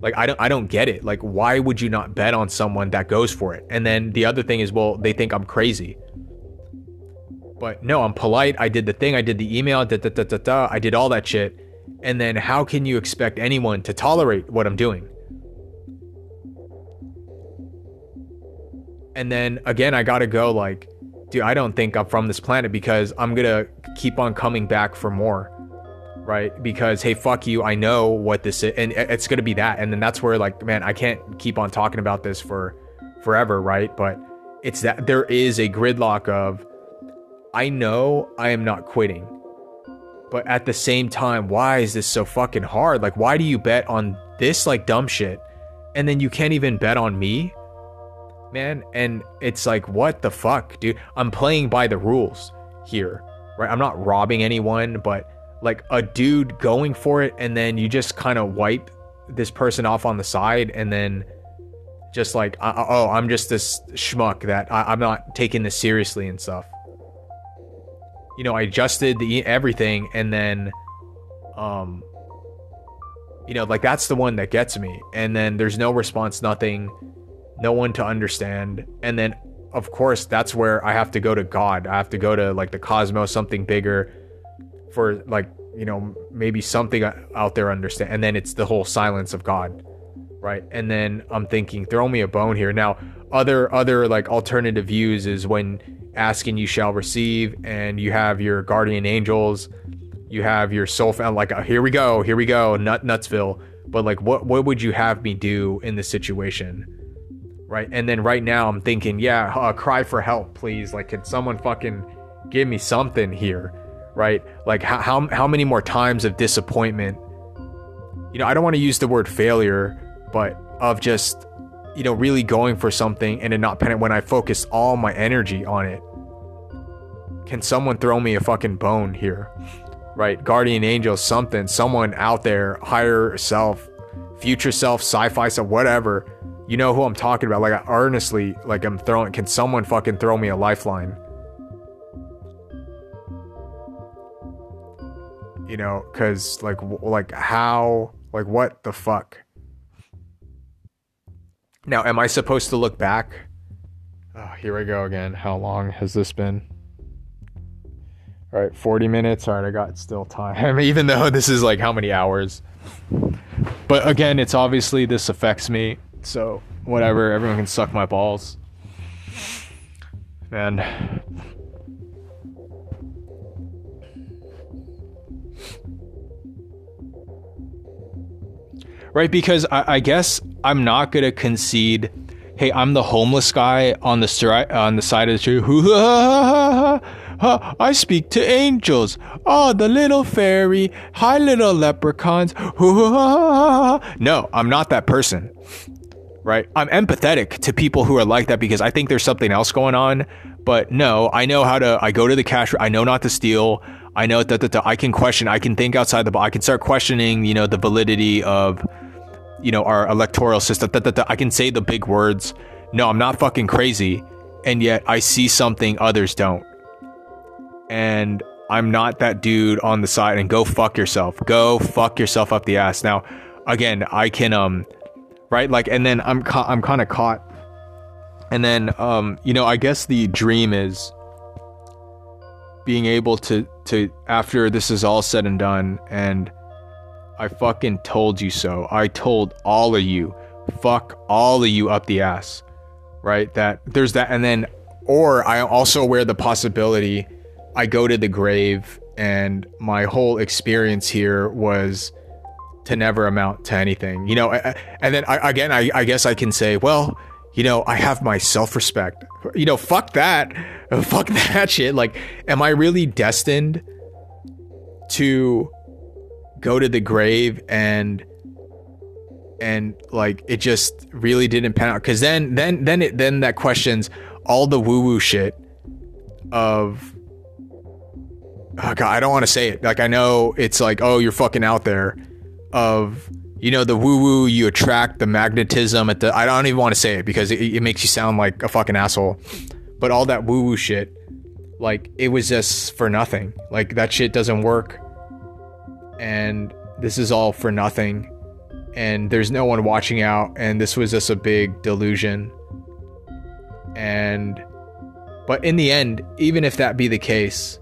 Like I don't I don't get it. Like why would you not bet on someone that goes for it? And then the other thing is well, they think I'm crazy. But no, I'm polite. I did the thing. I did the email. Da, da, da, da, da. I did all that shit. And then how can you expect anyone to tolerate what I'm doing? And then again, I gotta go like, dude, I don't think I'm from this planet because I'm gonna keep on coming back for more right? Because hey, fuck you, I know what this is, and it's gonna be that, and then that's where like, man, I can't keep on talking about this for forever, right? But it's that there is a gridlock of, I know I am not quitting, but at the same time, why is this so fucking hard? Like, why do you bet on this like dumb shit, and then you can't even bet on me? Man, and it's like, what the fuck, dude? I'm playing by the rules here, right? I'm not robbing anyone, but like a dude going for it and then you just kind of wipe this person off on the side and then just like oh i'm just this schmuck that I, am not taking this seriously and stuff you know i adjusted the everything and then um you know like that's the one that gets me and then there's no response nothing no one to understand. And then of course that's where i have to go to god. I have to go to like the cosmos something bigger for like you know maybe something out there understand and then it's the whole silence of god right? And then i'm thinking throw me a bone here. Now other other like alternative views is when asking you shall receive and you have your guardian angels you have your soul found like uh, here we go here we go nut nutsville. But like what what would you have me do in this situation right and then right now i'm thinking yeah uh, cry for help please like can someone fucking give me something here right? Like how, how, how many more times of disappointment? You know, I don't want to use the word failure, but of just, you know, really going for something and it not penning when I focus all my energy on it. Can someone throw me a fucking bone here? Right? Guardian angel, something, someone out there, higher self, future self, sci-fi self, whatever. You know who I'm talking about. Like I earnestly, like I'm throwing, can someone fucking throw me a lifeline? you know because like like how like what the fuck? Now am i supposed to look back? Oh, here we go again. How long has this been? All right 40 minutes. All right i got still time even though this is like how many hours? But again it's obviously this affects me so whatever everyone can suck my balls man right? Because I, I guess I'm not gonna concede. Hey, I'm the homeless guy on the stri- on the side of the street. I speak to angels. Oh, the little fairy. Hi, little leprechauns. No, I'm not that person. Right? I'm empathetic to people who are like that because I think there's something else going on. But no, I know how to. I go to the cash. I know not to steal. I know that, I can question. I can think outside the box. I can start questioning. You know the validity of you know, our electoral system. Da, da, da. I can say the big words. No, I'm not fucking crazy. And yet I see something others don't. And I'm not that dude on the side and go fuck yourself. Go fuck yourself up the ass. Now, again, I can um right like and then I'm ca- I'm kind of caught. And then um you know, I guess the dream is being able to to after this is all said and done and I fucking told you so. I told all of you. Fuck all of you up the ass. Right? That there's that and then or I'm also aware the possibility I go to the grave and my whole experience here was to never amount to anything, you know. And then I, again, I, I guess I can say, well, you know, I have my self respect. You know, fuck that. Fuck that shit. Like, am I really destined to go to the grave and and like it just really didn't pan out because then then then it then that questions all the woo woo shit of oh god I don't want to say it like I know it's like oh you're fucking out there of you know the woo woo you attract the magnetism at the I don't even want to say it because it, it makes you sound like a fucking asshole but all that woo woo shit like it was just for nothing. Like that shit doesn't work and this is all for nothing and there's no one watching out and this was just a big delusion. And but in the end even if that be the case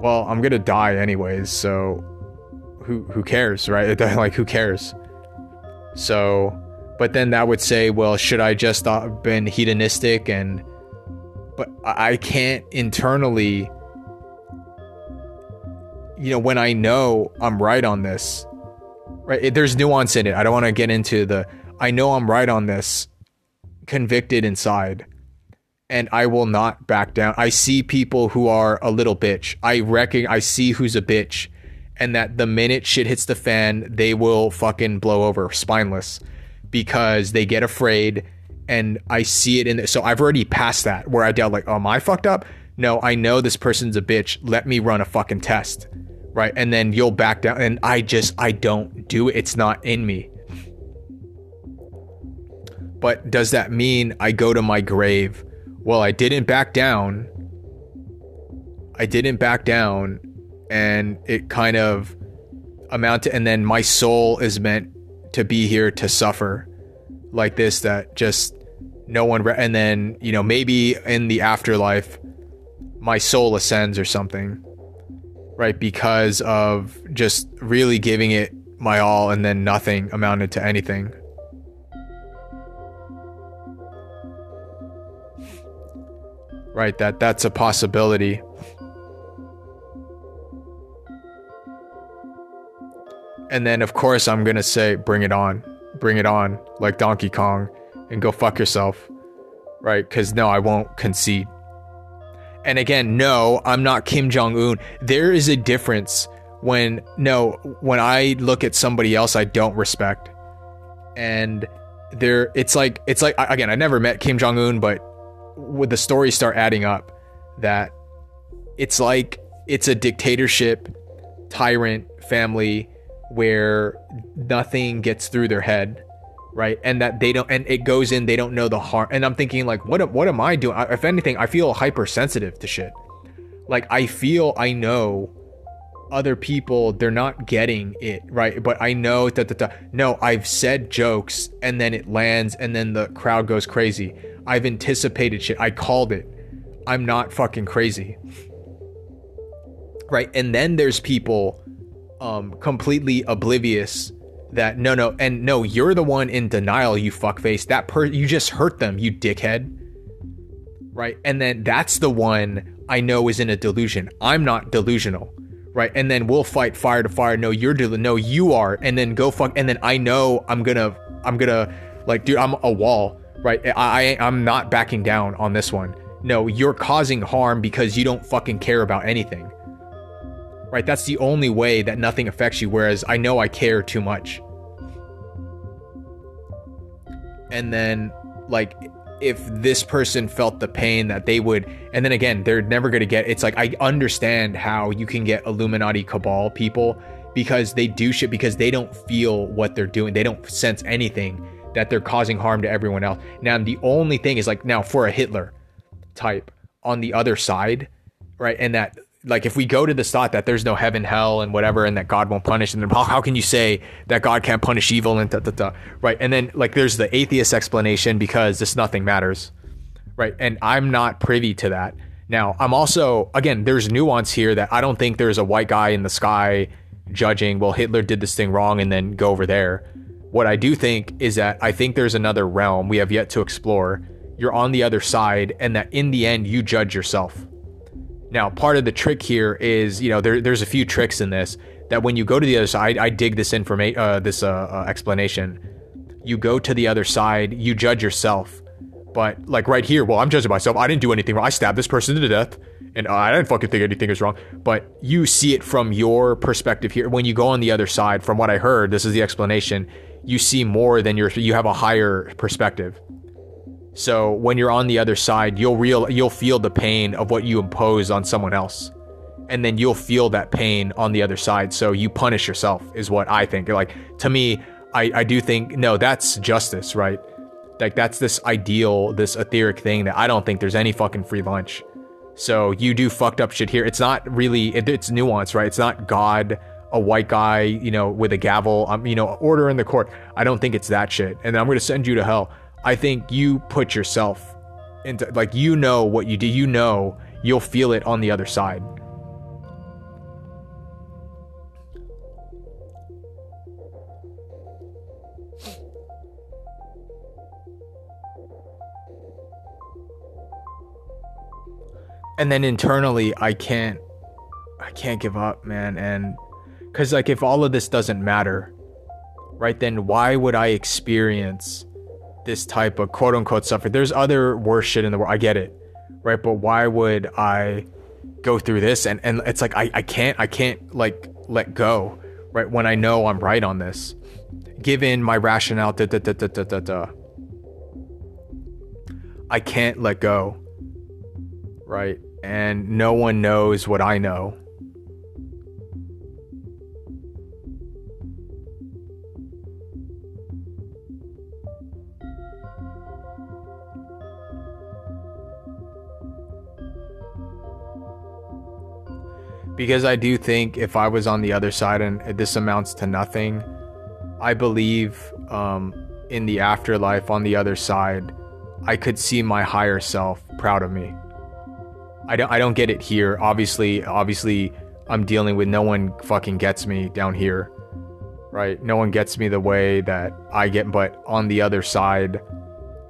well i'm gonna die anyways so who who cares right like who cares so but then that would say well should i just uh, been hedonistic and but i can't internally you know when i know i'm right on this right? There's nuance in it. I don't want to get into the. I know I'm right on this, convicted inside, and I will not back down. I see people who are a little bitch. I reckon I see who's a bitch, and that the minute shit hits the fan, they will fucking blow over, spineless, because they get afraid. And I see it in the, so I've already passed that where I doubt like, oh, am I fucked up? No, I know this person's a bitch. Let me run a fucking test right? And then you'll back down. And I just, I don't do it. It's not in me. But does that mean I go to my grave? Well, I didn't back down. I didn't back down. And it kind of amounted, and then my soul is meant to be here to suffer like this that just no one re- and then you know maybe in the afterlife my soul ascends or something right? Because of just really giving it my all and then nothing amounted to anything. Right, that that's a possibility. And then of course I'm going to say bring it on. Bring it on like Donkey Kong and go fuck yourself. Right? Cuz no, I won't concede. And again, no, I'm not Kim Jong Un. There is a difference when no, when I look at somebody else I don't respect, and there, it's like it's like again, I never met Kim Jong Un, but would the stories start adding up, that it's like it's a dictatorship, tyrant family where nothing gets through their head right? And that they don't and it goes in they don't know the harm and i'm thinking like what what am i doing? If anything i feel hypersensitive to shit. Like i feel i know other people they're not getting it right? But i know that the no i've said jokes and then it lands and then the crowd goes crazy. I've anticipated shit. I called it. I'm not fucking crazy. Right? And then there's people um completely oblivious that no no and no you're the one in denial you fuckface. That per you just hurt them you dickhead. Right? And then that's the one i know is in a delusion. I'm not delusional. Right? And then we'll fight fire to fire. No you're del- no you are. And then go fuck and then i know i'm gonna i'm gonna like dude i'm a wall. Right? I, I i'm not backing down on this one. No you're causing harm because you don't fucking care about anything right? That's the only way that nothing affects you, whereas I know I care too much. And then, like, if this person felt the pain that they would, and then again, they're never going to get it's like, I understand how you can get Illuminati cabal people because they do shit because they don't feel what they're doing, they don't sense anything that they're causing harm to everyone else. Now, the only thing is like, now for a Hitler type on the other side, right? And that like if we go to this thought that there's no heaven, hell, and whatever, and that God won't punish, and then how, how can you say that God can't punish evil and da, da, da, right? And then like there's the atheist explanation because this nothing matters, right? And I'm not privy to that. Now I'm also again there's nuance here that I don't think there's a white guy in the sky judging. Well, Hitler did this thing wrong, and then go over there. What I do think is that I think there's another realm we have yet to explore you're on the other side and that in the end you judge yourself. Now, part of the trick here is, you know, there, there's a few tricks in this that when you go to the other side, I, I dig this information, uh, this uh, uh, explanation. You go to the other side, you judge yourself. But like right here, well, I'm judging myself. I didn't do anything wrong. I stabbed this person to death, and I didn't fucking think anything was wrong. But you see it from your perspective here. When you go on the other side, from what I heard, this is the explanation. You see more than your. You have a higher perspective. So when you're on the other side, you'll real you'll feel the pain of what you impose on someone else. And then you'll feel that pain on the other side. So you punish yourself is what I think. Like to me, I, I do think no, that's justice, right? Like that's this ideal, this etheric thing that I don't think there's any fucking free lunch. So you do fucked up shit here. It's not really it, it's nuance, right? It's not God, a white guy, you know, with a gavel, um, you know, order in the court. I don't think it's that shit. And I'm gonna send you to hell. I think you put yourself into like you know what you do. You know you'll feel it on the other side. And then internally I can't I can't give up, man, and cuz like if all of this doesn't matter, right? Then why would I experience this type of quote unquote suffering. There's other worse shit in the world. I get it. Right. But why would I go through this? And, and it's like, I, I can't, I can't like let go. Right. When I know I'm right on this, given my rationale, da, da, da, da, da, da, da, I can't let go. Right. And no one knows what I know. Because I do think if I was on the other side and this amounts to nothing, I believe um, in the afterlife on the other side, I could see my higher self proud of me. I don't I don't get it here. Obviously, obviously I'm dealing with no one fucking gets me down here. Right? No one gets me the way that I get but on the other side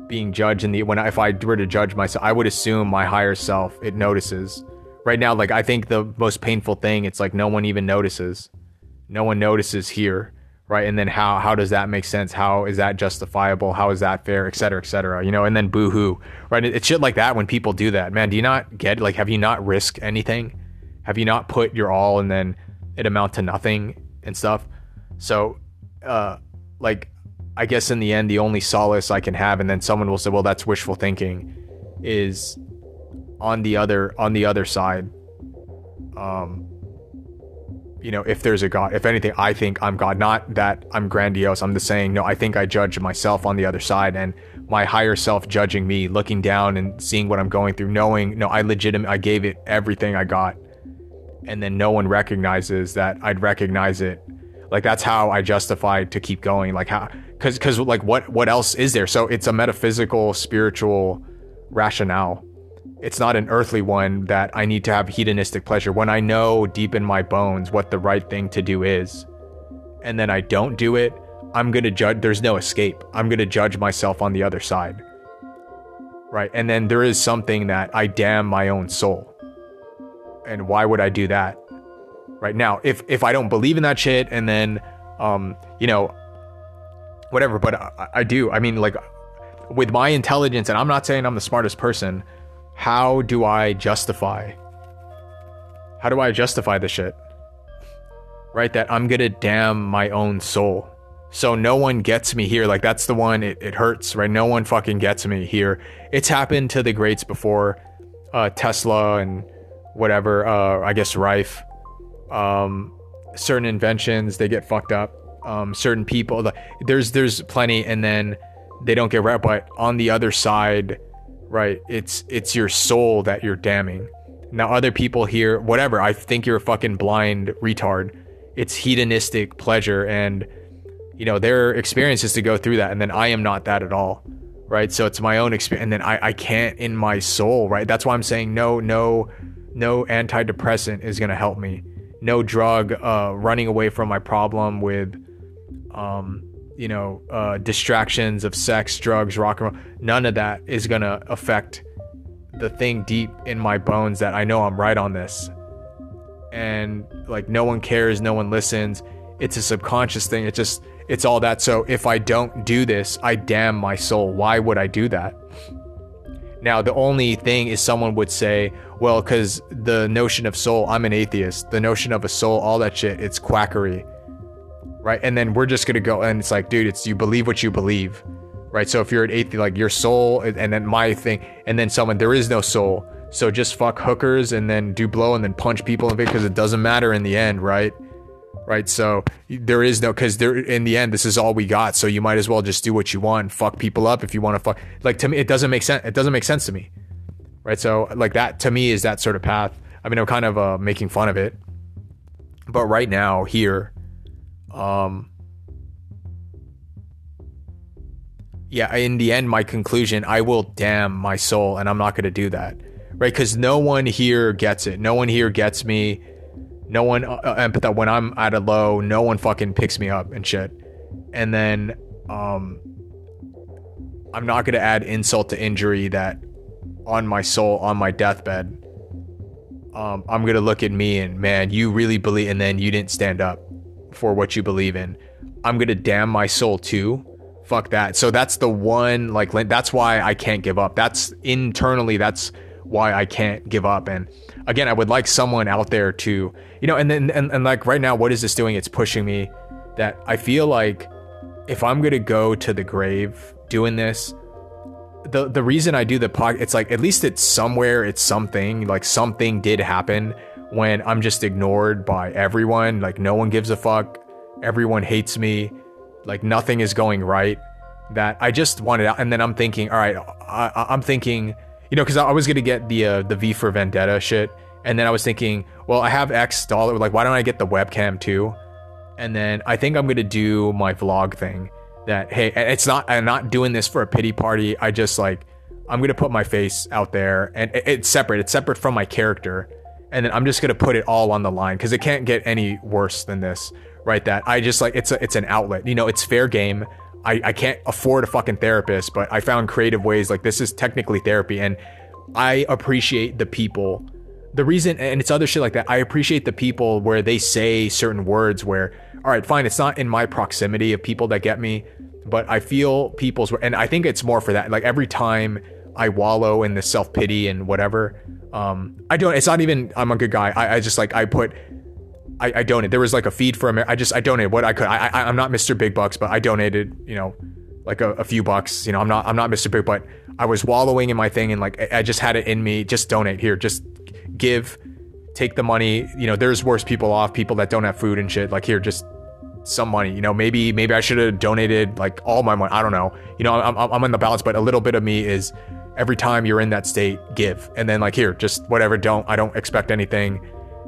being judged in the when I, if I were to judge myself, I would assume my higher self it notices right now like i think the most painful thing it's like no one even notices. No one notices here right? And then how how does that make sense? How is that justifiable? How is that fair? Et cetera et cetera you know? And then boo-hoo right? It's shit like that when people do that. Man do you not get like have you not risked anything? Have you not put your all and then it amount to nothing and stuff? So uh like i guess in the end the only solace i can have and then someone will say well that's wishful thinking is on the other on the other side. Um you know if there's a god if anything i think i'm god not that i'm grandiose. I'm just saying no i think i judge myself on the other side and my higher self judging me looking down and seeing what i'm going through knowing no i legitimate i gave it everything i got. And then no one recognizes that i'd recognize it. Like that's how i justify to keep going. Like how because because like what what else is there? So it's a metaphysical spiritual rationale it's not an earthly one that I need to have hedonistic pleasure when I know deep in my bones what the right thing to do is. And then I don't do it, I'm going to judge. There's no escape. I'm going to judge myself on the other side. Right. And then there is something that I damn my own soul. And why would I do that? Right now, if if I don't believe in that shit and then um, you know, whatever, but I, I do. I mean like with my intelligence and I'm not saying I'm the smartest person, how do I justify? How do I justify the shit? Right? That I'm gonna damn my own soul. So no one gets me here. Like that's the one it, it hurts, right? No one fucking gets me here. It's happened to the greats before. Uh, Tesla and whatever, uh, I guess Rife. Um, certain inventions, they get fucked up. Um, certain people, there's there's plenty, and then they don't get right. But on the other side, right? It's it's your soul that you're damning. Now other people here, whatever, I think you're a fucking blind retard. It's hedonistic pleasure and you know, their experience is to go through that and then I am not that at all. Right? So it's my own experience and then I, I can't in my soul, right? That's why I'm saying no, no, no antidepressant is gonna help me. No drug uh running away from my problem with um you know, uh, distractions of sex, drugs, rock and roll, none of that is gonna affect the thing deep in my bones that I know I'm right on this. And like no one cares, no one listens. It's a subconscious thing. It's just it's all that. So if I don't do this, I damn my soul. Why would I do that? Now, the only thing is someone would say, well, because the notion of soul, I'm an atheist. The notion of a soul, all that shit, it's quackery. Right. And then we're just to go, and it's like, dude, it's you believe what you believe right? So if you're an atheist, like your soul, and then my thing, and then someone, there is no soul. So just fuck hookers and then do blow and then punch people in because it doesn't matter in the end, right? Right. So there is no, because there in the end, this is all we got. So you might as well just do what you want, fuck people up if you want to fuck. Like to me, it doesn't make sense. It doesn't make sense to me, right? So like that to me is that sort of path. I mean, I'm kind of uh, making fun of it, but right now here, um, yeah, in the end, my conclusion, I will damn my soul, and I'm not going to do that, right? Because no one here gets it. No one here gets me. No one, uh, uh that when I'm at a low, no one fucking picks me up and shit. And then, um, I'm not going to add insult to injury that on my soul, on my deathbed, um, I'm going to look at me and man, you really believe, and then you didn't stand up for what you believe in. I'm going to damn my soul too fuck that. So that's the one like that's why I can't give up. That's internally that's why I can't give up. And again, I would like someone out there to, you know, and then and, and like right now, what is this doing? It's pushing me that I feel like if I'm gonna go to the grave doing this, the the reason I do the pod, it's like at least it's somewhere, it's something, like something did happen when I'm just ignored by everyone. Like no one gives a fuck. Everyone hates me like nothing is going right that I just wanted out. And then I'm thinking, all right, I, am thinking, you know, because I was gonna get the uh, the V for Vendetta shit, and then I was thinking, well, I have X dollar, like why don't I get the webcam too? And then I think I'm gonna do my vlog thing. That hey, it's not I'm not doing this for a pity party. I just like I'm gonna put my face out there, and it's separate. It's separate from my character, and then I'm just gonna put it all on the line because it can't get any worse than this right? That I just like it's a, it's an outlet. You know, it's fair game. I, I can't afford a fucking therapist, but I found creative ways. Like this is technically therapy, and I appreciate the people. The reason, and it's other shit like that. I appreciate the people where they say certain words. Where, all right, fine, it's not in my proximity of people that get me, but I feel people's. And I think it's more for that. Like every time I wallow in the self pity and whatever, um, I don't. It's not even I'm a good guy. I, I just like I put I, I donated. There was like a feed for America. I just I donated what I could. I, I am not Mr. Big Bucks, but I donated. You know, like a, a, few bucks. You know, I'm not I'm not Mr. Big, but I was wallowing in my thing and like I just had it in me. Just donate here. Just give. Take the money. You know, there's worse people off. People that don't have food and shit. Like here, just some money. You know, maybe maybe I should have donated like all my money. I don't know. You know, I'm I'm in the balance, but a little bit of me is every time you're in that state, give. And then like here, just whatever. Don't I don't expect anything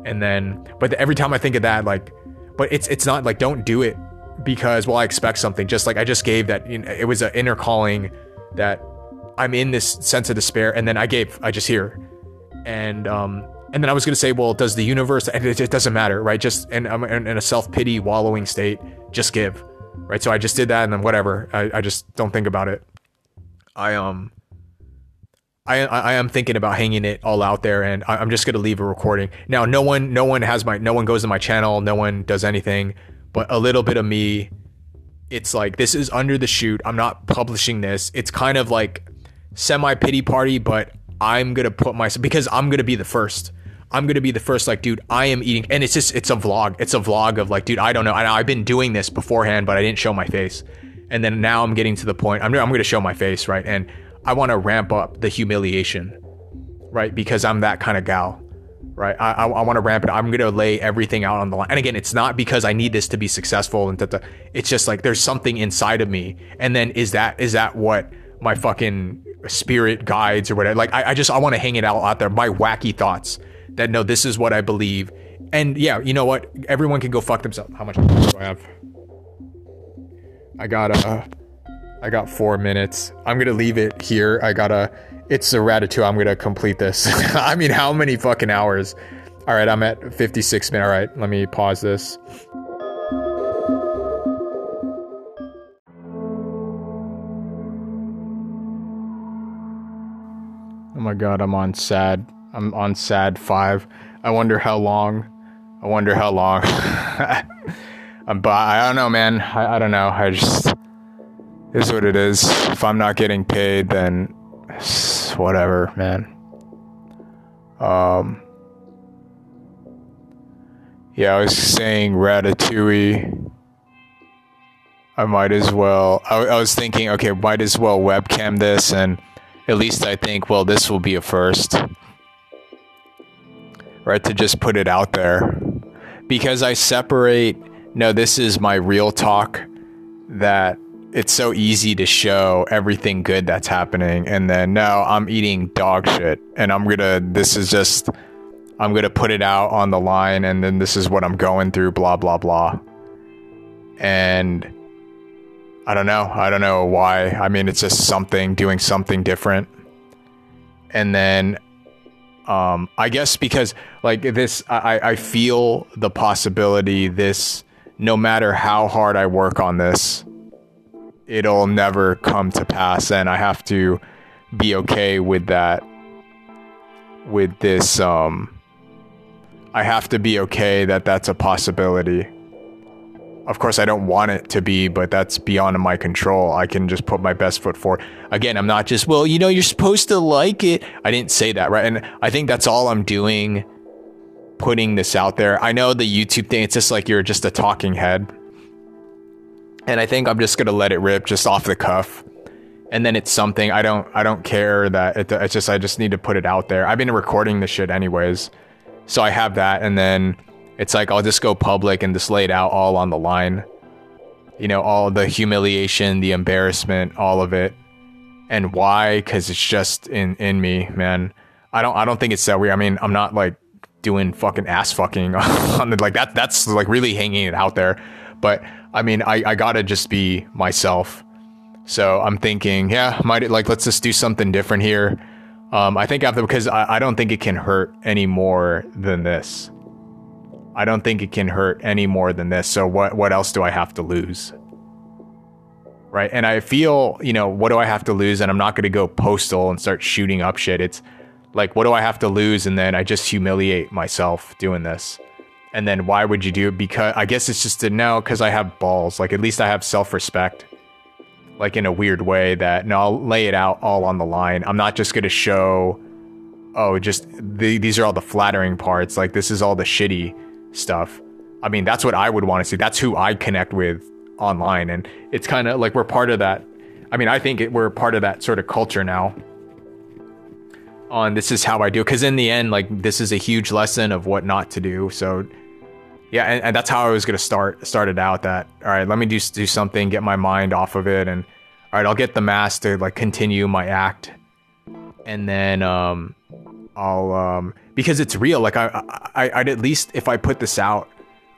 and then but every time I think of that, like, but it's it's not like don't do it because well I expect something. Just like I just gave that you know, it was an inner calling that I'm in this sense of despair, and then I gave I just hear, and um and then I was gonna say, well, does the universe? and It, it doesn't matter, right? Just and I'm in, in a self pity wallowing state. Just give, right? So I just did that, and then whatever. I, I just don't think about it. I um I, I am thinking about hanging it all out there, and I'm just gonna leave a recording. Now, no one, no one has my, no one goes to my channel, no one does anything, but a little bit of me. It's like this is under the shoot. I'm not publishing this. It's kind of like semi pity party, but I'm gonna put myself because I'm gonna be the first. I'm gonna be the first. Like, dude, I am eating, and it's just it's a vlog. It's a vlog of like, dude, I don't know. I, I've been doing this beforehand, but I didn't show my face, and then now I'm getting to the point. I'm I'm gonna show my face, right? And I want to ramp up the humiliation, right? Because I'm that kind of gal, right? I, I, I want to ramp it. I'm going to lay everything out on the line. And again, it's not because I need this to be successful and that it's just like there's something inside of me. And then is that is that what my fucking spirit guides or whatever? Like I, I just I want to hang it out out there. My wacky thoughts that no, this is what I believe. And yeah, you know what? Everyone can go fuck themselves. How much do I have? I got a. Uh, I got four minutes. I'm gonna leave it here. I gotta. It's a ratatouille. I'm gonna complete this. I mean, how many fucking hours? All right, I'm at 56 minutes. All right, let me pause this. Oh my god, I'm on sad. I'm on sad five. I wonder how long. I wonder how long. but I don't know, man. I, I don't know. I just is what it is. If I'm not getting paid, then whatever, man. Um. Yeah, I was saying Ratatouille. I might as well. I, I was thinking, okay, might as well webcam this, and at least I think, well, this will be a first, right? To just put it out there, because I separate no, this is my real talk that it's so easy to show everything good that's happening and then no, I'm eating dog shit and I'm to this is just I'm to put it out on the line and then this is what I'm going through blah blah blah. And I don't know. I don't know why. I mean, it's just something doing something different. And then um I guess because like this I I feel the possibility this no matter how hard I work on this, it'll never come to pass. And I have to be okay with that, with this. Um, I have to be okay that that's a possibility. Of course, I don't want it to be, but that's beyond my control. I can just put my best foot forward. Again, I'm not just, well, you know, you're supposed to like it. I didn't say that, right? And I think that's all I'm doing putting this out there. I know the YouTube thing, it's just like you're just a talking head. And I think I'm just gonna let it rip just off the cuff. And then it's something I don't I don't care that it, it's just I just need to put it out there. I've been recording this shit anyways. So I have that and then it's like I'll just go public and just lay it out all on the line. You know, all the humiliation, the embarrassment, all of it. And why? Cuz it's just in in me, man. I don't I don't think it's that weird. I mean, I'm not like doing fucking ass fucking on the, like that that's like really hanging it out there but i mean i i gotta just be myself. So i'm thinking yeah might like let's just do something different here. Um i think after because I, I don't think it can hurt any more than this. I don't think it can hurt any more than this. So what what else do i have to lose? Right? And i feel you know what do i have to lose? And i'm not to go postal and start shooting up shit. It's like, what do I have to lose? And then I just humiliate myself doing this. And then why would you do it? Because I guess it's just to know because I have balls. Like, at least I have self respect. Like, in a weird way that, no, I'll lay it out all on the line. I'm not just going to show, oh, just the, these are all the flattering parts. Like, this is all the shitty stuff. I mean, that's what I would want to see. That's who I connect with online. And it's kind of like we're part of that. I mean, I think it, we're part of that sort of culture now on this is how I do it. Because in the end, like this is a huge lesson of what not to do. So yeah, and, and that's how I was gonna start started out. That all right, let me do do something, get my mind off of it, and all right, I'll get the mask to like continue my act, and then um, I'll um because it's real. Like I, I I'd at least if I put this out,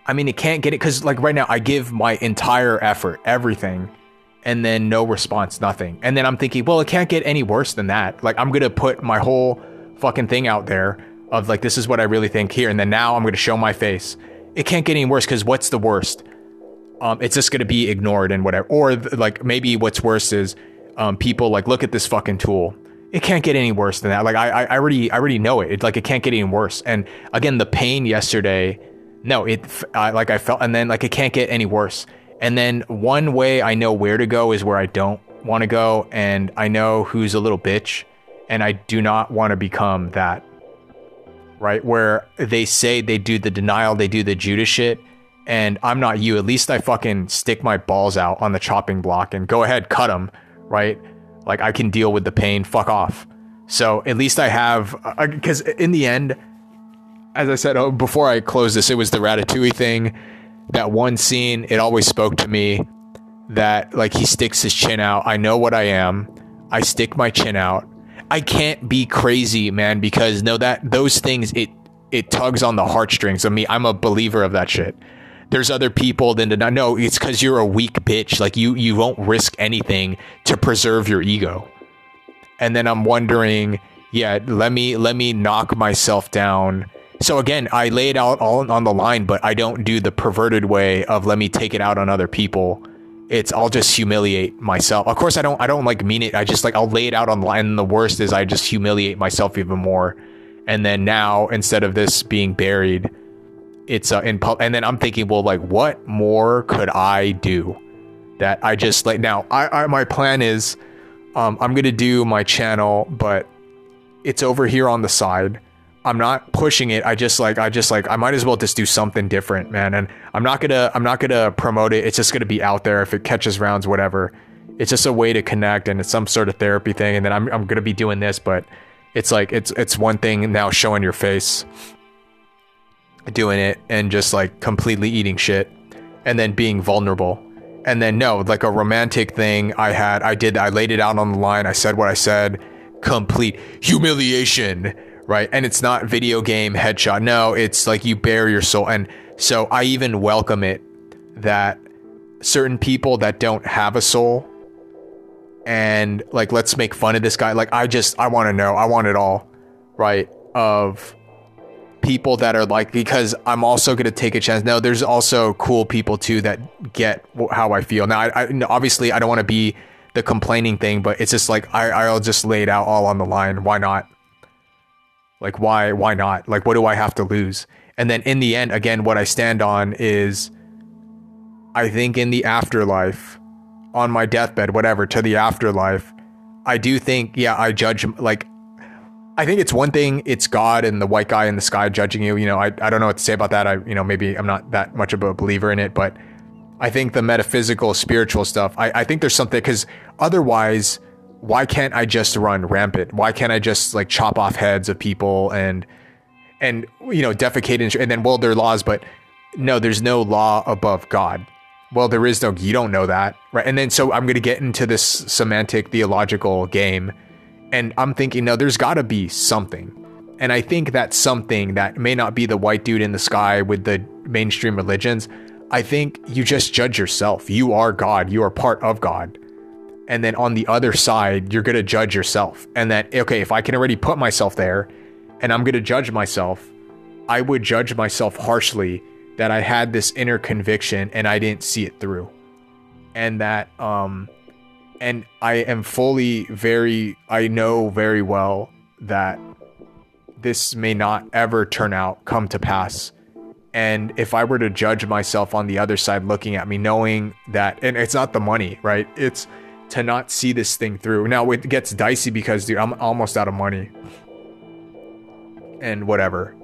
I mean it can't get it because like right now I give my entire effort, everything and then no response, nothing. And then I'm thinking, well, it can't get any worse than that. Like I'm gonna put my whole fucking thing out there of like this is what I really think here, and then now I'm gonna show my face. It can't get any worse because what's the worst? Um, it's just gonna be ignored and whatever. Or like maybe what's worse is um, people like look at this fucking tool. It can't get any worse than that. Like I, I already, I already know it. It's like it can't get any worse. And again, the pain yesterday, no, it I, like I felt, and then like it can't get any worse and then one way I know where to go is where I don't want to go. And I know who's a little bitch. And I do not want to become that. Right? Where they say they do the denial, they do the Judas shit. And I'm not you. At least I fucking stick my balls out on the chopping block and go ahead, cut them. Right? Like I can deal with the pain. Fuck off. So at least I have, because uh, in the end, as I said oh, before I close this, it was the Ratatouille thing that one scene, it always spoke to me that like he sticks his chin out. I know what I am. I stick my chin out. I can't be crazy, man, because no that those things it it tugs on the heartstrings of me. I'm a believer of that shit. There's other people than to not know it's because you're a weak bitch. Like you you won't risk anything to preserve your ego. And then I'm wondering, yeah, let me let me knock myself down so again, I lay it out all on the line, but I don't do the perverted way of let me take it out on other people. It's I'll just humiliate myself. Of course, I don't I don't like mean it. I just like I'll lay it out on the line. And the worst is I just humiliate myself even more. And then now instead of this being buried, it's uh, in pub. And then I'm thinking, well, like what more could I do that I just like now? I, I my plan is, um, I'm gonna do my channel, but it's over here on the side. I'm not pushing it. I just like I just like I might as well just do something different, man. And I'm not gonna I'm not gonna promote it. It's just gonna be out there if it catches rounds, whatever. It's just a way to connect and it's some sort of therapy thing. And then I'm I'm gonna be doing this, but it's like it's it's one thing now showing your face, doing it, and just like completely eating shit, and then being vulnerable. And then no, like a romantic thing I had, I did I laid it out on the line. I said what I said. Complete humiliation right? And it's not video game headshot. No, it's like you bare your soul. And so I even welcome it that certain people that don't have a soul and like let's make fun of this guy. Like I just I want to know. I want it all, right? Of people that are like because I'm also going to take a chance. No, there's also cool people too that get how I feel. Now, I, I obviously I don't want to be the complaining thing, but it's just like I I'll just lay it out all on the line. Why not? Like why why not? Like what do I have to lose? And then in the end, again, what I stand on is I think in the afterlife, on my deathbed, whatever, to the afterlife, I do think, yeah, I judge like I think it's one thing, it's God and the white guy in the sky judging you. You know, I, I don't know what to say about that. I, you know, maybe I'm not that much of a believer in it, but I think the metaphysical, spiritual stuff, I, I think there's something because otherwise, why can't I just run rampant? Why can't I just like chop off heads of people and and you know defecate and, and then well there are laws, but no, there's no law above God. Well, there is no. You don't know that, right? And then so I'm to get into this semantic theological game, and I'm thinking, no, there's got to be something. And I think that something that may not be the white dude in the sky with the mainstream religions. I think you just judge yourself. You are God. You are part of God and then on the other side you're going to judge yourself. And that okay if i can already put myself there and i'm going to judge myself i would judge myself harshly that i had this inner conviction and i didn't see it through. And that um and i am fully very i know very well that this may not ever turn out come to pass. And if i were to judge myself on the other side looking at me knowing that and it's not the money right? It's to not see this thing through. Now it gets dicey because dude, I'm almost out of money. And whatever.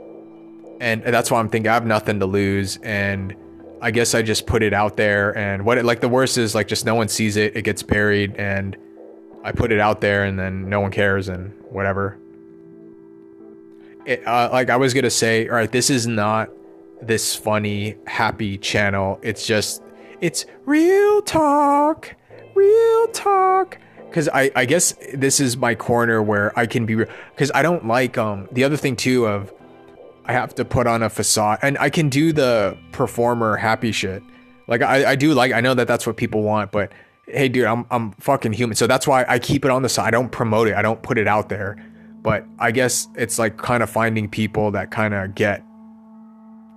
And that's why I'm thinking I have nothing to lose and I guess I just put it out there and what it like the worst is like just no one sees it, it gets buried and I put it out there and then no one cares and whatever. It, uh, like I was gonna say, all right, this is not this funny, happy channel. It's just, it's real talk real talk. Because I, I guess this is my corner where I can be because I don't like um the other thing too of I have to put on a facade and I can do the performer happy shit. Like I, I do like I know that that's what people want but hey dude I'm I'm fucking human. So that's why I keep it on the side. I don't promote it. I don't put it out there. But I guess it's like kind of finding people that kind of get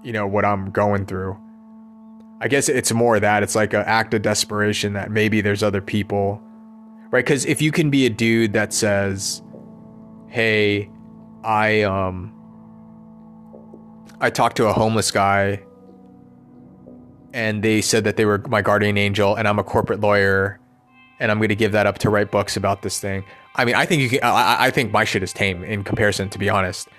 you know what I'm going through I guess it's more that it's like an act of desperation that maybe there's other people, right? Because if you can be a dude that says, "Hey, I um, I talked to a homeless guy, and they said that they were my guardian angel, and I'm a corporate lawyer, and I'm going to give that up to write books about this thing." I mean, I think you can. I, I think my shit is tame in comparison, to be honest,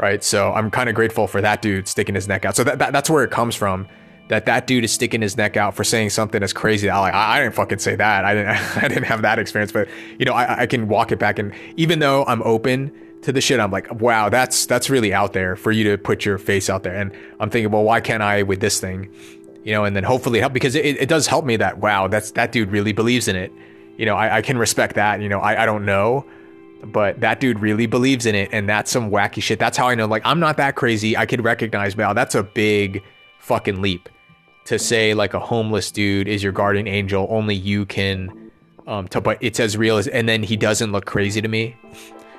right? So I'm kind of grateful for that dude sticking his neck out. So that, that that's where it comes from that that dude is sticking his neck out for saying something as crazy. I like I, I didn't fucking say that. I didn't I didn't have that experience, but you know I, I can walk it back and even though I'm open to the shit, I'm like wow that's that's really out there for you to put your face out there. And I'm thinking well why can't I with this thing, you know? And then hopefully help because it, it does help me that wow that's that dude really believes in it. You know I, I can respect that. You know I, I don't know but that dude really believes in it and that's some wacky shit that's how i know like i'm not that crazy i could recognize wow that's a big fucking leap to say like a homeless dude is your guardian angel. Only you can. Um, to, but it's as real as, and then he doesn't look crazy to me.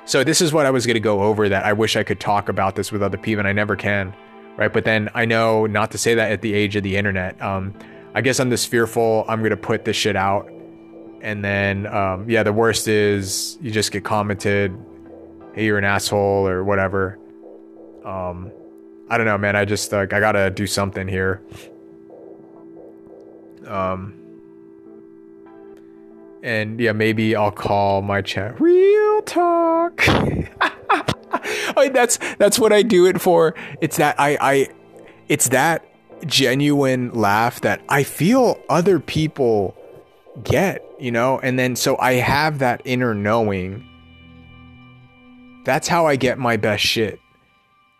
So this is what I was going to go over. That I wish I could talk about this with other people, and I never can. Right, but then I know not to say that at the age of the internet. Um, I guess I'm just fearful I'm gonna put this shit out, and then um, yeah, the worst is you just get commented, "Hey, you're an asshole" or whatever. Um, I don't know, man. I just like I gotta do something here. Um, and yeah, maybe I'll call my chat real talk. I, that's that's what I do it for. It's that I I it's that genuine laugh that I feel other people get, you know? And then so I have that inner knowing. That's how I get my best shit.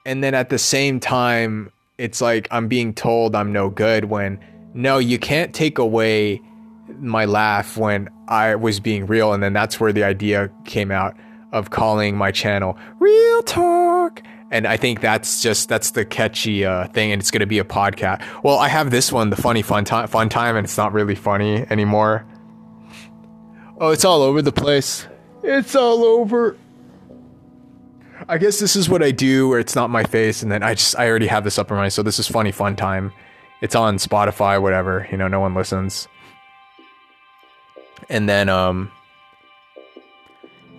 And then at the same time, it's like I'm being told I'm no good when no, you can't take away my laugh when I was being real. And then that's where the idea came out of calling my channel Real Talk. And I think that's just that's the catchy uh, thing, and it's gonna be a podcast. Well, I have this one, the funny fun time, fun time, and it's not really funny anymore. Oh, it's all over the place. It's all over. I guess this is what I do, where it's not my face, and then I just I already have this up in my. So this is funny fun time. It's on Spotify, whatever. You know, no one listens. And then um,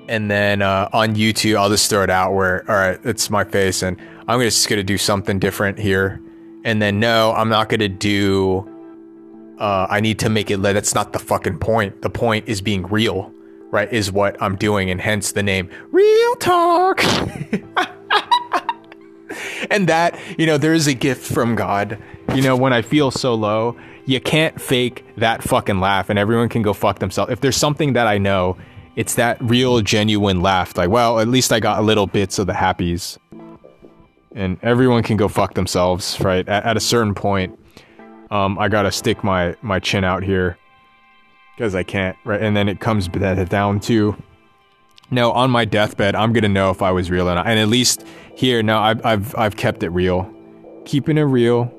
and then uh, on YouTube, I'll just throw it out where, all right, it's my face, and I'm just gonna do something different here. And then no, I'm not gonna do. Uh, I need to make it. That's not the fucking point. The point is being real, right? Is what I'm doing, and hence the name Real Talk. and that, you know, there is a gift from God. You know, when I feel so low, you can't fake that fucking laugh, and everyone can go fuck themselves. If there's something that I know it's that real genuine laugh. Like well at least i got a little bits of the happies. And everyone can go fuck themselves right? At, at a certain point um, i gotta stick my my chin out here. Because i can't right? And then it comes down to no on my deathbed i'm gonna know if i was real or not. And at least here no i've i've, I've kept it real. Keeping it real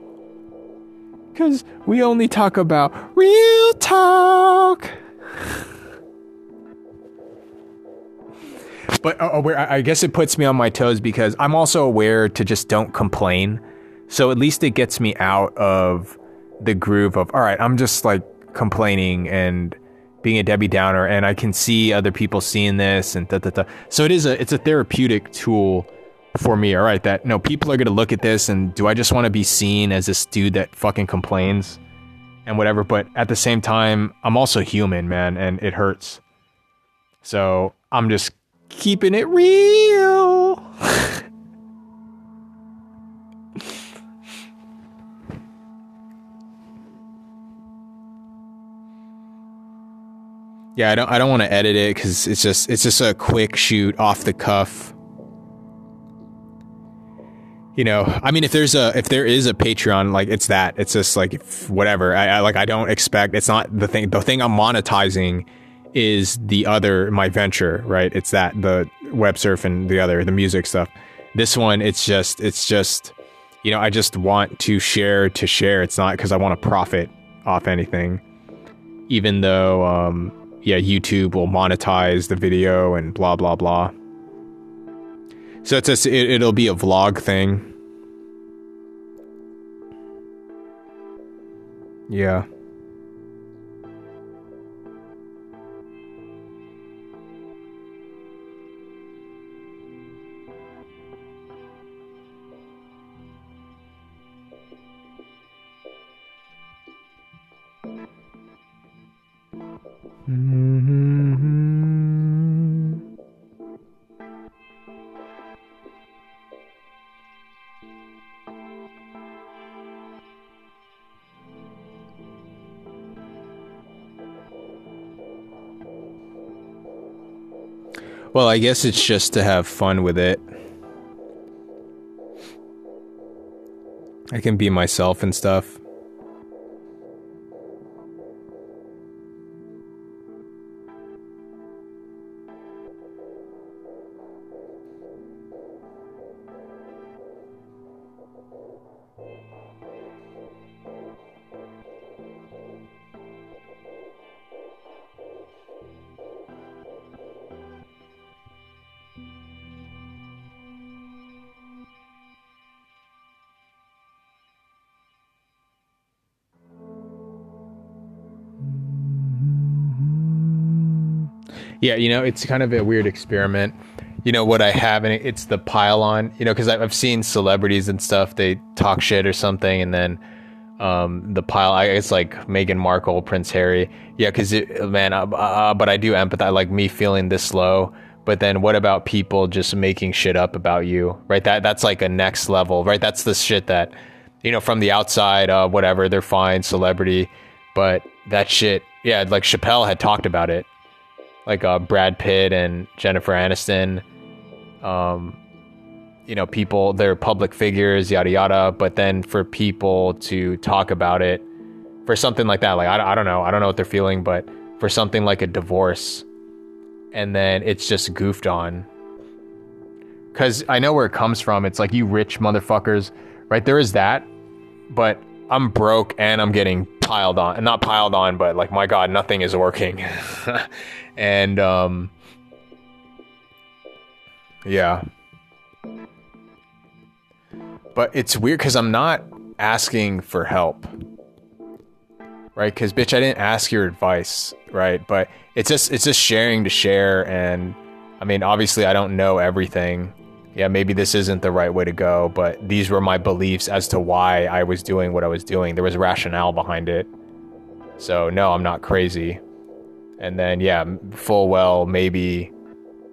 because we only talk about real talk but uh, I guess it puts me on my toes because I'm also aware to just don't complain. So at least it gets me out of the groove of all right, I'm just like complaining and being a Debbie Downer, and I can see other people seeing this and da da da. So it is a it's a therapeutic tool for me. All right, that no people are gonna look at this and do I just want to be seen as this dude that fucking complains and whatever? But at the same time, I'm also human, man, and it hurts. So I'm just keeping it real. yeah, I don't I don't want to edit it cuz it's just it's just a quick shoot off the cuff. You know, I mean if there's a if there is a Patreon like it's that. It's just like whatever. I, I like I don't expect it's not the thing the thing I'm monetizing is the other my venture, right? It's that the web surf and the other the music stuff. This one, it's just it's just you know I just want to share to share. It's not because I want to profit off anything, even though um, yeah YouTube will monetize the video and blah blah blah. So it's a, it, it'll be a vlog thing. Yeah. Mm-hmm, mm-hmm. Well, I guess it's just to have fun with it. I can be myself and stuff. Yeah, you know, it's kind of a weird experiment. You know what I have, and it's the pylon. You know, because I've seen celebrities and stuff. They talk shit or something, and then um, the pile. I it's like Meghan Markle, Prince Harry. Yeah, because man, uh, uh, but I do empathize. Like me feeling this low. But then what about people just making shit up about you? Right. That that's like a next level. Right. That's the shit that you know from the outside. Uh, whatever. They're fine, celebrity, but that shit. Yeah, like Chappelle had talked about it. Like uh, Brad Pitt and Jennifer Aniston. Um, you know, people, they're public figures, yada, yada. But then for people to talk about it for something like that, like, I, I don't know, I don't know what they're feeling, but for something like a divorce, and then it's just goofed on. Cause I know where it comes from. It's like, you rich motherfuckers, right? There is that, but I'm broke and I'm getting piled on, and not piled on, but like, my God, nothing is working. and, um, yeah but it's weird because I'm not asking for help. Right? Because bitch, I didn't ask your advice, right? But it's just it's just sharing to share and I mean obviously I don't know everything. Yeah, maybe this isn't the right way to go, but these were my beliefs as to why I was doing what I was doing. There was rationale behind it. So no, I'm not crazy. And then yeah, full well maybe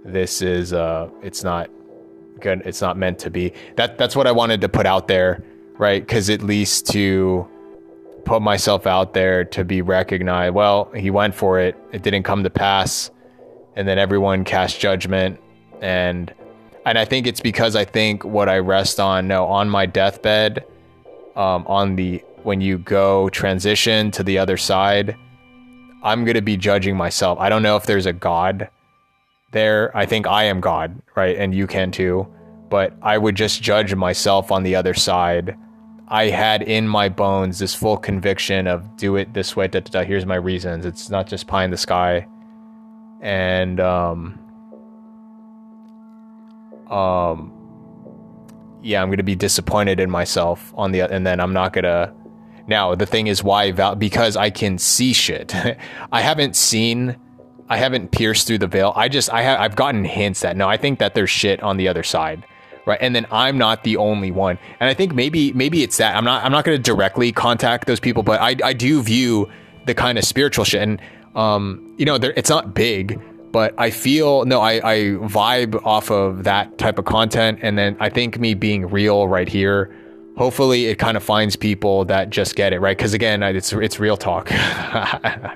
this is uh it's not good it's not meant to be that that's what i wanted to put out there right because at least to put myself out there to be recognized well he went for it it didn't come to pass and then everyone cast judgment and and i think it's because i think what i rest on no on my deathbed um, on the when you go transition to the other side i'm to be judging myself i don't know if there's a god there. I think I am God, right? And you can too. But I would just judge myself on the other side. I had in my bones this full conviction of do it this way. Da, da, da, here's my reasons. It's not just pie in the sky. And um, um, yeah, I'm gonna be disappointed in myself on the and then I'm not gonna. Now the thing is why Val because I can see shit. I haven't seen I haven't pierced through the veil. I just I have I've gotten hints that no, I think that there's shit on the other side. Right. And then I'm not the only one. And I think maybe maybe it's that. I'm not I'm not gonna directly contact those people, but I I do view the kind of spiritual shit. And um, you know, it's not big, but I feel no, I, I vibe off of that type of content. And then I think me being real right here, hopefully it kind of finds people that just get it, right? Because again, it's it's real talk. yeah,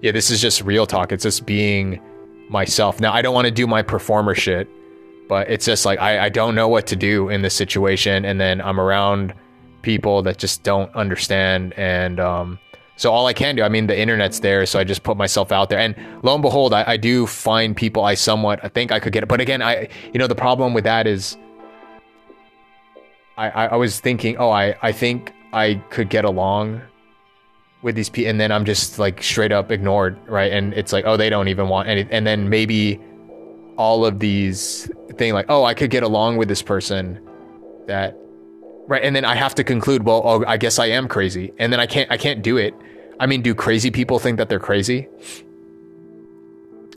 this is just real talk. It's just being myself. Now, I don't want to do my performer shit, but it's just like I, I don't know what to do in this situation. And then I'm around people that just don't understand. And um, so all I can do, I mean, the internet's there. So I just put myself out there. And lo and behold, I, I do find people I somewhat I think I could get it. But again, I, you know, the problem with that is I, I, I was thinking, oh, I, I think I could get along with these people and then i'm just like straight up ignored right and it's like oh they don't even want any and then maybe all of these thing like oh i could get along with this person that right and then i have to conclude well oh i guess i am crazy and then i can't i can't do it i mean do crazy people think that they're crazy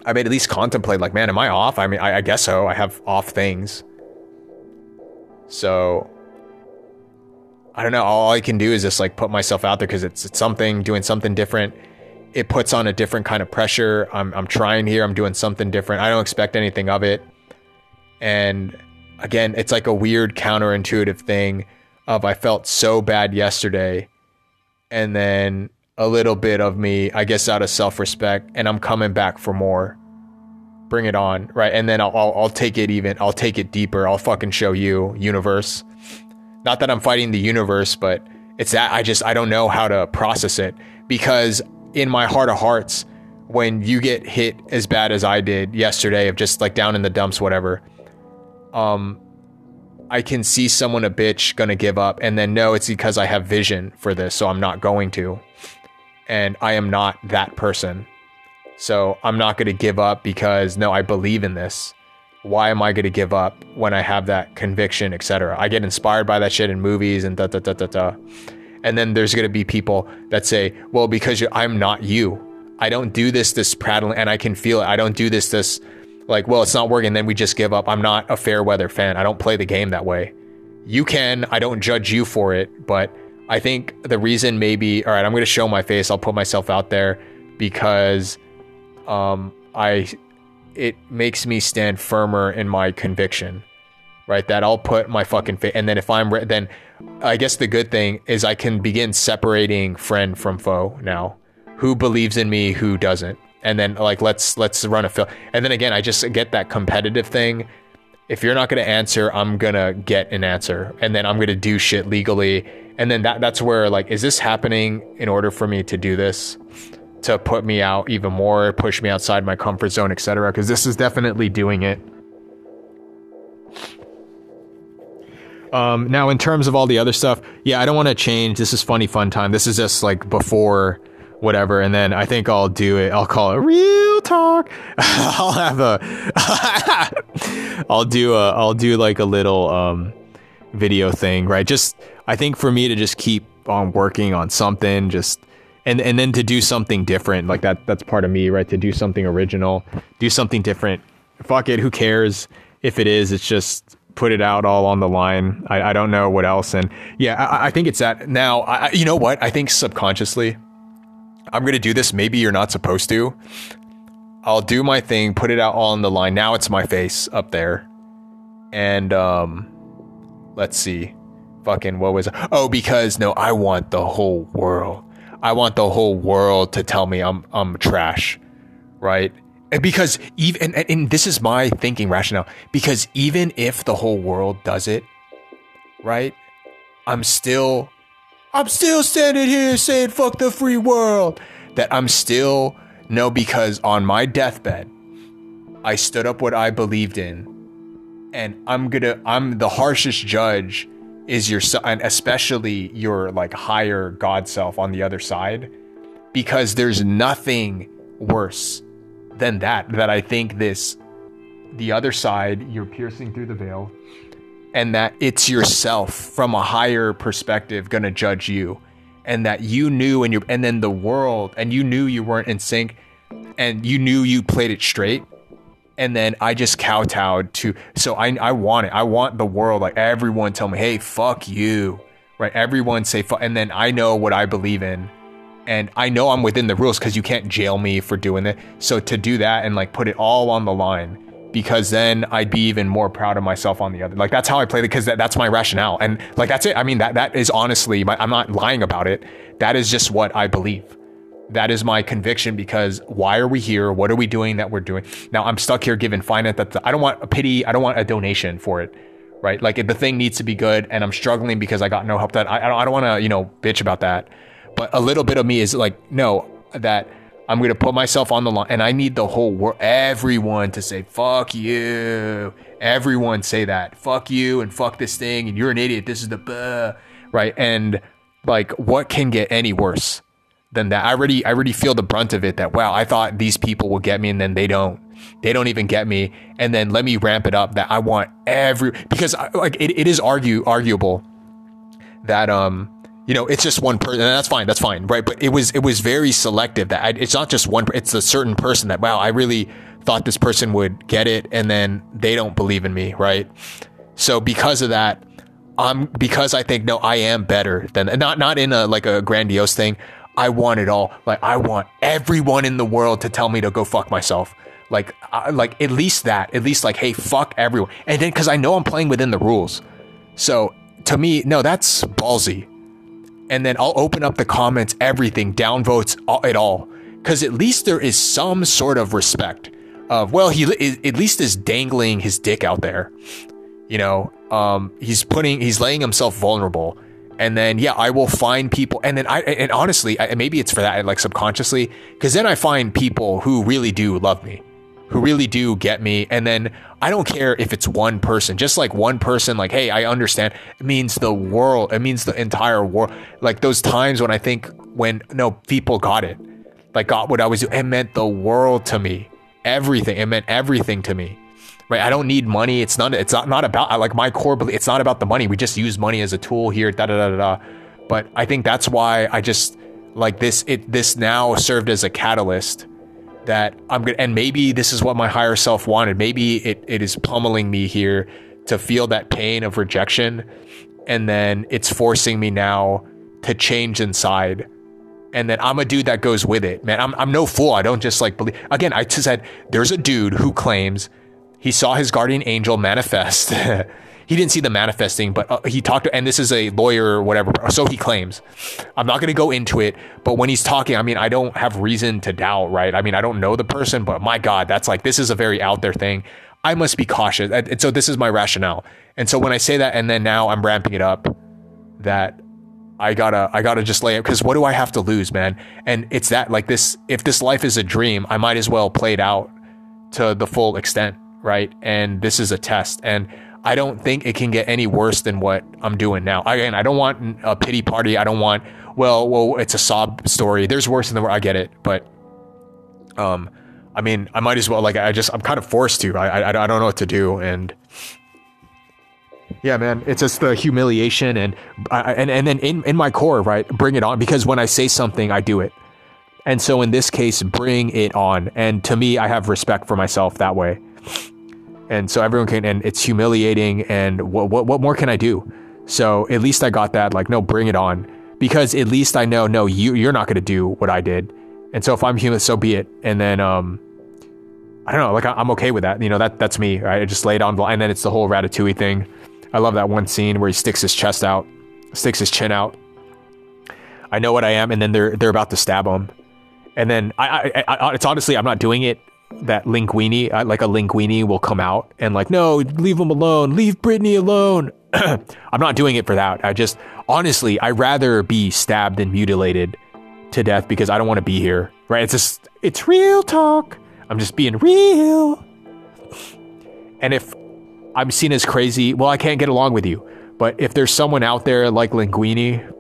i mean at least contemplate like man am i off i mean i, I guess so i have off things so I don't know. All I can do is just like put myself out there because it's, it's something, doing something different. It puts on a different kind of pressure. I'm, I'm trying here. I'm doing something different. I don't expect anything of it. And again, it's like a weird counterintuitive thing of I felt so bad yesterday. And then a little bit of me, I guess, out of self respect, and I'm coming back for more. Bring it on, right? And then I'll, I'll, I'll take it even. I'll take it deeper. I'll fucking show you, universe not that I'm fighting the universe, but it's that I just I don't know how to process it because in my heart of hearts, when you get hit as bad as I did yesterday, of just like down in the dumps, whatever, um, I can see someone a bitch gonna give up, and then no, it's because I have vision for this, so I'm not going to, and I am not that person, so I'm not gonna give up because no, I believe in this why am I to give up when I have that conviction, etc. I get inspired by that shit in movies and da da da da da. And then there's to be people that say, well, because I'm not you, I don't do this this prattling and I can feel it. I don't do this this like, well, it's not working, then we just give up. I'm not a fair weather fan. I don't play the game that way. You can, I don't judge you for it, but I think the reason maybe all right, I'm going to show my face. I'll put myself out there because um I it makes me stand firmer in my conviction. Right? That I'll put my fucking face and then if I'm re- then I guess the good thing is I can begin separating friend from foe now. Who believes in me, who doesn't. And then like let's let's run a film. And then again, I just get that competitive thing. If you're not going to answer, I'm going to get an answer and then I'm going to do shit legally. And then that that's where like is this happening in order for me to do this? To put me out even more, push me outside my comfort zone, etc. Because this is definitely doing it. Um, now, in terms of all the other stuff, yeah, I don't want to change. This is funny fun time. This is just like before whatever, and then I think I'll do it. I'll call it real talk. I'll have a. I'll do a. I'll do like a little um, video thing, right? Just I think for me to just keep on working on something, just and and then to do something different, like that. That's part of me, right? To do something original, do something different. Fuck it, who cares if it is? It's just put it out all on the line. I, I don't know what else. And yeah, I, I think it's that now. I, you know what? I think subconsciously, I'm going to do this. Maybe you're not supposed to. I'll do my thing, put it out on the line. Now it's my face up there. And um let's see. Fucking what was? Oh, because no, I want the whole world. I want the whole world to tell me I'm I'm trash. Right? And because even and, and this is my thinking rationale because even if the whole world does it right i'm still i'm still standing here saying fuck the free world. That i'm still no because on my deathbed i stood up what i believed in. And i'm gonna i'm the harshest judge is your and especially your like higher god self on the other side. Because there's nothing worse than that that I think this the other side you're piercing through the veil and that it's yourself from a higher perspective going to judge you. And that you knew and you and then the world and you knew you weren't in sync and you knew you played it straight. And then I just kowtowed to so I I want it. I want the world like everyone tell me hey fuck you right? Everyone say fuck and then I know what I believe in. And I know I'm within the rules because you can't jail me for doing it. So to do that and like put it all on the line, because then I'd be even more proud of myself on the other. Like that's how I play it because that, that's my rationale, and like that's it. I mean that that is honestly, my, I'm not lying about it. That is just what I believe. That is my conviction because why are we here? What are we doing that we're doing? Now I'm stuck here given finite that I don't want a pity. I don't want a donation for it right? Like the thing needs to be good, and I'm struggling because I got no help. That I, I don't, I don't want to, you know, bitch about that. But a little bit of me is like, no, that I'm going to put myself on the line and I need the whole world, everyone to say, fuck you. Everyone say that. Fuck you and fuck this thing and you're an idiot. This is the, buh, right? And like, what can get any worse than that? I already, I already feel the brunt of it that, wow, I thought these people will get me and then they don't. They don't even get me. And then let me ramp it up that I want every, because like it, it is argue, arguable that, um, you know, it's just one person, that's fine, that's fine, right? But it was it was very selective. That I, it's not just one; it's a certain person that wow, I really thought this person would get it, and then they don't believe in me, right? So because of that, I'm because I think no, I am better than not not in a like a grandiose thing. I want it all. Like I want everyone in the world to tell me to go fuck myself. Like I, like at least that, at least like hey, fuck everyone. And then because I know I'm playing within the rules, so to me, no, that's ballsy and then I'll open up the comments, everything, downvotes, it all. Because at least there is some sort of respect of, well, he at least is dangling his dick out there. You know, um, he's putting, he's laying himself vulnerable. And then, yeah, I will find people. And then I, and honestly, I, maybe it's for that, like subconsciously, because then I find people who really do love me who really do get me. And then I don't care if it's one person, just like one person, like, hey, I understand. It means the world, it means the entire world. Like those times when I think when no people got it, like got what I was doing, it meant the world to me. Everything. It meant everything to me. Right. I don't need money. It's not it's not, not about like my core belief. It's not about the money. We just use money as a tool here, da da da da da. But I think that's why I just like this it this now served as a catalyst that I'm gonna and maybe this is what my higher self wanted. Maybe it, it is pummeling me here to feel that pain of rejection and then it's forcing me now to change inside and then I'm a dude that goes with it, man. I'm, I'm no fool. I don't just like believe. Again, I just said there's a dude who claims he saw his guardian angel manifest. he didn't see the manifesting, but uh, he talked to, and this is a lawyer or whatever, so he claims. I'm not going to go into it, but when he's talking, I mean, I don't have reason to doubt, right? I mean, I don't know the person, but my God, that's like, this is a very out there thing. I must be cautious. And so this is my rationale. And so when I say that, and then now I'm ramping it up, that I gotta I gotta just lay it because what do I have to lose, man? And it's that like this if this life is a dream, I might as well play it out to the full extent, right? And this is a test. And I don't think it can get any worse than what I'm doing now. Again, I don't want a pity party. I don't want well, well, it's a sob story. There's worse than the I get it, but um, I mean, I might as well like I just I'm kind of forced to. I I, I don't know what to do, and yeah, man, it's just the humiliation and and and then in in my core, right? Bring it on because when I say something, I do it. And so in this case, bring it on. And to me, I have respect for myself that way. And so everyone can, and it's humiliating. And what what what more can I do? So at least I got that. Like, no, bring it on, because at least I know, no, you you're not going to do what I did. And so if I'm human, so be it. And then um, I don't know, like I'm okay with that. You know, that that's me. Right? I just lay it on, and then it's the whole Ratatouille thing I love that one scene where he sticks his chest out, sticks his chin out. I know what I am, and then they're they're about to stab him, and then I, I, I it's honestly I'm not doing it. That linguini, uh, like a linguini, will come out and like, no, leave him alone, leave Brittany alone. I'm not doing it for that. I just honestly, I'd rather be stabbed and mutilated to death because I don't want to be here. Right? It's just it's real talk. I'm just being real. And if I'm seen as crazy. Well, I can't get along with you. But if there's someone out there like Linguini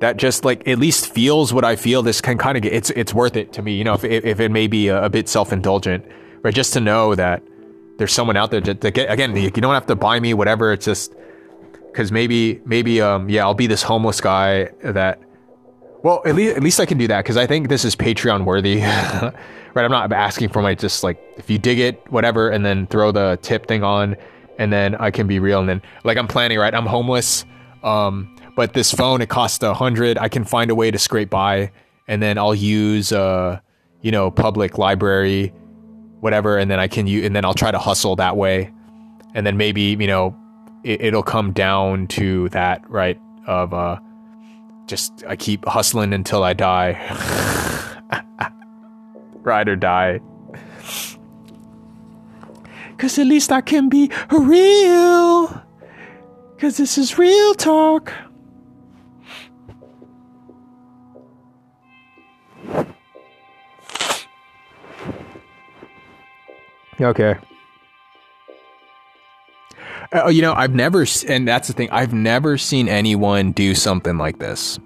that just like at least feels what I feel, this can kind of get it's it's worth it to me. You know, if if it may be a, a bit self indulgent, right? Just to know that there's someone out there to, get again. You don't have to buy me whatever. It's just because maybe maybe um yeah I'll be this homeless guy that well at least at least I can do that because I think this is Patreon worthy. right? I'm not asking for my just like if you dig it, whatever, and then throw the tip thing on, and then I can be real. And then like I'm planning, right? I'm homeless, um, but this phone it costs a hundred. I can find a way to scrape by, and then I'll use uh, you know, public library, whatever, and then I can use, and then I'll try to hustle that way, and then maybe you know, it, it'll come down to that, right? Of uh, just I keep hustling until I die. ride or die. Cause at least I can be real. Cause this is real talk. Okay. Uh, you know, I've never, and that's the thing, I've never seen anyone do something like this.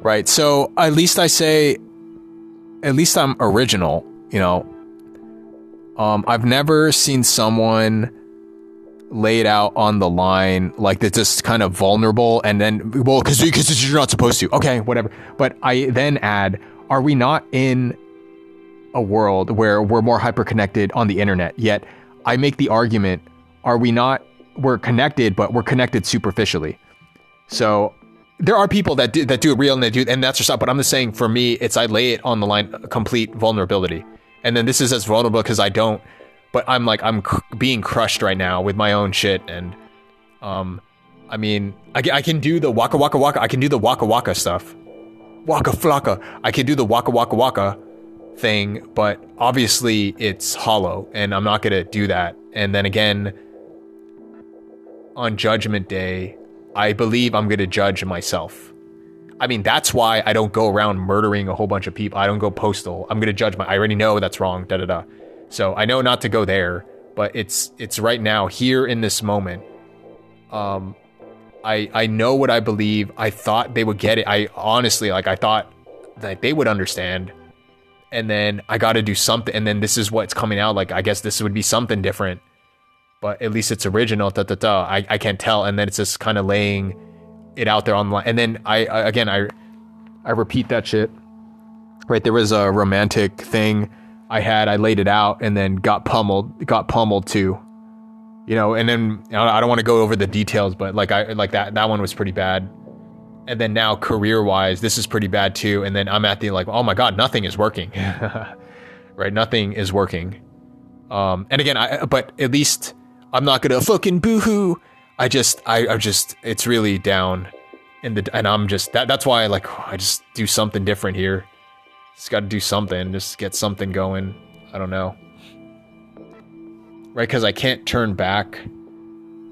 Right. So at least I say, at least I'm original, you know. Um, I've never seen someone laid out on the line like that's just kind of vulnerable and then well because because you're not supposed to okay whatever but i then add are we not in a world where we're more hyper connected on the internet yet i make the argument are we not we're connected but we're connected superficially so there are people that do that do it real and they do and that's just. But I'm just saying for me, it's I lay it on the line, complete vulnerability. And then this is as vulnerable because I don't. But I'm like I'm cr- being crushed right now with my own shit, and um, I mean, I, I can do the waka waka waka. I can do the waka waka stuff, waka flocka. I can do the waka waka waka thing, but obviously it's hollow, and I'm not gonna do that. And then again, on Judgment Day, I believe I'm going to judge myself. I mean, that's why I don't go around murdering a whole bunch of people. I don't go postal. I'm going to judge my. I already know that's wrong. Da da da. So I know not to go there, but it's it's right now here in this moment. Um, I I know what I believe. I thought they would get it. I honestly like I thought that they would understand. And then I got to do something. And then this is what's coming out. Like I guess this would be something different but at least it's original. Da, da, da. I, I can't tell. And then it's just kind of laying it out there online. And then I, I again, I, I repeat that shit. Right, there was a romantic thing I had. I laid it out and then got pummeled. Got pummeled too. You know, and then I don't want to go over the details, but like I like that that one was pretty bad. And then now career wise, this is pretty bad too. And then I'm at the like, oh my god, nothing is working. right, nothing is working. Um, and again, I but at least I'm not gonna fucking boohoo. I just I I just it's really down, and the and I'm just that that's why I like I just do something different here. Just got to do something, just get something going. I don't know, right? Because I can't turn back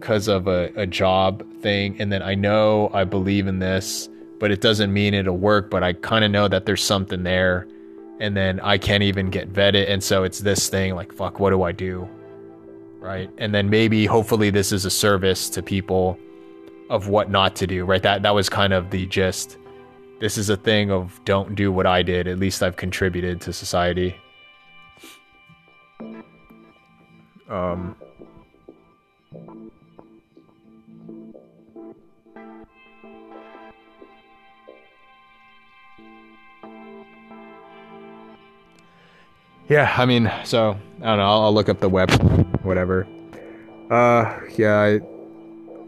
because of a, a job thing, and then I know I believe in this, but it doesn't mean it'll work. But I kind of know that there's something there and then I can't even get vetted. And so it's this thing like, fuck, what do I do? Right. And then maybe, hopefully, this is a service to people of what not to do. Right. That, that was kind of the gist. This is a thing of don't do what I did. At least I've contributed to society. Um, yeah, I mean, so I don't know. I'll, I'll look up the web, whatever. Uh, yeah. I,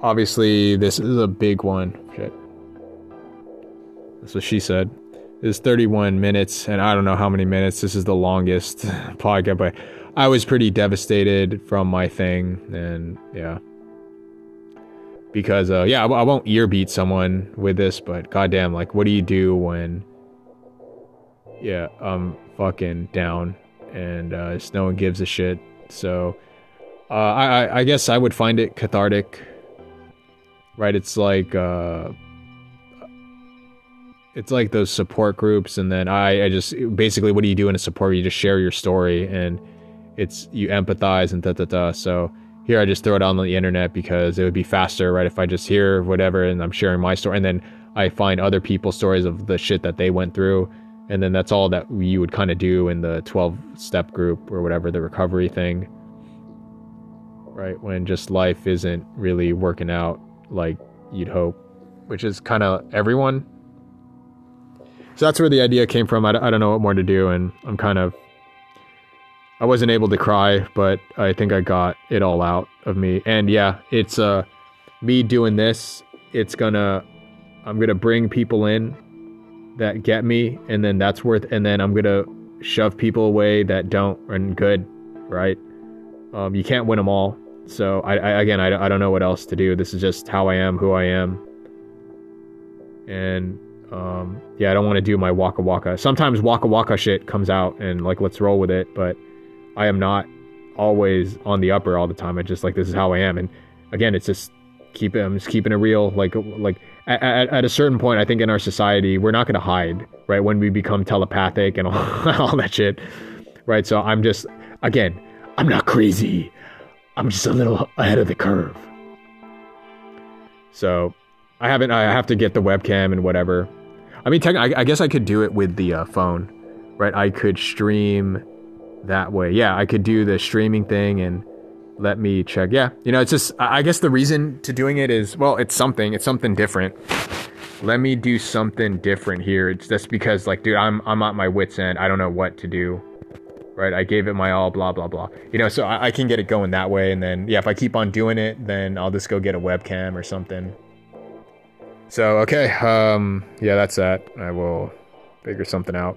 obviously, this is a big one. Shit. That's what she said. It's 31 minutes, and I don't know how many minutes. This is the longest podcast, but I was pretty devastated from my thing, and yeah. Because, uh, yeah, I, I won't ear beat someone with this, but goddamn, like, what do you do when, yeah, I'm fucking down and uh, no one gives a shit. So uh, I, I guess I would find it cathartic. Right? It's like uh, it's like those support groups, and then I, I just basically what do you do in a support? You just share your story, and it's you empathize and da da da. So here I just throw it on the internet because it would be faster, right? If I just hear whatever and I'm sharing my story, and then I find other people's stories of the shit that they went through and then that's all that you would kind of do in the 12 step group or whatever the recovery thing. Right when just life isn't really working out like you'd hope which is kind of everyone. So that's where the idea came from. I, I don't know what more to do and i'm kind of i wasn't able to cry but i think i got it all out of me. And yeah it's uh me doing this it's gonna i'm gonna bring people in that get me, and then that's worth, and then I'm gonna shove people away that don't and good, right? Um, you can't win them all. So I, I again, I, I don't know what else to do. This is just how I am, who I am, and um, yeah, I don't want to do my waka waka. Sometimes waka waka shit comes out, and like let's roll with it. But I am not always on the upper all the time. I just like this is how I am, and again, it's just keep it. I'm just keeping it real. Like like at, at a certain point, I think in our society, we're not going to hide, right? When we become telepathic and all, all that shit, right? So I'm just, again, I'm not crazy. I'm just a little ahead of the curve. So I haven't, I have to get the webcam and whatever. I mean, tech, I, I guess I could do it with the uh, phone, right? I could stream that way. Yeah, I could do the streaming thing and let me check. Yeah, you know, it's just, I guess the reason to doing it is, well, it's something, it's something different. Let me do something different here. It's just because, like, dude, I'm, I'm at my wits' end. I don't know what to do. Right? I gave it my all, blah, blah, blah. You know, so I, I can get it going that way. And then, yeah, if I keep on doing it, then I'll just go get a webcam or something. So, okay. Um, yeah, that's that. I will figure something out.